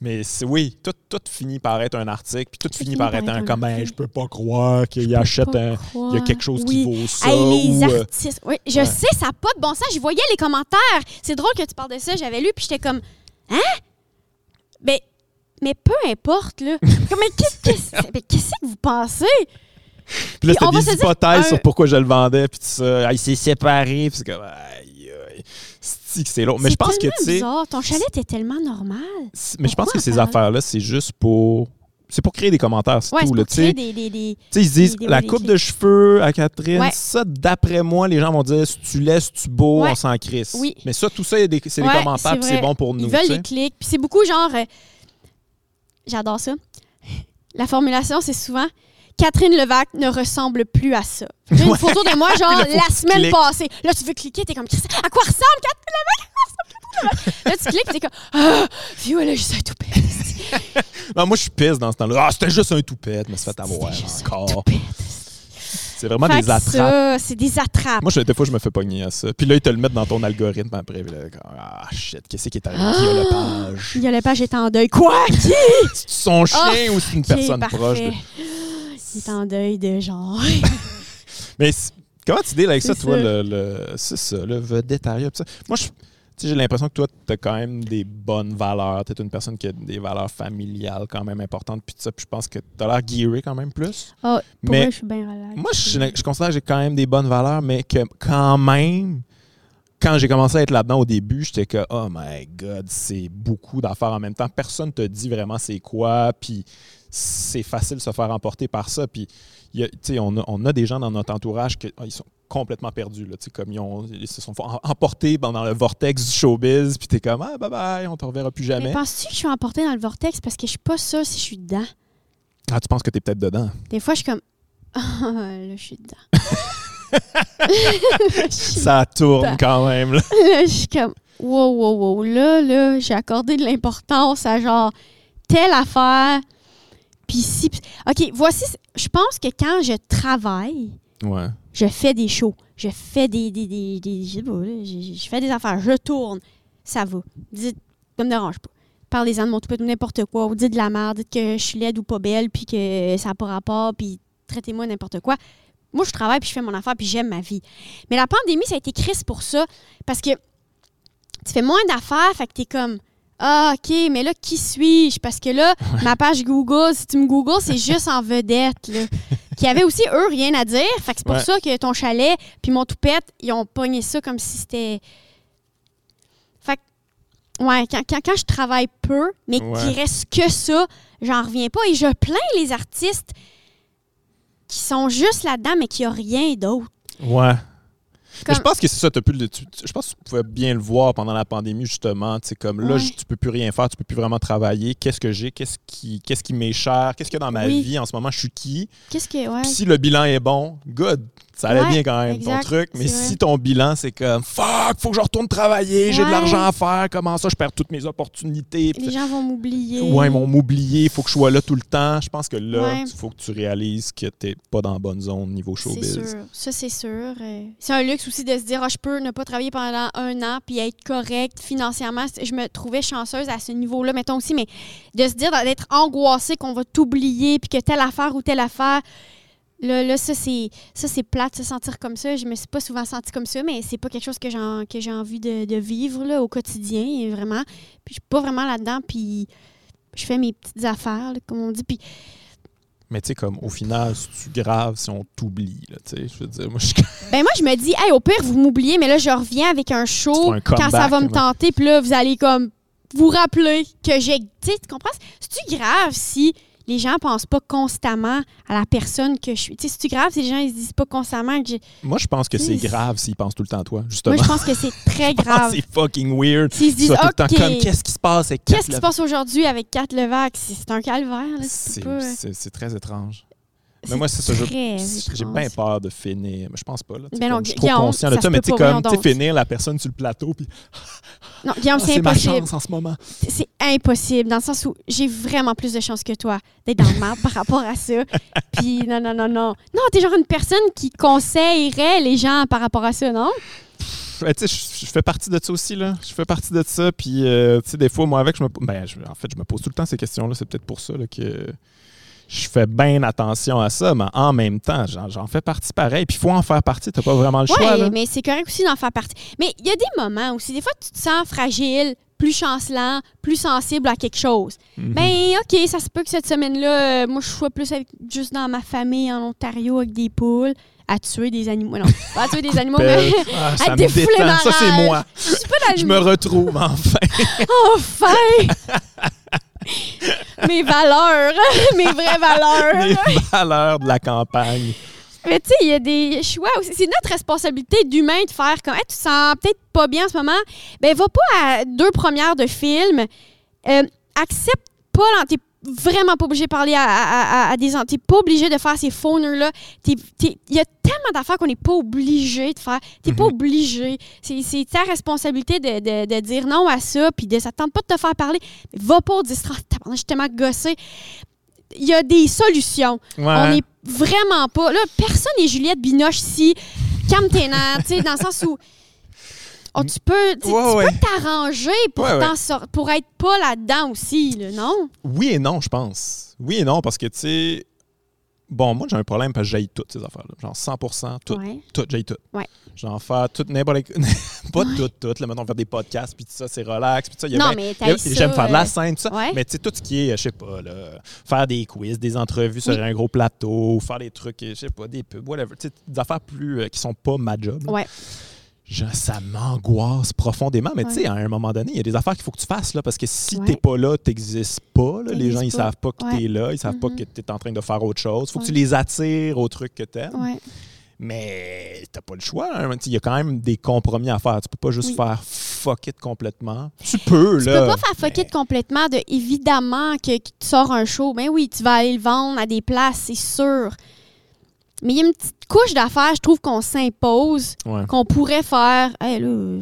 Mais c'est- oui, tout, tout finit par être un article. Puis tout, finit finit par être un un comme, ben, article. je peux pas croire qu'il achète un. Il y a quelque chose qui vaut ça. Hey, les ou, euh, artistes. Oui, je ouais. sais, ça n'a pas de bon sens. Je voyais les commentaires. C'est drôle que tu parles de ça. J'avais lu, puis j'étais comme, hein? Mais, mais peu importe, là. Mais qu'est-ce que vous pensez? Puis là, c'était des dire, hypothèses un- sur pourquoi je le vendais. Puis tout ça. Il s'est séparé. Puis c'est comme, aïe, aïe. C'est que c'est long. Mais je pense que, tu sais. Ton chalet était tellement normal. Mais je pense que ces affaires-là, c'est juste pour. C'est pour créer des commentaires, c'est Ouais, tout. là, pour tu sais. créer des, des, des- ils se disent la coupe de cheveux à Catherine, Ouais. ça, d'après moi, les gens vont dire si tu laisses, tu beau, Ouais. on s'en crisse. Oui. Mais ça, tout ça, c'est des commentaires, c'est bon pour nous. Ils veulent des clics. Puis c'est beaucoup genre. euh, J'adore ça. La formulation, c'est souvent Catherine Levac ne ressemble plus à ça. J'ai une Ouais. photo de moi, genre, Là, la semaine cliques. passée. Là, tu veux cliquer, t'es comme, à quoi ressemble Catherine Levac? Là, tu cliques, t'es comme, ah, vieux, elle a juste un toupet. Non, moi, je suis pisse dans ce temps-là. Ah, c'était juste un toupette, mais se fait avoir un encore. C'est vraiment Fait des attrapes. c'est des attrapes. Moi, je, des fois, je me fais pogner à ça. Puis là, ils te le mettent dans ton algorithme après. là, ah, shit, qu'est-ce qui est arrivé? Qui a le page? Il y a le page est en deuil. Quoi? Qui? C'est son chien ou c'est une personne parfait. proche? de- Il est en deuil de genre. Mais comment tu deals avec ça, toi, le, le- c'est ça, le vedettariat? ça? Moi, je- j'ai l'impression que toi, tu as quand même des bonnes valeurs. Tu es une personne qui a des valeurs familiales quand même importantes. Puis ça, puis je pense que tu as l'air gearé quand même plus. Ah, pour Mais vrai, je suis bien relax. Moi, je, je considère que j'ai quand même des bonnes valeurs, mais que quand même, quand j'ai commencé à être là-dedans au début, j'étais que, oh my God, c'est beaucoup d'affaires en même temps. Personne te dit vraiment c'est quoi, puis c'est facile de se faire emporter par ça. Puis, y a- tu sais, on, a, on a des gens dans notre entourage qui ils sont complètement perdus. Là, comme ils, ont- ils se sont fait em- emporter dans le vortex du showbiz, puis t'es comme, ah, bye bye, on te reverra plus Mais jamais. penses-tu que je suis emportée dans le vortex parce que je suis pas sûre si je suis dedans? Ah, tu penses que t'es peut-être dedans? Des fois, je suis comme. Ah, là, je suis dedans. Ça tourne dedans. quand même. Là. Là, je suis comme. Wow, wow, wow. Là, là, j'ai accordé de l'importance à genre telle affaire. Puis si. OK, voici. Je pense que quand je travaille, Je fais des shows. Je fais des. des, des, des- je fais des affaires. Je tourne. Ça va. Dites, ça me dérange pas. parle des animaux, tout peut n'importe quoi, ou dites de la merde, dites que je suis laide ou pas belle, puis que ça n'a pas rapport, puis traitez-moi n'importe quoi. Moi, je travaille, puis je fais mon affaire, puis j'aime ma vie. Mais la pandémie, ça a été crise pour ça, parce que tu fais moins d'affaires, fait que t'es comme... Ah, OK, mais là, qui suis-je? Parce que là, ma page Google, si tu me Googles, c'est juste en vedette, là. Qui avait aussi, eux, rien à dire. Fait que c'est pour Ouais. ça que ton chalet puis mon toupette, ils ont pogné ça comme si c'était... Fait que, ouais, quand, quand, quand je travaille peu, mais Ouais. qu'il reste que ça, j'en reviens pas. Et je plains les artistes qui sont juste là-dedans, mais qui n'ont rien d'autre. Ouais. Mais je pense que c'est ça, t'as pu le- tu- je pense que tu pouvais bien le voir pendant la pandémie, justement. Tu sais, comme là, Ouais. je- tu peux plus rien faire, tu peux plus vraiment travailler. Qu'est-ce que j'ai? Qu'est-ce qui, qu'est-ce qui m'est cher? Qu'est-ce a dans ma Oui. vie en ce moment? Je suis qui? Qu'est-ce que... Ouais. Si le bilan est bon, good. Ça allait Ouais, bien quand même, exact, ton truc. Mais c'est si ton bilan, c'est comme fuck, faut que je retourne travailler, j'ai de l'argent à faire, comment ça, je perds toutes mes opportunités. Les gens vont m'oublier. Ouais, ils vont m'oublier, il faut que je sois là tout le temps. Je pense que là, Ouais. il faut que tu réalises que t'es pas dans la bonne zone niveau C'est showbiz. sûr. Ça, c'est sûr. Euh, C'est un luxe aussi de se dire, Ah, je peux ne pas travailler pendant un an puis être correct financièrement. Je me trouvais chanceuse à ce niveau-là, mettons aussi, mais de se dire d'être angoissée qu'on va t'oublier puis que telle affaire ou telle affaire. Là, là ça, c'est ça c'est plate se sentir comme ça. Je me suis pas souvent sentie comme ça, mais c'est pas quelque chose que j'ai en- que j'ai envie de, de vivre là, au quotidien, vraiment. Puis je suis pas vraiment là-dedans, puis je fais mes petites affaires, là, comme on dit. Puis Mais tu sais, comme au final, c'est-tu grave si on t'oublie, là, tu sais? Je veux dire, moi, je Ben moi, je me dis, hey, au pire, vous m'oubliez, mais là, je reviens avec un show un quand ça va me tenter, puis là, vous allez comme vous rappeler que j'ai. Tu sais, tu comprends? C'est-tu grave si les gens pensent pas constamment à la personne que je suis? Tu sais, c'est-tu grave si les gens ils se disent pas constamment que j'ai. Moi, je pense que c'est grave s'ils pensent tout le temps à toi, justement. Moi, je pense que c'est très grave. c'est fucking weird. S'ils se disent, sois tout le temps comme qu'est-ce qui se passe avec qu'est-ce qui se passe aujourd'hui avec Kat Levac? C'est c'est un calvaire. C'est C'est pas. c'est- c'est très étrange. Mais moi, c'est ça. J'ai bien peur de finir. Mais je pense pas. Là, Ben non, comme je suis trop Guillaume, conscient de ça Mais tu comme donc. finir la personne sur le plateau, puis Non, Guillaume, Ah, c'est ma impossible. chance en ce moment. c'est impossible dans le sens où j'ai vraiment plus de chance que toi d'être dans le marbre par rapport à ça. Puis non, non, non, non. Non, t'es genre une personne qui conseillerait les gens par rapport à ça, non? Sais, je, je fais partie de ça aussi, là. Je fais partie de ça, puis, euh, tu sais, des fois, moi, avec, je me... Ben, je- en fait, je me pose tout le temps ces questions-là. C'est peut-être pour ça là, que je fais bien attention à ça, mais en même temps, j'en, fais partie pareil. Puis il faut en faire partie. T'as pas vraiment le choix, là. mais c'est correct aussi d'en faire partie. Mais il y a des moments aussi, des fois, tu te sens fragile, plus chancelant, plus sensible à quelque chose. Mhm. Ben, OK, ça se peut que cette semaine-là, euh, moi, je sois plus avec- juste dans ma famille en Ontario avec des poules, à tuer des animaux. Non, pas à tuer des animaux, mais. Ah, ça me défouler ma Ça, c'est moi. je suis pas Je me retrouve, enfin. Enfin! Mes valeurs, mes vraies valeurs. Les valeurs de la campagne. Mais tu sais, il y a des choix aussi. C'est notre responsabilité d'humain de faire comme, Hey, tu te sens peut-être pas bien en ce moment. Ben, va pas à deux premières de film. Euh, accepte pas, t'es vraiment pas obligé de parler à, à- à- à des gens. T'es pas obligé de faire ces phoners-là. Il y a tellement d'affaires qu'on n'est pas obligé de faire. T'es pas Mhm. obligé. C'est ta responsabilité de, de- de dire non à ça, puis de s'attendre pas de te faire parler. Va pas au distraire. Je suis tellement gossée. Il y a des solutions. Ouais. On n'est vraiment pas. Là, personne n'est Juliette Binoche si. Calme tes nerfs, tu sais, dans le sens où. Oh, tu peux tu Ouais, ouais. peux t'arranger pour, Ouais, pour être pas là-dedans aussi, là, non? Oui et non, je pense. Oui et non, parce que, tu sais, bon, moi, j'ai un problème parce que j'aille toutes ces affaires-là. Genre 100 tout. Tout, j'aille tout. J'en fais tout, n'importe Pas tout, tout. Là, maintenant, faire des podcasts, puis tout ça, c'est relax. Puis tout ça, y a Non, mais t'as J'aime faire de la euh, scène, tout ça. Mais tu sais, tout ce qui est, je sais pas, là, faire des quiz, des entrevues sur Oui. un gros plateau, faire des trucs, je sais pas, des pubs, whatever. Tu sais, des affaires plus euh, qui sont pas ma job. là. Ouais. Je- ça m'angoisse profondément. Mais tu sais, à un moment donné, il y a des affaires qu'il faut que tu fasses, là, parce que si Ouais. t'es pas là, t'existes pas. là. Les gens, ils pas. savent pas que Ouais. t'es là. Ils savent pas Mhm. que t'es en train de faire autre chose. Faut que tu les attires au truc que t'aimes. Mais t'as pas le choix. hein. Il y a quand même des compromis à faire. Tu peux pas juste Oui. faire fuck it complètement. Tu peux, Tu là. peux pas faire fuck it complètement de évidemment que, que tu sors un show. Ben oui, tu vas aller le vendre à des places, c'est sûr. Mais il y a une petite couche d'affaires, je trouve, qu'on s'impose, Ouais. qu'on pourrait faire. Hey, là,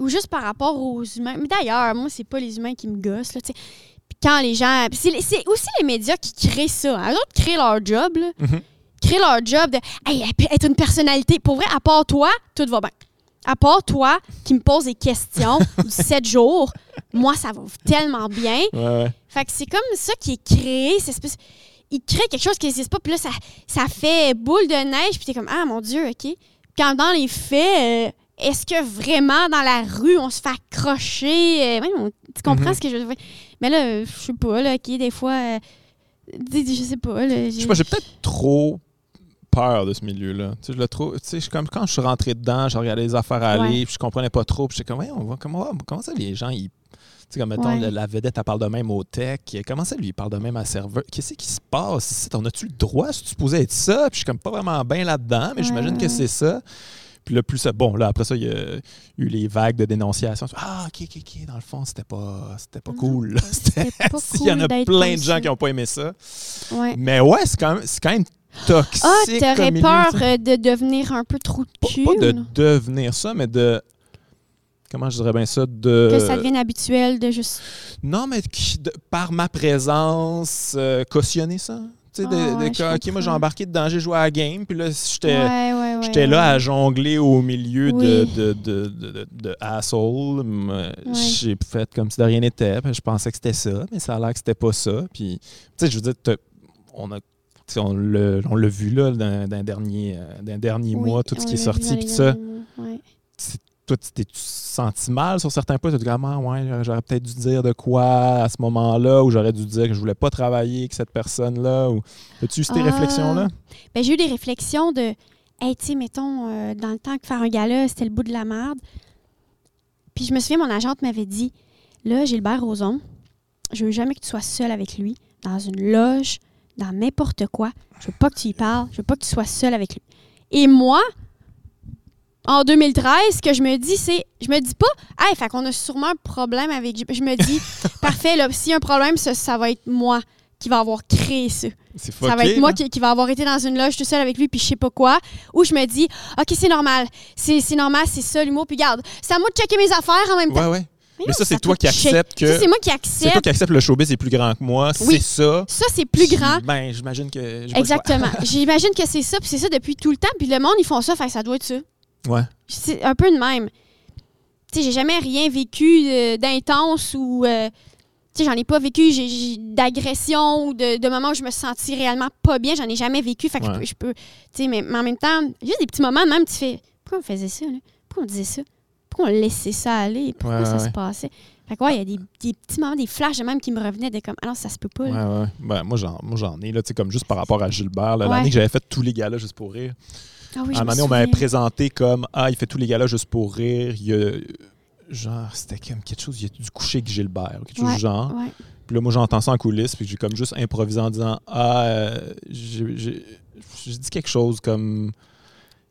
ou juste par rapport aux humains. Mais d'ailleurs, moi, c'est pas les humains qui me gossent. Là. Puis quand les gens. C'est les- aussi les médias qui créent ça. Hein. Eux autres créent leur job. Là. Mhm. Créent leur job de hey, être une personnalité. Pour vrai, à part toi, tout va bien. À part toi qui me poses des questions du 7 jours, moi, ça va tellement bien. Ouais, ouais. Fait que c'est comme ça qui est créé. cette espèce- Il crée quelque chose qui n'existe pas, puis là, ça, ça fait boule de neige, puis t'es comme, ah mon Dieu, OK. Quand dans les faits, euh, est-ce que vraiment dans la rue, on se fait accrocher? euh, on- tu comprends Mhm. ce que je veux dire? Mais là, euh, je sais pas, là, OK, des fois, euh, je sais pas. Là, Je sais pas, j'ai peut-être trop peur de ce milieu-là. Tu sais, je le trouve, tu sais, je- comme quand je suis rentré dedans, je regardais les affaires aller, Ouais. puis je comprenais pas trop, puis j'étais comme, ouais, on va, comment, comment ça les gens, ils. Tu sais, comme mettons, Ouais. la, la vedette, elle parle de même au tech. Comment ça, lui, il parle de même à serveur? Qu'est-ce qui se passe? Ici? On a-tu le droit? Si tu supposé être ça? Puis je suis comme pas vraiment bien là-dedans, mais j'imagine que c'est ça. Puis là, plus ça. Bon, là, après ça, il y a eu les vagues de dénonciation. Ah, ok, ok, ok. Dans le fond, c'était pas, c'était pas cool. C'était- Il y en a plein de gens qui n'ont pas aimé ça. Ouais. Mais ouais, c'est quand même, c'est quand même toxique. Ah, t'aurais peur euh, de devenir un peu trop de Pas, cul? pas de devenir ça, mais de. Comment je dirais bien ça? De. Que ça devienne habituel de juste. Non, mais de- par ma présence, euh, cautionner ça. Tu sais, Ah de- OK, moi, j'ai embarqué dedans, j'ai joué à la game, puis là, j'étais. Ouais, ouais, ouais. J'étais là à jongler au milieu de, Oui. de, de, asshole. J'ai fait comme si de rien n'était. puis Je pensais que c'était ça, mais ça a l'air que c'était pas ça. Puis, tu sais, je veux dire, on a. On l'a vu là les derniers, euh, Oui, mois, tout ce qui est sorti, puis ça. ouais. Toi, tu t'es senti mal sur certains points? Tu te dis, ah, ouais, j'aurais peut-être dû dire de quoi à ce moment-là, ou j'aurais dû dire que je voulais pas travailler avec cette personne-là, ou as-tu eu ces Ah. réflexions-là? Ben, j'ai eu des réflexions de, hey, tu sais, mettons, euh, dans le temps que faire un gala, c'était le bout de la merde. Puis je me souviens, mon agente m'avait dit, là, Gilbert Rozon, je veux jamais que tu sois seul avec lui, dans une loge, dans n'importe quoi. Je veux pas que tu y parles, je veux pas que tu sois seul avec lui. Et moi, en 2013, ce que je me dis, c'est, je me dis pas, hey, fait qu'on a sûrement un problème avec. Je me dis, parfait, là, s'il y a un problème, ça, ça va être moi qui va avoir créé ça. C'est Ça va être moi qui, qui va avoir été dans une loge tout seul avec lui, puis je sais pas quoi. Ou je me dis, OK, c'est normal. C'est c'est normal, c'est ça l'humour. Puis garde, c'est à moi de checker mes affaires en même temps. Ouais, ouais. Mais non, ça, c'est toi qui acceptes que. C'est moi qui C'est toi accepte. qui acceptes le showbiz est plus grand que moi, Oui. c'est ça. Ça, c'est plus Puis, grand. Ben, j'imagine que. Exactement. J'imagine que c'est ça, puis c'est ça depuis tout le temps. Puis le monde, ils font ça, fait que ça doit être ça. Ouais. C'est un peu de même. Tu sais, j'ai jamais rien vécu euh, d'intense ou. euh, tu sais, j'en ai pas vécu j'ai- j'ai d'agression ou de, de moments où je me sentis réellement pas bien. J'en ai jamais vécu. Fait que je Ouais. peux- je peux. Tu sais, mais, mais en même temps, juste des petits moments, même, tu fais. Pourquoi on faisait ça, là? Pourquoi on disait ça? Pourquoi on laissait ça aller? Pourquoi Ouais, ça ouais, se passait? Fait que ouais, il y a des, des petits moments, des flashs même qui me revenaient de comme, ah non, ça se peut pas. Là. ouais. Ben, moi, j'en, moi, j'en ai, là, tu sais, comme juste par rapport à Gilbert. là. L'année que j'avais fait tous les gars-là juste pour rire. Ah oui, à un me moment donné, on m'avait présenté comme Ah, il fait tous les gars-là juste pour rire. Il y a. Genre, c'était comme quelque chose, il y a du coucher avec Gilbert, quelque chose Ouais, du genre. Ouais. Puis là, moi, j'entends ça en coulisses, puis j'ai comme juste improvisé en disant Ah, euh, j'ai dit quelque chose comme.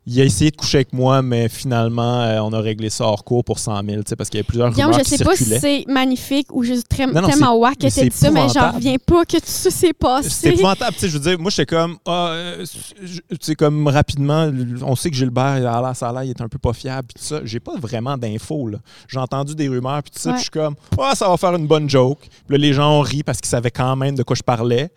Il a essayé de coucher avec moi, mais finalement, euh, on a réglé ça hors cours pour 100 000, tu sais, parce qu'il y avait plusieurs Guillaume, rumeurs je qui sais pas si c'est magnifique ou juste très, Non, non, tellement wack que c'est ça, mais j'en reviens pas que tout ça s'est passé. C'était épouvantable. Tu sais, je veux dire, moi, j'étais comme, ah, euh, sais, comme rapidement, on sait que Gilbert, il a l'air, ça a l'air, il est un peu pas fiable, puis tout ça. J'ai pas vraiment d'infos, là. J'ai entendu des rumeurs, puis tout ça, Ouais. puis je suis comme, ah, ça va faire une bonne joke. Puis là, les gens ont ri parce qu'ils savaient quand même de quoi je parlais.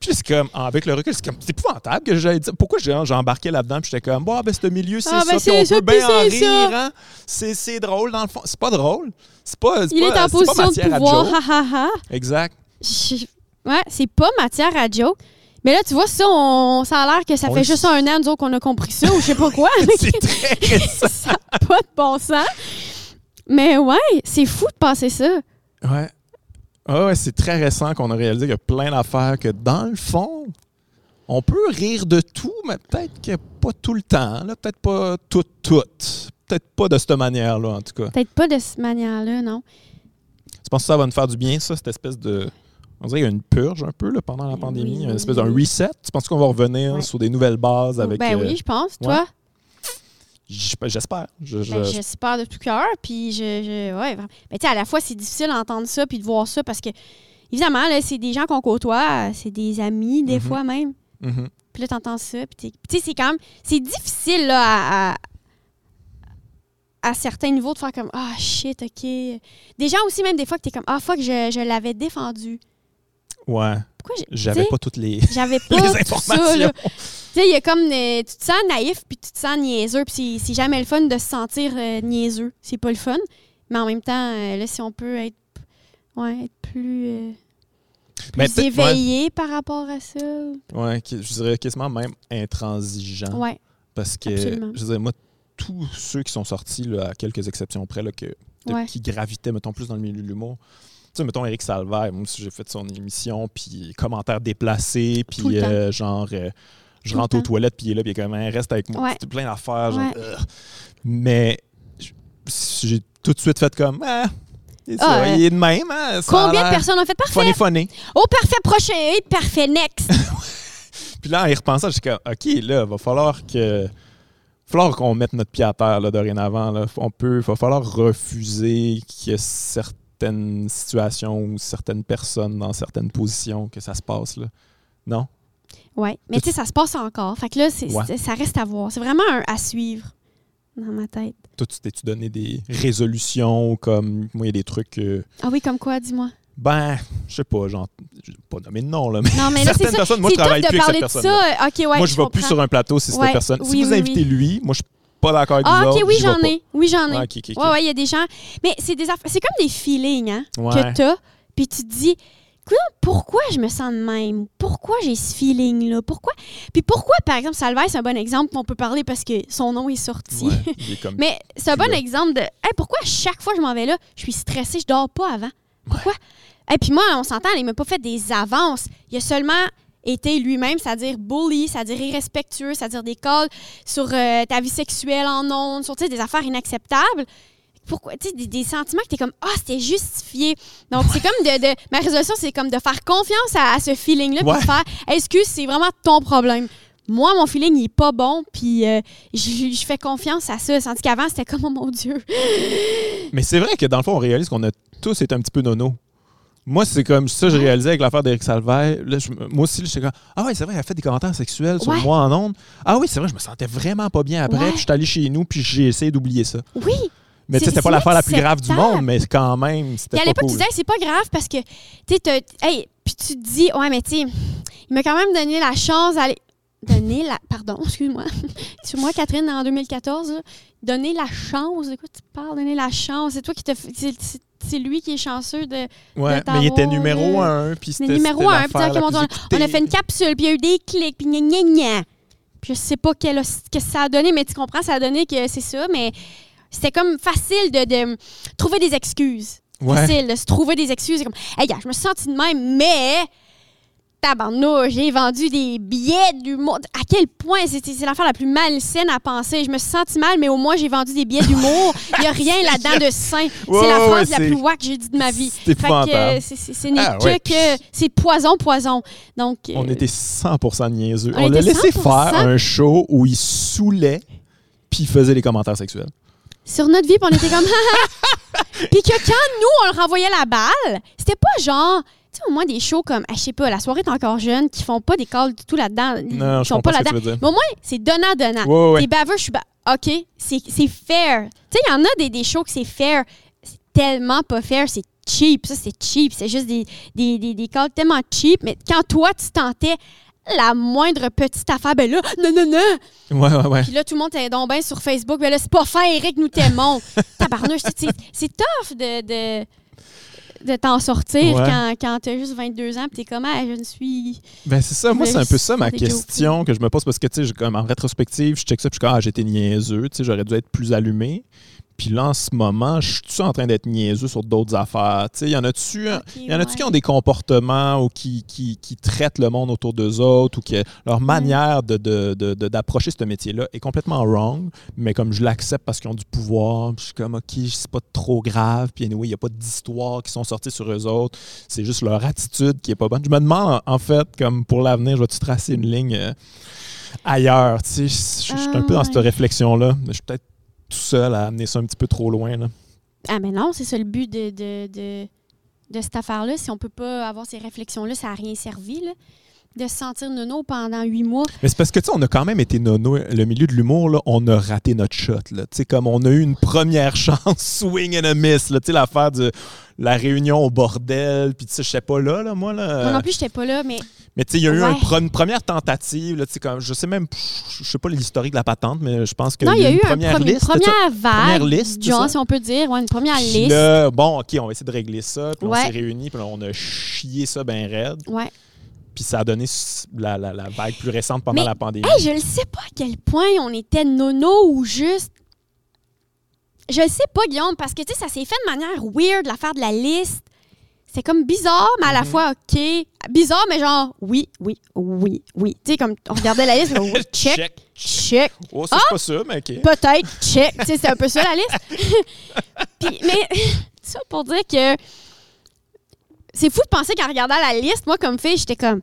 Puis c'est comme, ah, avec le recul, c'est comme, c'est épouvantable que j'aille dire. Pourquoi j'ai j'ai embarqué là-dedans, puis j'étais comme, bon, ben, ce milieu, c'est Ah, ben, ça, puis on ça, peut bien en rire, hein. C'est c'est drôle, dans le fond. C'est pas drôle. C'est pas, Il pas, est en pas position de pouvoir, ha ha ha. Exact. Je- Ouais, c'est pas matière à joke. Mais là, tu vois, ça, on... ça a l'air que ça On fait juste un an, nous autres, qu'on a compris ça, ou je sais pas quoi. c'est très récent. ça n'a pas de bon sens. Mais ouais, c'est fou de passer ça. Ouais. Ah ouais, c'est très récent qu'on a réalisé qu'il y a plein d'affaires que, dans le fond, on peut rire de tout, mais peut-être que pas tout le temps. là. Peut-être pas tout, tout. Peut-être pas de cette manière-là, en tout cas. Peut-être pas de cette manière-là, non. Tu penses que ça va nous faire du bien, ça, cette espèce de... On dirait qu'il y a une purge un peu là, pendant la pandémie, oui, une espèce oui. d'un reset? Tu penses qu'on va revenir Ouais. sur des nouvelles bases avec... ben euh, oui, je pense. Toi? J- J'espère. Je- je- Ben, J'espère de tout cœur. Puis, je, je- ouais. Mais tu sais, à la fois, c'est difficile d'entendre ça puis de voir ça parce que, évidemment, là, c'est des gens qu'on côtoie, c'est des amis, des Mhm. fois même. Mhm. Puis là, t'entends ça. Puis tu sais, c'est quand même. C'est difficile, là, à, à, à certains niveaux de faire comme Ah, shit, OK. Des gens aussi, même des fois, que t'es comme Ah, fuck, je, je l'avais défendu. Ouais. Pourquoi j'ai- J'avais pas toutes les, J'avais pas les informations. Tu sais, il y a comme. tu te sens naïf, puis tu te sens niaiseux, puis c'est- jamais le fun de se sentir euh, niaiseux. C'est pas le fun. Mais en même temps, euh, là, si on peut être, ouais, être plus, euh, plus ouais. éveillé par rapport à ça. Ouais, je dirais quasiment même intransigeant. Ouais, Parce que, Absolument. je dirais, moi, tous ceux qui sont sortis, là, à quelques exceptions près, là, que, de- Ouais. qui gravitaient, mettons, plus dans le milieu de l'humour. Sais, mettons, Eric Salvaire, moi j'ai fait son émission, puis commentaires déplacés, puis euh, genre, euh, je Tout rentre aux toilettes, puis il est là, puis il est comme, Hein, reste avec moi. Ouais. Plein d'affaires, Ouais. euh. Mais je- j'ai tout de suite fait comme, ah, Ah, il est de même, hein, Combien de personnes ont fait? Parfait? Funny, funny. Oh, parfait, prochain, parfait, next. Puis là, en y repensant, j'étais comme, OK, là, va falloir que. va falloir qu'on mette notre pied à terre là, dorénavant. Là. On peut, va falloir refuser y ait certaines situations ou certaines personnes dans certaines positions que ça se passe. Là. Non? ouais, mais tu sais, ça se passe encore. Fait que là, c'est- Ouais. ça reste à voir. C'est vraiment un à suivre dans ma tête. Toi, tu t'es-tu donné des résolutions comme. Moi, il y a des trucs. Ah oui, comme quoi, dis-moi? ben, je sais pas, genre. Je vais pas nommer de nom, là, mais. Non, mais là, c'est certaines ça. personnes, moi, je travaille plus avec cette personne. ça. OK, ouais, moi, je vais plus sur un plateau si c'est Ouais, cette personne. si oui, vous oui, invitez oui. lui, moi, je pas d'accord avec Ah, vous OK, autres, oui, j'en ai. Oui, j'en ai. Ah, ok, ok, ok. Ouais, ouais, il y a des gens. Mais c'est des. C'est comme des feelings, hein, Ouais. que t'as. Puis tu te dis, pourquoi je me sens de même? Pourquoi j'ai ce feeling-là? Pourquoi? Puis pourquoi, par exemple, Salvaire, c'est un bon exemple, on peut parler parce que son nom est sorti. Ouais, est comme Mais c'est un bon là- exemple de hey, pourquoi chaque fois que je m'en vais là, je suis stressée, je dors pas avant? Pourquoi? Et puis moi, on s'entend, il m'a pas fait des avances. Il a seulement été lui-même, c'est-à-dire bully, c'est-à-dire irrespectueux, c'est-à-dire des calls sur euh, ta vie sexuelle en ondes, sur tu des affaires inacceptables. Pourquoi? Tu sais, des, des sentiments que t'es comme, ah, c'était justifié. Donc, c'est comme de, de- Ma résolution, c'est comme de faire confiance à, à ce feeling-là, puis Ouais. de faire, excuse, c'est vraiment ton problème? Moi, mon feeling, il est pas bon, puis euh, je je fais confiance à ça. Tandis qu'avant, c'était comme, oh mon Dieu. Mais c'est vrai que dans le fond, on réalise qu'on a tous été un petit peu nono. Moi, c'est comme ça que j'ai réalisé avec l'affaire d'Éric Salvaire. Là, je moi aussi, j'étais comme Ah ouais, c'est vrai, elle a fait des commentaires sexuels sur Ouais. moi en ondes. Ah oui, c'est vrai, je me sentais vraiment pas bien après. Ouais. Puis je suis allé chez nous, puis j'ai essayé d'oublier ça. Oui. Mais tu sais, c'était pas l'affaire la plus grave du monde, mais quand même, c'était Puis à pas l'époque, cool. tu disais, c'est pas grave parce que, tu sais, hey, puis tu te dis, ouais, mais tu sais, il m'a quand même donné la chance d'aller. Donner la. Pardon, excuse-moi. Sur moi, Catherine, en 2014, là, donner la chance. De quoi tu parles? Donner la chance. C'est toi qui te. C'est- lui qui est chanceux de. Ouais, de mais il était numéro euh, un, puis c'était numéro un. Puis écoutée. on a fait une capsule, puis il y a eu des clics, puis gna gna gna. Puis je sais pas quel, que ça a donné, mais tu comprends, ça a donné que c'est ça, mais c'était comme facile de, de trouver des excuses. Ouais. Facile de se trouver des excuses. C'est comme, hey, gars, je me suis sentie de même, mais. Tabarnouche, j'ai vendu des billets d'humour. À quel point c'est c'est l'affaire la plus malsaine à penser. Je me suis sentie mal, mais au moins j'ai vendu des billets d'humour. Il n'y a rien là-dedans de sain. Ouais, c'est la ouais, phrase la plus wack que j'ai dit de ma vie. C'est euh, c'est- Ah, que ouais. c'est poison, poison. Donc, On euh, était 100% niaiseux. on On, l'a laissé 100%. faire un show où il saoulait, puis il faisait des commentaires sexuels. sur notre vie, puis on était comme. puis que quand nous, on le renvoyait la balle, c'était pas genre. Tu sais, au moins des shows comme, ah, je sais pas, la soirée est encore jeune, qui font pas des calls du tout là-dedans. Non, je sont pas là-dedans. Mais au moins, c'est donnant-donnant. Ouais, ouais. T'es baveux, je suis ba- OK, c'est fair. Tu sais, il y en a des, des shows que c'est fair. C'est tellement pas fair, c'est cheap. Ça, c'est cheap. C'est juste des, des, des, des calls tellement cheap. Mais quand toi, tu tentais la moindre petite affaire, ben là, non, non, non. Ouais, ouais, ouais. Puis là, tout le monde est donc bien sur Facebook. Ben là, c'est pas fin, Eric, nous t'aimons. Tabarnouche, c'est- tough de, de, de t'en sortir Ouais. quand, quand t'as juste 22 ans. Puis t'es comme, ah, je ne suis. Ben c'est ça, moi c'est un peu ça ma question que je me pose parce que tu sais, comme en rétrospective, je check ça puis je suis comme ah, j'étais niaiseux, tu sais, j'aurais dû être plus allumé. Puis là en ce moment, je suis en train d'être niaiseux sur d'autres affaires, tu sais, il y en a-tu y en qui ont des comportements ou qui, qui, qui traitent le monde autour d'eux autres ou que leur manière de, de- de- de- d'approcher ce métier-là est complètement wrong, mais comme je l'accepte parce qu'ils ont du pouvoir, je suis comme OK, c'est pas trop grave, puis anyway, il n'y a pas d'histoires qui sont sorties sur eux autres, c'est juste leur attitude qui est pas bonne. Je me demande en fait comme pour l'avenir, je vais-tu tracer une ligne euh, ailleurs, tu sais, je je- je suis un peu dans Ah, cette réflexion-là, mais je suis peut-être tout seul à amener ça un petit peu trop loin. Là. Ah, mais non, c'est ça le but de, de, de, de cette affaire-là. Si on peut pas avoir ces réflexions-là, ça n'a rien servi, là. De se sentir nono pendant huit mois. Mais c'est parce que, tu sais, on a quand même été nono. Le milieu de l'humour, là, on a raté notre shot. Là. Tu sais, comme on a eu une première chance, swing and a miss. là. Tu sais, l'affaire du. La réunion au bordel, puis tu sais, je sais pas là, là, moi, là. Moi non plus, j'étais pas là, mais Mais tu sais, il y a eu Ouais. une première tentative, là, tu sais, comme, je sais même, je sais pas l'historique de la patente, mais je pense que non, il y a une eu un première liste. une première vague, Première liste, genre, si on peut dire, ouais, une première Puis liste. là, bon, OK, on va essayer de régler ça. Puis Ouais. on s'est réunis, puis on a chié ça bien raide. Ouais. Puis ça a donné la, la- la vague plus récente pendant Mais, la pandémie. Hey, je ne sais pas à quel point on était nono ou juste. Je sais pas, Guillaume, parce que tu sais, ça s'est fait de manière weird, l'affaire de la liste. C'est comme bizarre, mais à la Mhm. fois OK. Bizarre, mais genre, oui, oui, oui, oui. Tu sais, comme on regardait la liste, oui, check, Check. check, Oh, ça, c'est pas ça, mais OK. peut-être, check. Tu sais, c'est un peu ça la liste. Puis, mais ça pour dire que c'est fou de penser qu'en regardant la liste, moi, comme fille, j'étais comme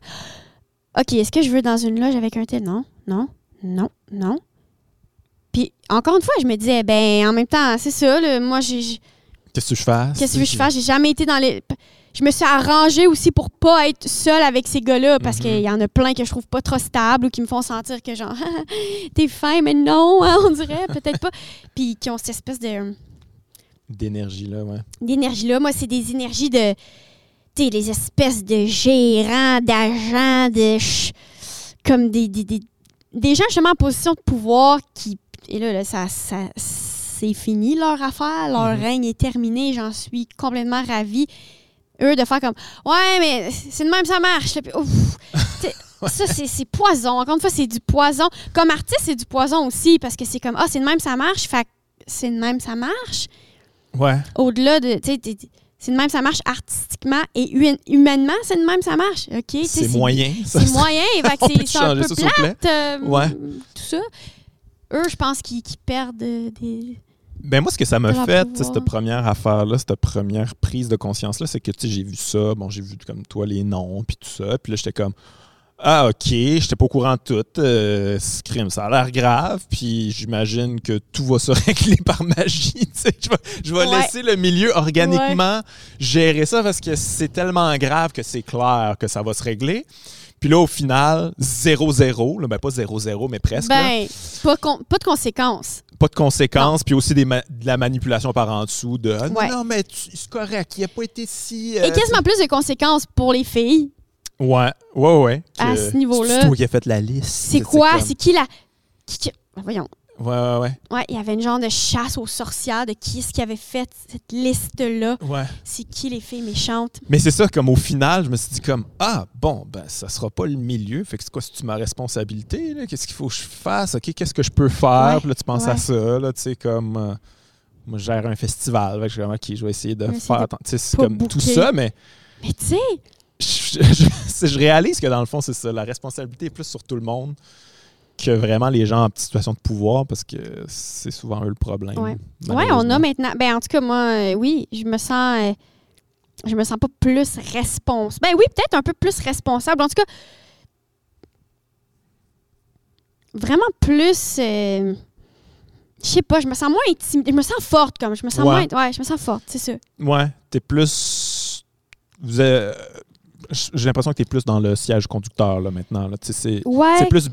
OK, est-ce que je veux dans une loge avec un tel? Non, non, non, non. Puis, encore une fois, je me disais, ben, en même temps, c'est ça, là, moi, j'ai. Qu'est-ce que je fasse? Qu'est-ce que je fais? J'ai jamais été dans les. Je me suis arrangée aussi pour pas être seule avec ces gars-là parce Mhm. qu'il y en a plein que je trouve pas trop stables ou qui me font sentir que genre t'es fin mais non hein, on dirait peut-être pas puis qui ont cette espèce de D'énergie, là, ouais. d'énergie là moi c'est des énergies de tu sais les espèces de gérants d'agents de comme des, des, des, des gens justement en position de pouvoir qui et là, là, ça, ça c'est fini leur affaire leur Mhm. règne est terminé j'en suis complètement ravie eux de faire comme ouais mais c'est de même ça marche puis, ouf. Ça c'est poison encore une fois c'est du poison comme artiste c'est du poison aussi parce que c'est comme ah c'est de même ça marche fait que c'est de même ça marche Ouais. au-delà de. C'est de même, ça marche artistiquement et hu- humainement, c'est de même, ça marche. OK? C'est moyen. C'est moyen. fait c'est- un peu plate, euh, Ouais. Tout ça. Eux, je pense qu'ils perdent euh, des. Ben moi, ce que ça m'a fait, cette première affaire-là, cette première prise de conscience-là, c'est que j'ai vu ça, bon, j'ai vu comme toi les noms, puis tout ça, puis là, j'étais comme, ah, ok, j'étais pas au courant de tout, euh, ce crime, ça a l'air grave, puis j'imagine que tout va se régler par magie, tu sais, je vais, je vais Ouais. laisser le milieu organiquement gérer ça parce que c'est tellement grave que c'est clair que ça va se régler. Puis là, au final, 0-0, là, ben pas 0-0, mais presque. Ben, pas, con- pas de conséquences. pas de conséquences, puis aussi des ma- de la manipulation par en dessous de Ah, Ouais. non, mais tu- c'est correct, il n'a pas été si. Et euh, quasiment plus de conséquences pour les filles. Ouais, ouais, ouais. À que ce niveau-là. C'est toi qui as fait la liste. C'est quoi? comme- C'est qui la. qui- qui- Voyons. Ouais, ouais, ouais. Ouais, il y avait une genre de chasse aux sorcières de qui est-ce qui avait fait cette liste-là. Ouais. C'est qui les filles méchantes? Mais c'est ça, comme au final, je me suis dit comme Ah, bon, ben ça sera pas le milieu. Fait que c'est quoi, c'est ma responsabilité? là? Qu'est-ce qu'il faut que je fasse? OK, qu'est-ce que je peux faire? Ouais, Puis là, tu penses ouais. à ça, là, tu sais, comme. euh, moi, je gère un festival. Fait que je suis comme, OK, je vais essayer de faire. Tu sais, c'est comme tout ça, mais. Mais tu sais, je, je- c'est- je réalise que dans le fond, c'est ça. La responsabilité est plus sur tout le monde que vraiment les gens en situation de pouvoir parce que c'est souvent eux le problème. Ouais. Ouais, on a maintenant. Ben, en tout cas, moi, euh, oui, je me sens. euh, je me sens pas plus responsable. Ben oui, peut-être un peu plus responsable. En tout cas, vraiment plus. euh, je sais pas, je me sens moins intimidée. Je me sens forte, comme. Je me sens Ouais. moins. Ouais, je me sens forte, c'est ça. Ouais, t'es plus. Vous J'ai l'impression que t'es plus dans le siège conducteur là, maintenant. Là. Tu C'est Ouais. c'est plus.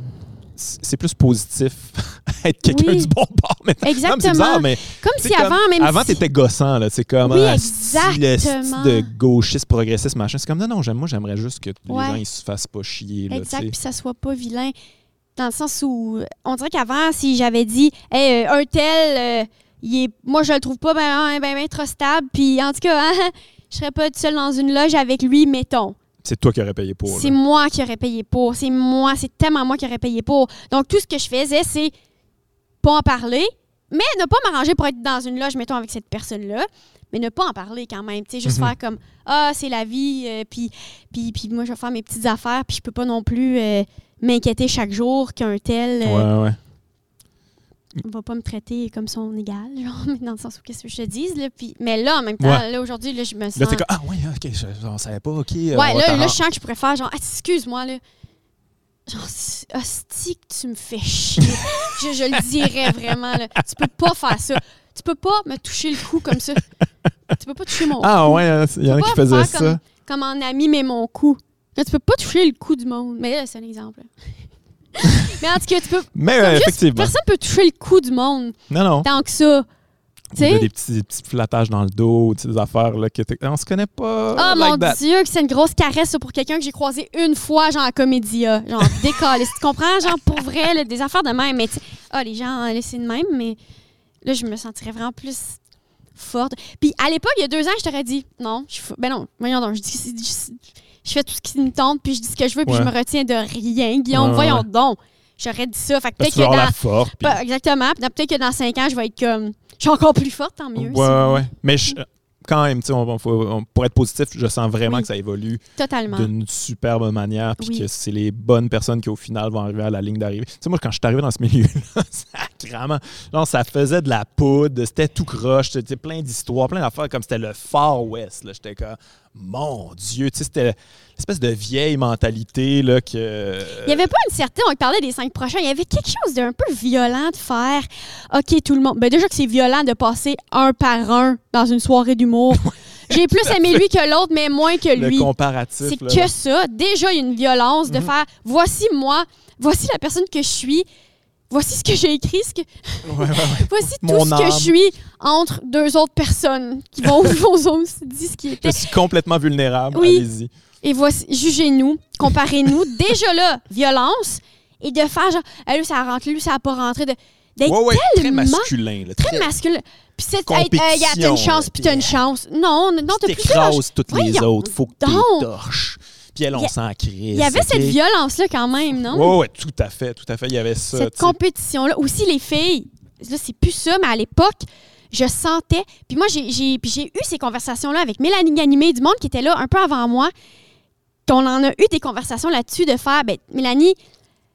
C'est plus positif être quelqu'un Oui. du bon bord maintenant. Mais c'est Exactement. bizarre, mais Comme si comme- avant, même avant, si- t'étais gossant, là. C'est comme, Oui, le style exactement. de gauchiste, progressiste, machin. C'est comme, non, non, j'aime- moi, j'aimerais juste que Ouais. les gens, ils se fassent pas chier, là, Exact, puis ça soit pas vilain. Dans le sens où, on dirait qu'avant, si j'avais dit, hey, euh, un tel, euh, il est, moi, je le trouve pas ben, ben, ben trop stable, puis en tout cas, hein, je serais pas toute seule dans une loge avec lui, mettons. C'est toi qui aurais payé pour, C'est moi qui aurais payé pour. C'est moi, c'est tellement moi qui aurais payé pour. Donc, tout ce que je faisais, c'est pas en parler, mais ne pas m'arranger pour être dans une loge, mettons, avec cette personne-là, mais ne pas en parler quand même. Tu sais, juste Mhm. faire comme Ah, c'est la vie, euh, puis, puis, puis moi, je vais faire mes petites affaires, puis je peux pas non plus euh, m'inquiéter chaque jour qu'un tel euh, Ouais, ouais. Va pas me traiter comme son égal, genre, mais dans le sens où qu'est-ce que je te dise. Là, puis, mais là, en même temps, Ouais. là, aujourd'hui, là, je me sens. Là, t'es comme, ah, oui, ok, je, on savait pas, ok. euh, Ouais, là, là, je sens que je pourrais faire genre, Ah, excuse-moi, là. Genre, hostie que tu me fais chier. je, je le dirais vraiment, là. Tu peux pas faire ça. Tu peux pas me toucher le cou comme ça. Tu peux pas toucher mon Ah, cou. ouais, hein, il y en a Tu qui peux pas faisaient ça. Comme en ami, mais mon cou. Là, tu peux pas toucher le cou du monde. Mais là, c'est un exemple. mais en tout cas, tu peux. Mais euh, juste, effectivement. personne peut toucher le cou du monde Non, non. tant que ça. Tu sais? Des petits, des petits flattages dans le dos, des affaires là, que on se connaît pas. Oh like mon that. Dieu, que c'est une grosse caresse pour quelqu'un que j'ai croisé une fois, genre à Comédia. Genre, décalé. tu comprends? Genre, pour vrai, là, des affaires de même. Mais tu sais, ah, les gens, là, c'est de même, mais là, je me sentirais vraiment plus forte. Puis à l'époque, il y a deux ans, je t'aurais dit, non, je suis Ben non, voyons donc, je, dis, je, fais tout ce qui me tente, puis je dis ce que je veux, puis Ouais. je me retiens de rien. Guillaume, Ouais, voyons donc. J'aurais dit ça. Fait que peut-être que dans. la force. puis- exactement. Peut-être que dans cinq ans, je vais être comme. Je suis encore plus forte, tant mieux. Ouais, ouais. Mais je- quand même, on- on- pour être positif, je sens vraiment Oui. que ça évolue Totalement. d'une superbe manière, puis Oui. que c'est les bonnes personnes qui, au final, vont arriver à la ligne d'arrivée. Tu sais, moi, quand je suis arrivé dans ce milieu-là, sacrément, genre, ça faisait de la poudre, c'était tout croche, c'était plein d'histoires, plein d'affaires, comme c'était le Far West, là. J'étais comme, mon Dieu, tu sais, c'était l'espèce de vieille mentalité, là, que... Il n'y avait pas une certaine, on parlait des cinq prochains, il y avait quelque chose d'un peu violent de faire OK, tout le monde. Ben déjà que c'est violent de passer un par un dans une soirée d'humour. J'ai plus aimé lui que l'autre, mais moins que le lui. comparatif, C'est que ça. Déjà, il y a une violence de Mhm. faire voici moi, voici la personne que je suis, voici ce que j'ai écrit, ce que, Ouais, ouais, ouais. voici Mon tout ce que je suis entre deux autres personnes qui vont, vont aussi dire ce qui Je était. suis complètement vulnérable, Oui. allez-y. Et voici, jugez-nous, comparez-nous. Déjà là, violence. Et de faire genre, Ah, lui, ça a rentré, lui, ça a pas rentré. De, d'être très masculin, là, très masculin. Puis c'est, hey, hey, t'as une chance, puis t'as une chance. Non, non, t'as plus de toutes les autres. Faut que donc. tu torches. Puis elle, Il on s'en crise. Il y avait cette violence-là quand même, non? Ouais, ouais, tout à fait, tout à fait. Il y avait ça. cette compétition-là. Aussi, les filles, là, c'est plus ça, mais à l'époque, je sentais. Puis moi, j'ai, j'ai, puis j'ai eu ces conversations-là avec Mélanie Ganimé, du monde qui était là un peu avant moi. Qu'on en a eu des conversations là-dessus de faire, ben, Mélanie,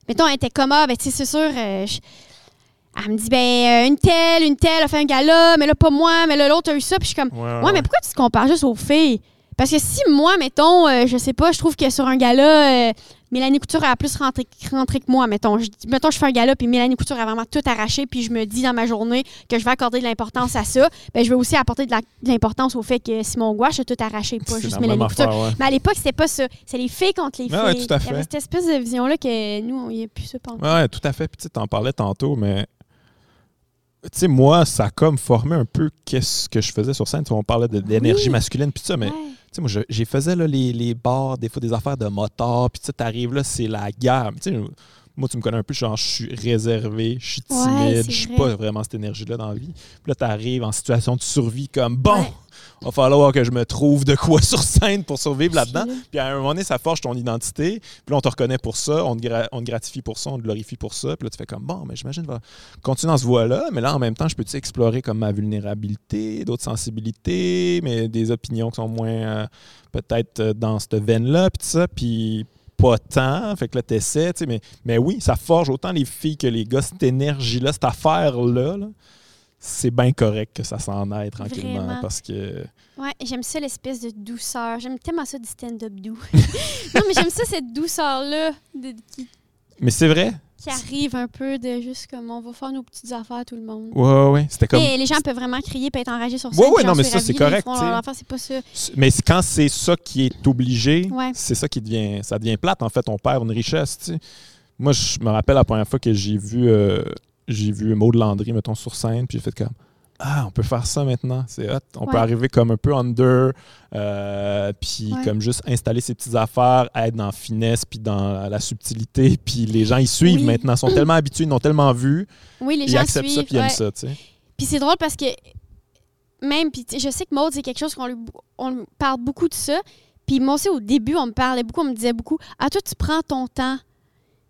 mettons, elle était comme, ah, ben, tu sais, c'est sûr, euh, je- elle me dit, ben, euh, une telle, une telle a fait un gala, mais là, pas moi, mais là, l'autre a eu ça. Puis je suis comme, Ouais, Ouais, mais pourquoi tu te compares juste aux filles? Parce que si moi, mettons, euh, je sais pas, je trouve que sur un gala, euh, Mélanie Couture a plus rentré, rentré que moi, mettons. Je, mettons, je fais un gala, puis Mélanie Couture a vraiment tout arraché, puis je me dis dans ma journée que je vais accorder de l'importance à ça. Ben, je vais aussi apporter de l'importance au fait que Simon Gouache a tout arraché, pas juste la Mélanie Couture. affaire, ouais. Mais à l'époque, c'était pas ça. C'est les filles contre les filles. Ouais, ouais, tout à Il y avait cette espèce de vision-là que nous, on y a plus ça pendant. Ouais, tout à fait. Puis tu t'en parlais tantôt, mais tu sais, moi, ça a comme formé un peu qu'est-ce que je faisais sur scène. Tu sais, on parlait de- d'énergie Oui. masculine, puis ça, mais Ouais. Sais, moi, j'ai faisais les, les bars, des fois des affaires de motards, puis tu sais, t'arrives là, c'est la guerre. Moi, tu me connais un peu, genre, je suis réservé, je suis timide, je suis pas vraiment cette énergie-là dans la vie. Puis là, t'arrives en situation de survie comme, bon, Ouais. va falloir que je me trouve de quoi sur scène pour survivre là-dedans. Puis à un moment donné, ça forge ton identité. Puis là, on te reconnaît pour ça, on te, gra- on te gratifie pour ça, on te glorifie pour ça. Puis là, tu fais comme, bon, mais j'imagine, vais continuer dans ce voie-là. Mais là, en même temps, je peux-tu explorer comme ma vulnérabilité, d'autres sensibilités, mais des opinions qui sont moins euh, peut-être euh, dans cette veine-là, puis tout ça. Puis pas tant. Fait que là, t'essaies, tu sais. Mais, mais oui, ça forge autant les filles que les gars, cette énergie-là, cette affaire-là. là, c'est bien correct que ça s'en aille tranquillement Vraiment. parce que Ouais, j'aime ça l'espèce de douceur. J'aime tellement ça du stand-up doux. non, mais j'aime ça cette douceur-là de- mais c'est vrai qui arrive un peu de juste comme on va faire nos petites affaires tout le monde. ouais ouais, ouais. c'était comme Mais les gens peuvent vraiment crier et être enragés sur scène. Ouais, ouais, non, mais ça, c'est correct, c'est pas ça. Mais quand c'est ça qui est obligé, Ouais. c'est ça qui devient, ça devient plate. En fait, on perd une richesse. Moi, je me rappelle la première fois que j'ai vu, euh, j'ai vu Maud Landry, mettons, sur scène, puis j'ai fait comme ah, on peut faire ça maintenant, c'est hot. On peut arriver comme un peu under, euh, puis Ouais. comme juste installer ses petites affaires, être dans la finesse, puis dans la subtilité, puis les gens ils suivent Oui. maintenant, ils sont tellement habitués, ils l'ont tellement vu, Oui, les ils gens acceptent ça, puis ils aiment ça, tu sais. Puis c'est drôle parce que même, puis je sais que Maud, c'est quelque chose qu'on lui on lui parle beaucoup de ça. Puis moi aussi, au début, on me parlait beaucoup, on me disait beaucoup Ah, toi, tu prends ton temps.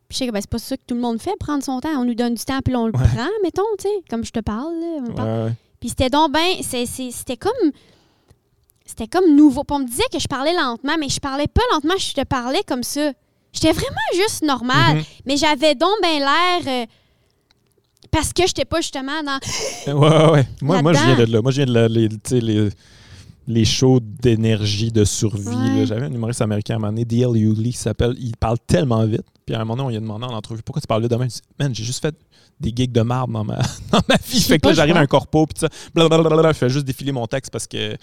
Puis je sais que ben, c'est pas ça que tout le monde fait, prendre son temps. On nous donne du temps, puis on le Ouais. prend, mettons, tu sais, comme je te parle. Là, on me parle. Ouais, ouais. Puis c'était donc ben, c'était comme c'était comme nouveau. Puis on me disait que je parlais lentement, mais je parlais pas lentement, je te parlais comme ça. J'étais vraiment juste normale, Mhm. mais j'avais donc ben l'air euh, parce que j'étais pas justement dans Ouais, ouais, ouais. Moi, moi je viens de là. Moi, je viens de là, les, tu sais, les, les shows d'énergie, de survie. Ouais. là. J'avais un humoriste américain à un moment donné, D.L. Hughley, qui s'appelle. Il parle tellement vite. Puis à un moment donné, on lui a demandé en entrevue pourquoi tu parles de demain? Il dit Man, j'ai juste fait des gigs de marde dans ma, dans ma vie. Fait que là, j'arrive à un corpo, puis ça, blablabla, je fais juste défiler mon texte parce que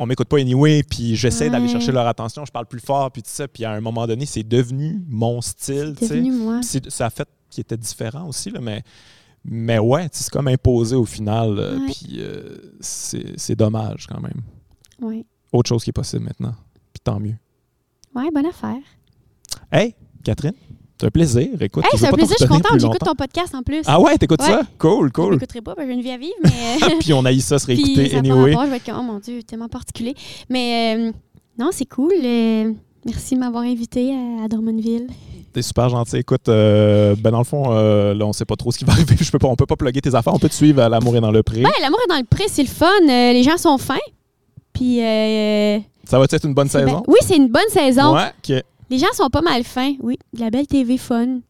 on m'écoute pas anyway, puis j'essaie d'aller chercher leur attention, je parle plus fort, puis tout ça. Puis à un moment donné, c'est devenu mon style, tu sais. devenu moi. C'est- ça a fait qu'il était différent aussi, là, mais, Mais ouais, c'est comme imposé au final. euh. Puis euh, c'est c'est dommage quand même. Ouais. Autre chose qui est possible maintenant. Puis tant mieux. Ouais, bonne affaire. Hey, Catherine, c'est un plaisir. Écoute, Hey, je c'est un plaisir, je suis contente. J'écoute ton podcast en plus. Ah ouais, t'écoutes Ouais. ça? Cool, Je cool. l'écouterai pas, parce que j'ai une vie à vivre, mais. Puis on a eu ça se réécouter ça anyway. rapport, je vais être comme, oh mon Dieu, tellement particulier. Mais euh, non, c'est cool. euh, merci de m'avoir invité à, à Drummondville. T'es super gentil. Écoute, euh, ben dans le fond, euh, là, on sait pas trop ce qui va arriver. Je peux pas, on peut pas plugger tes affaires. On peut te suivre à L'amour est dans le pré. Ouais, l'amour est dans le pré, c'est le fun. euh, les gens sont fins. Puis. euh, Ça va être une bonne saison? ben- Oui, c'est une bonne saison. Ouais. Les gens sont pas mal fins. Oui, de la belle TV fun.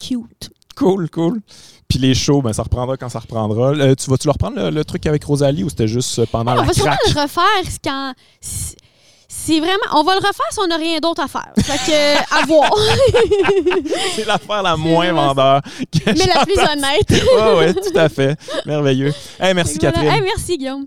Cute. Cool, cool. Puis les shows, ben, ça reprendra quand ça reprendra. Euh, tu vas-tu leur reprendre le, le truc avec Rosalie ou c'était juste euh, pendant on la va sûrement craque? le refaire quand. c'est- vraiment. On va le refaire si on n'a rien d'autre à faire. Fait que, à voir. C'est l'affaire la moins vendeur. que Mais la plus honnête. Ouais, ouais, tout à fait. Merveilleux. Hey, merci Voilà. Catherine. Hey, merci, Guillaume.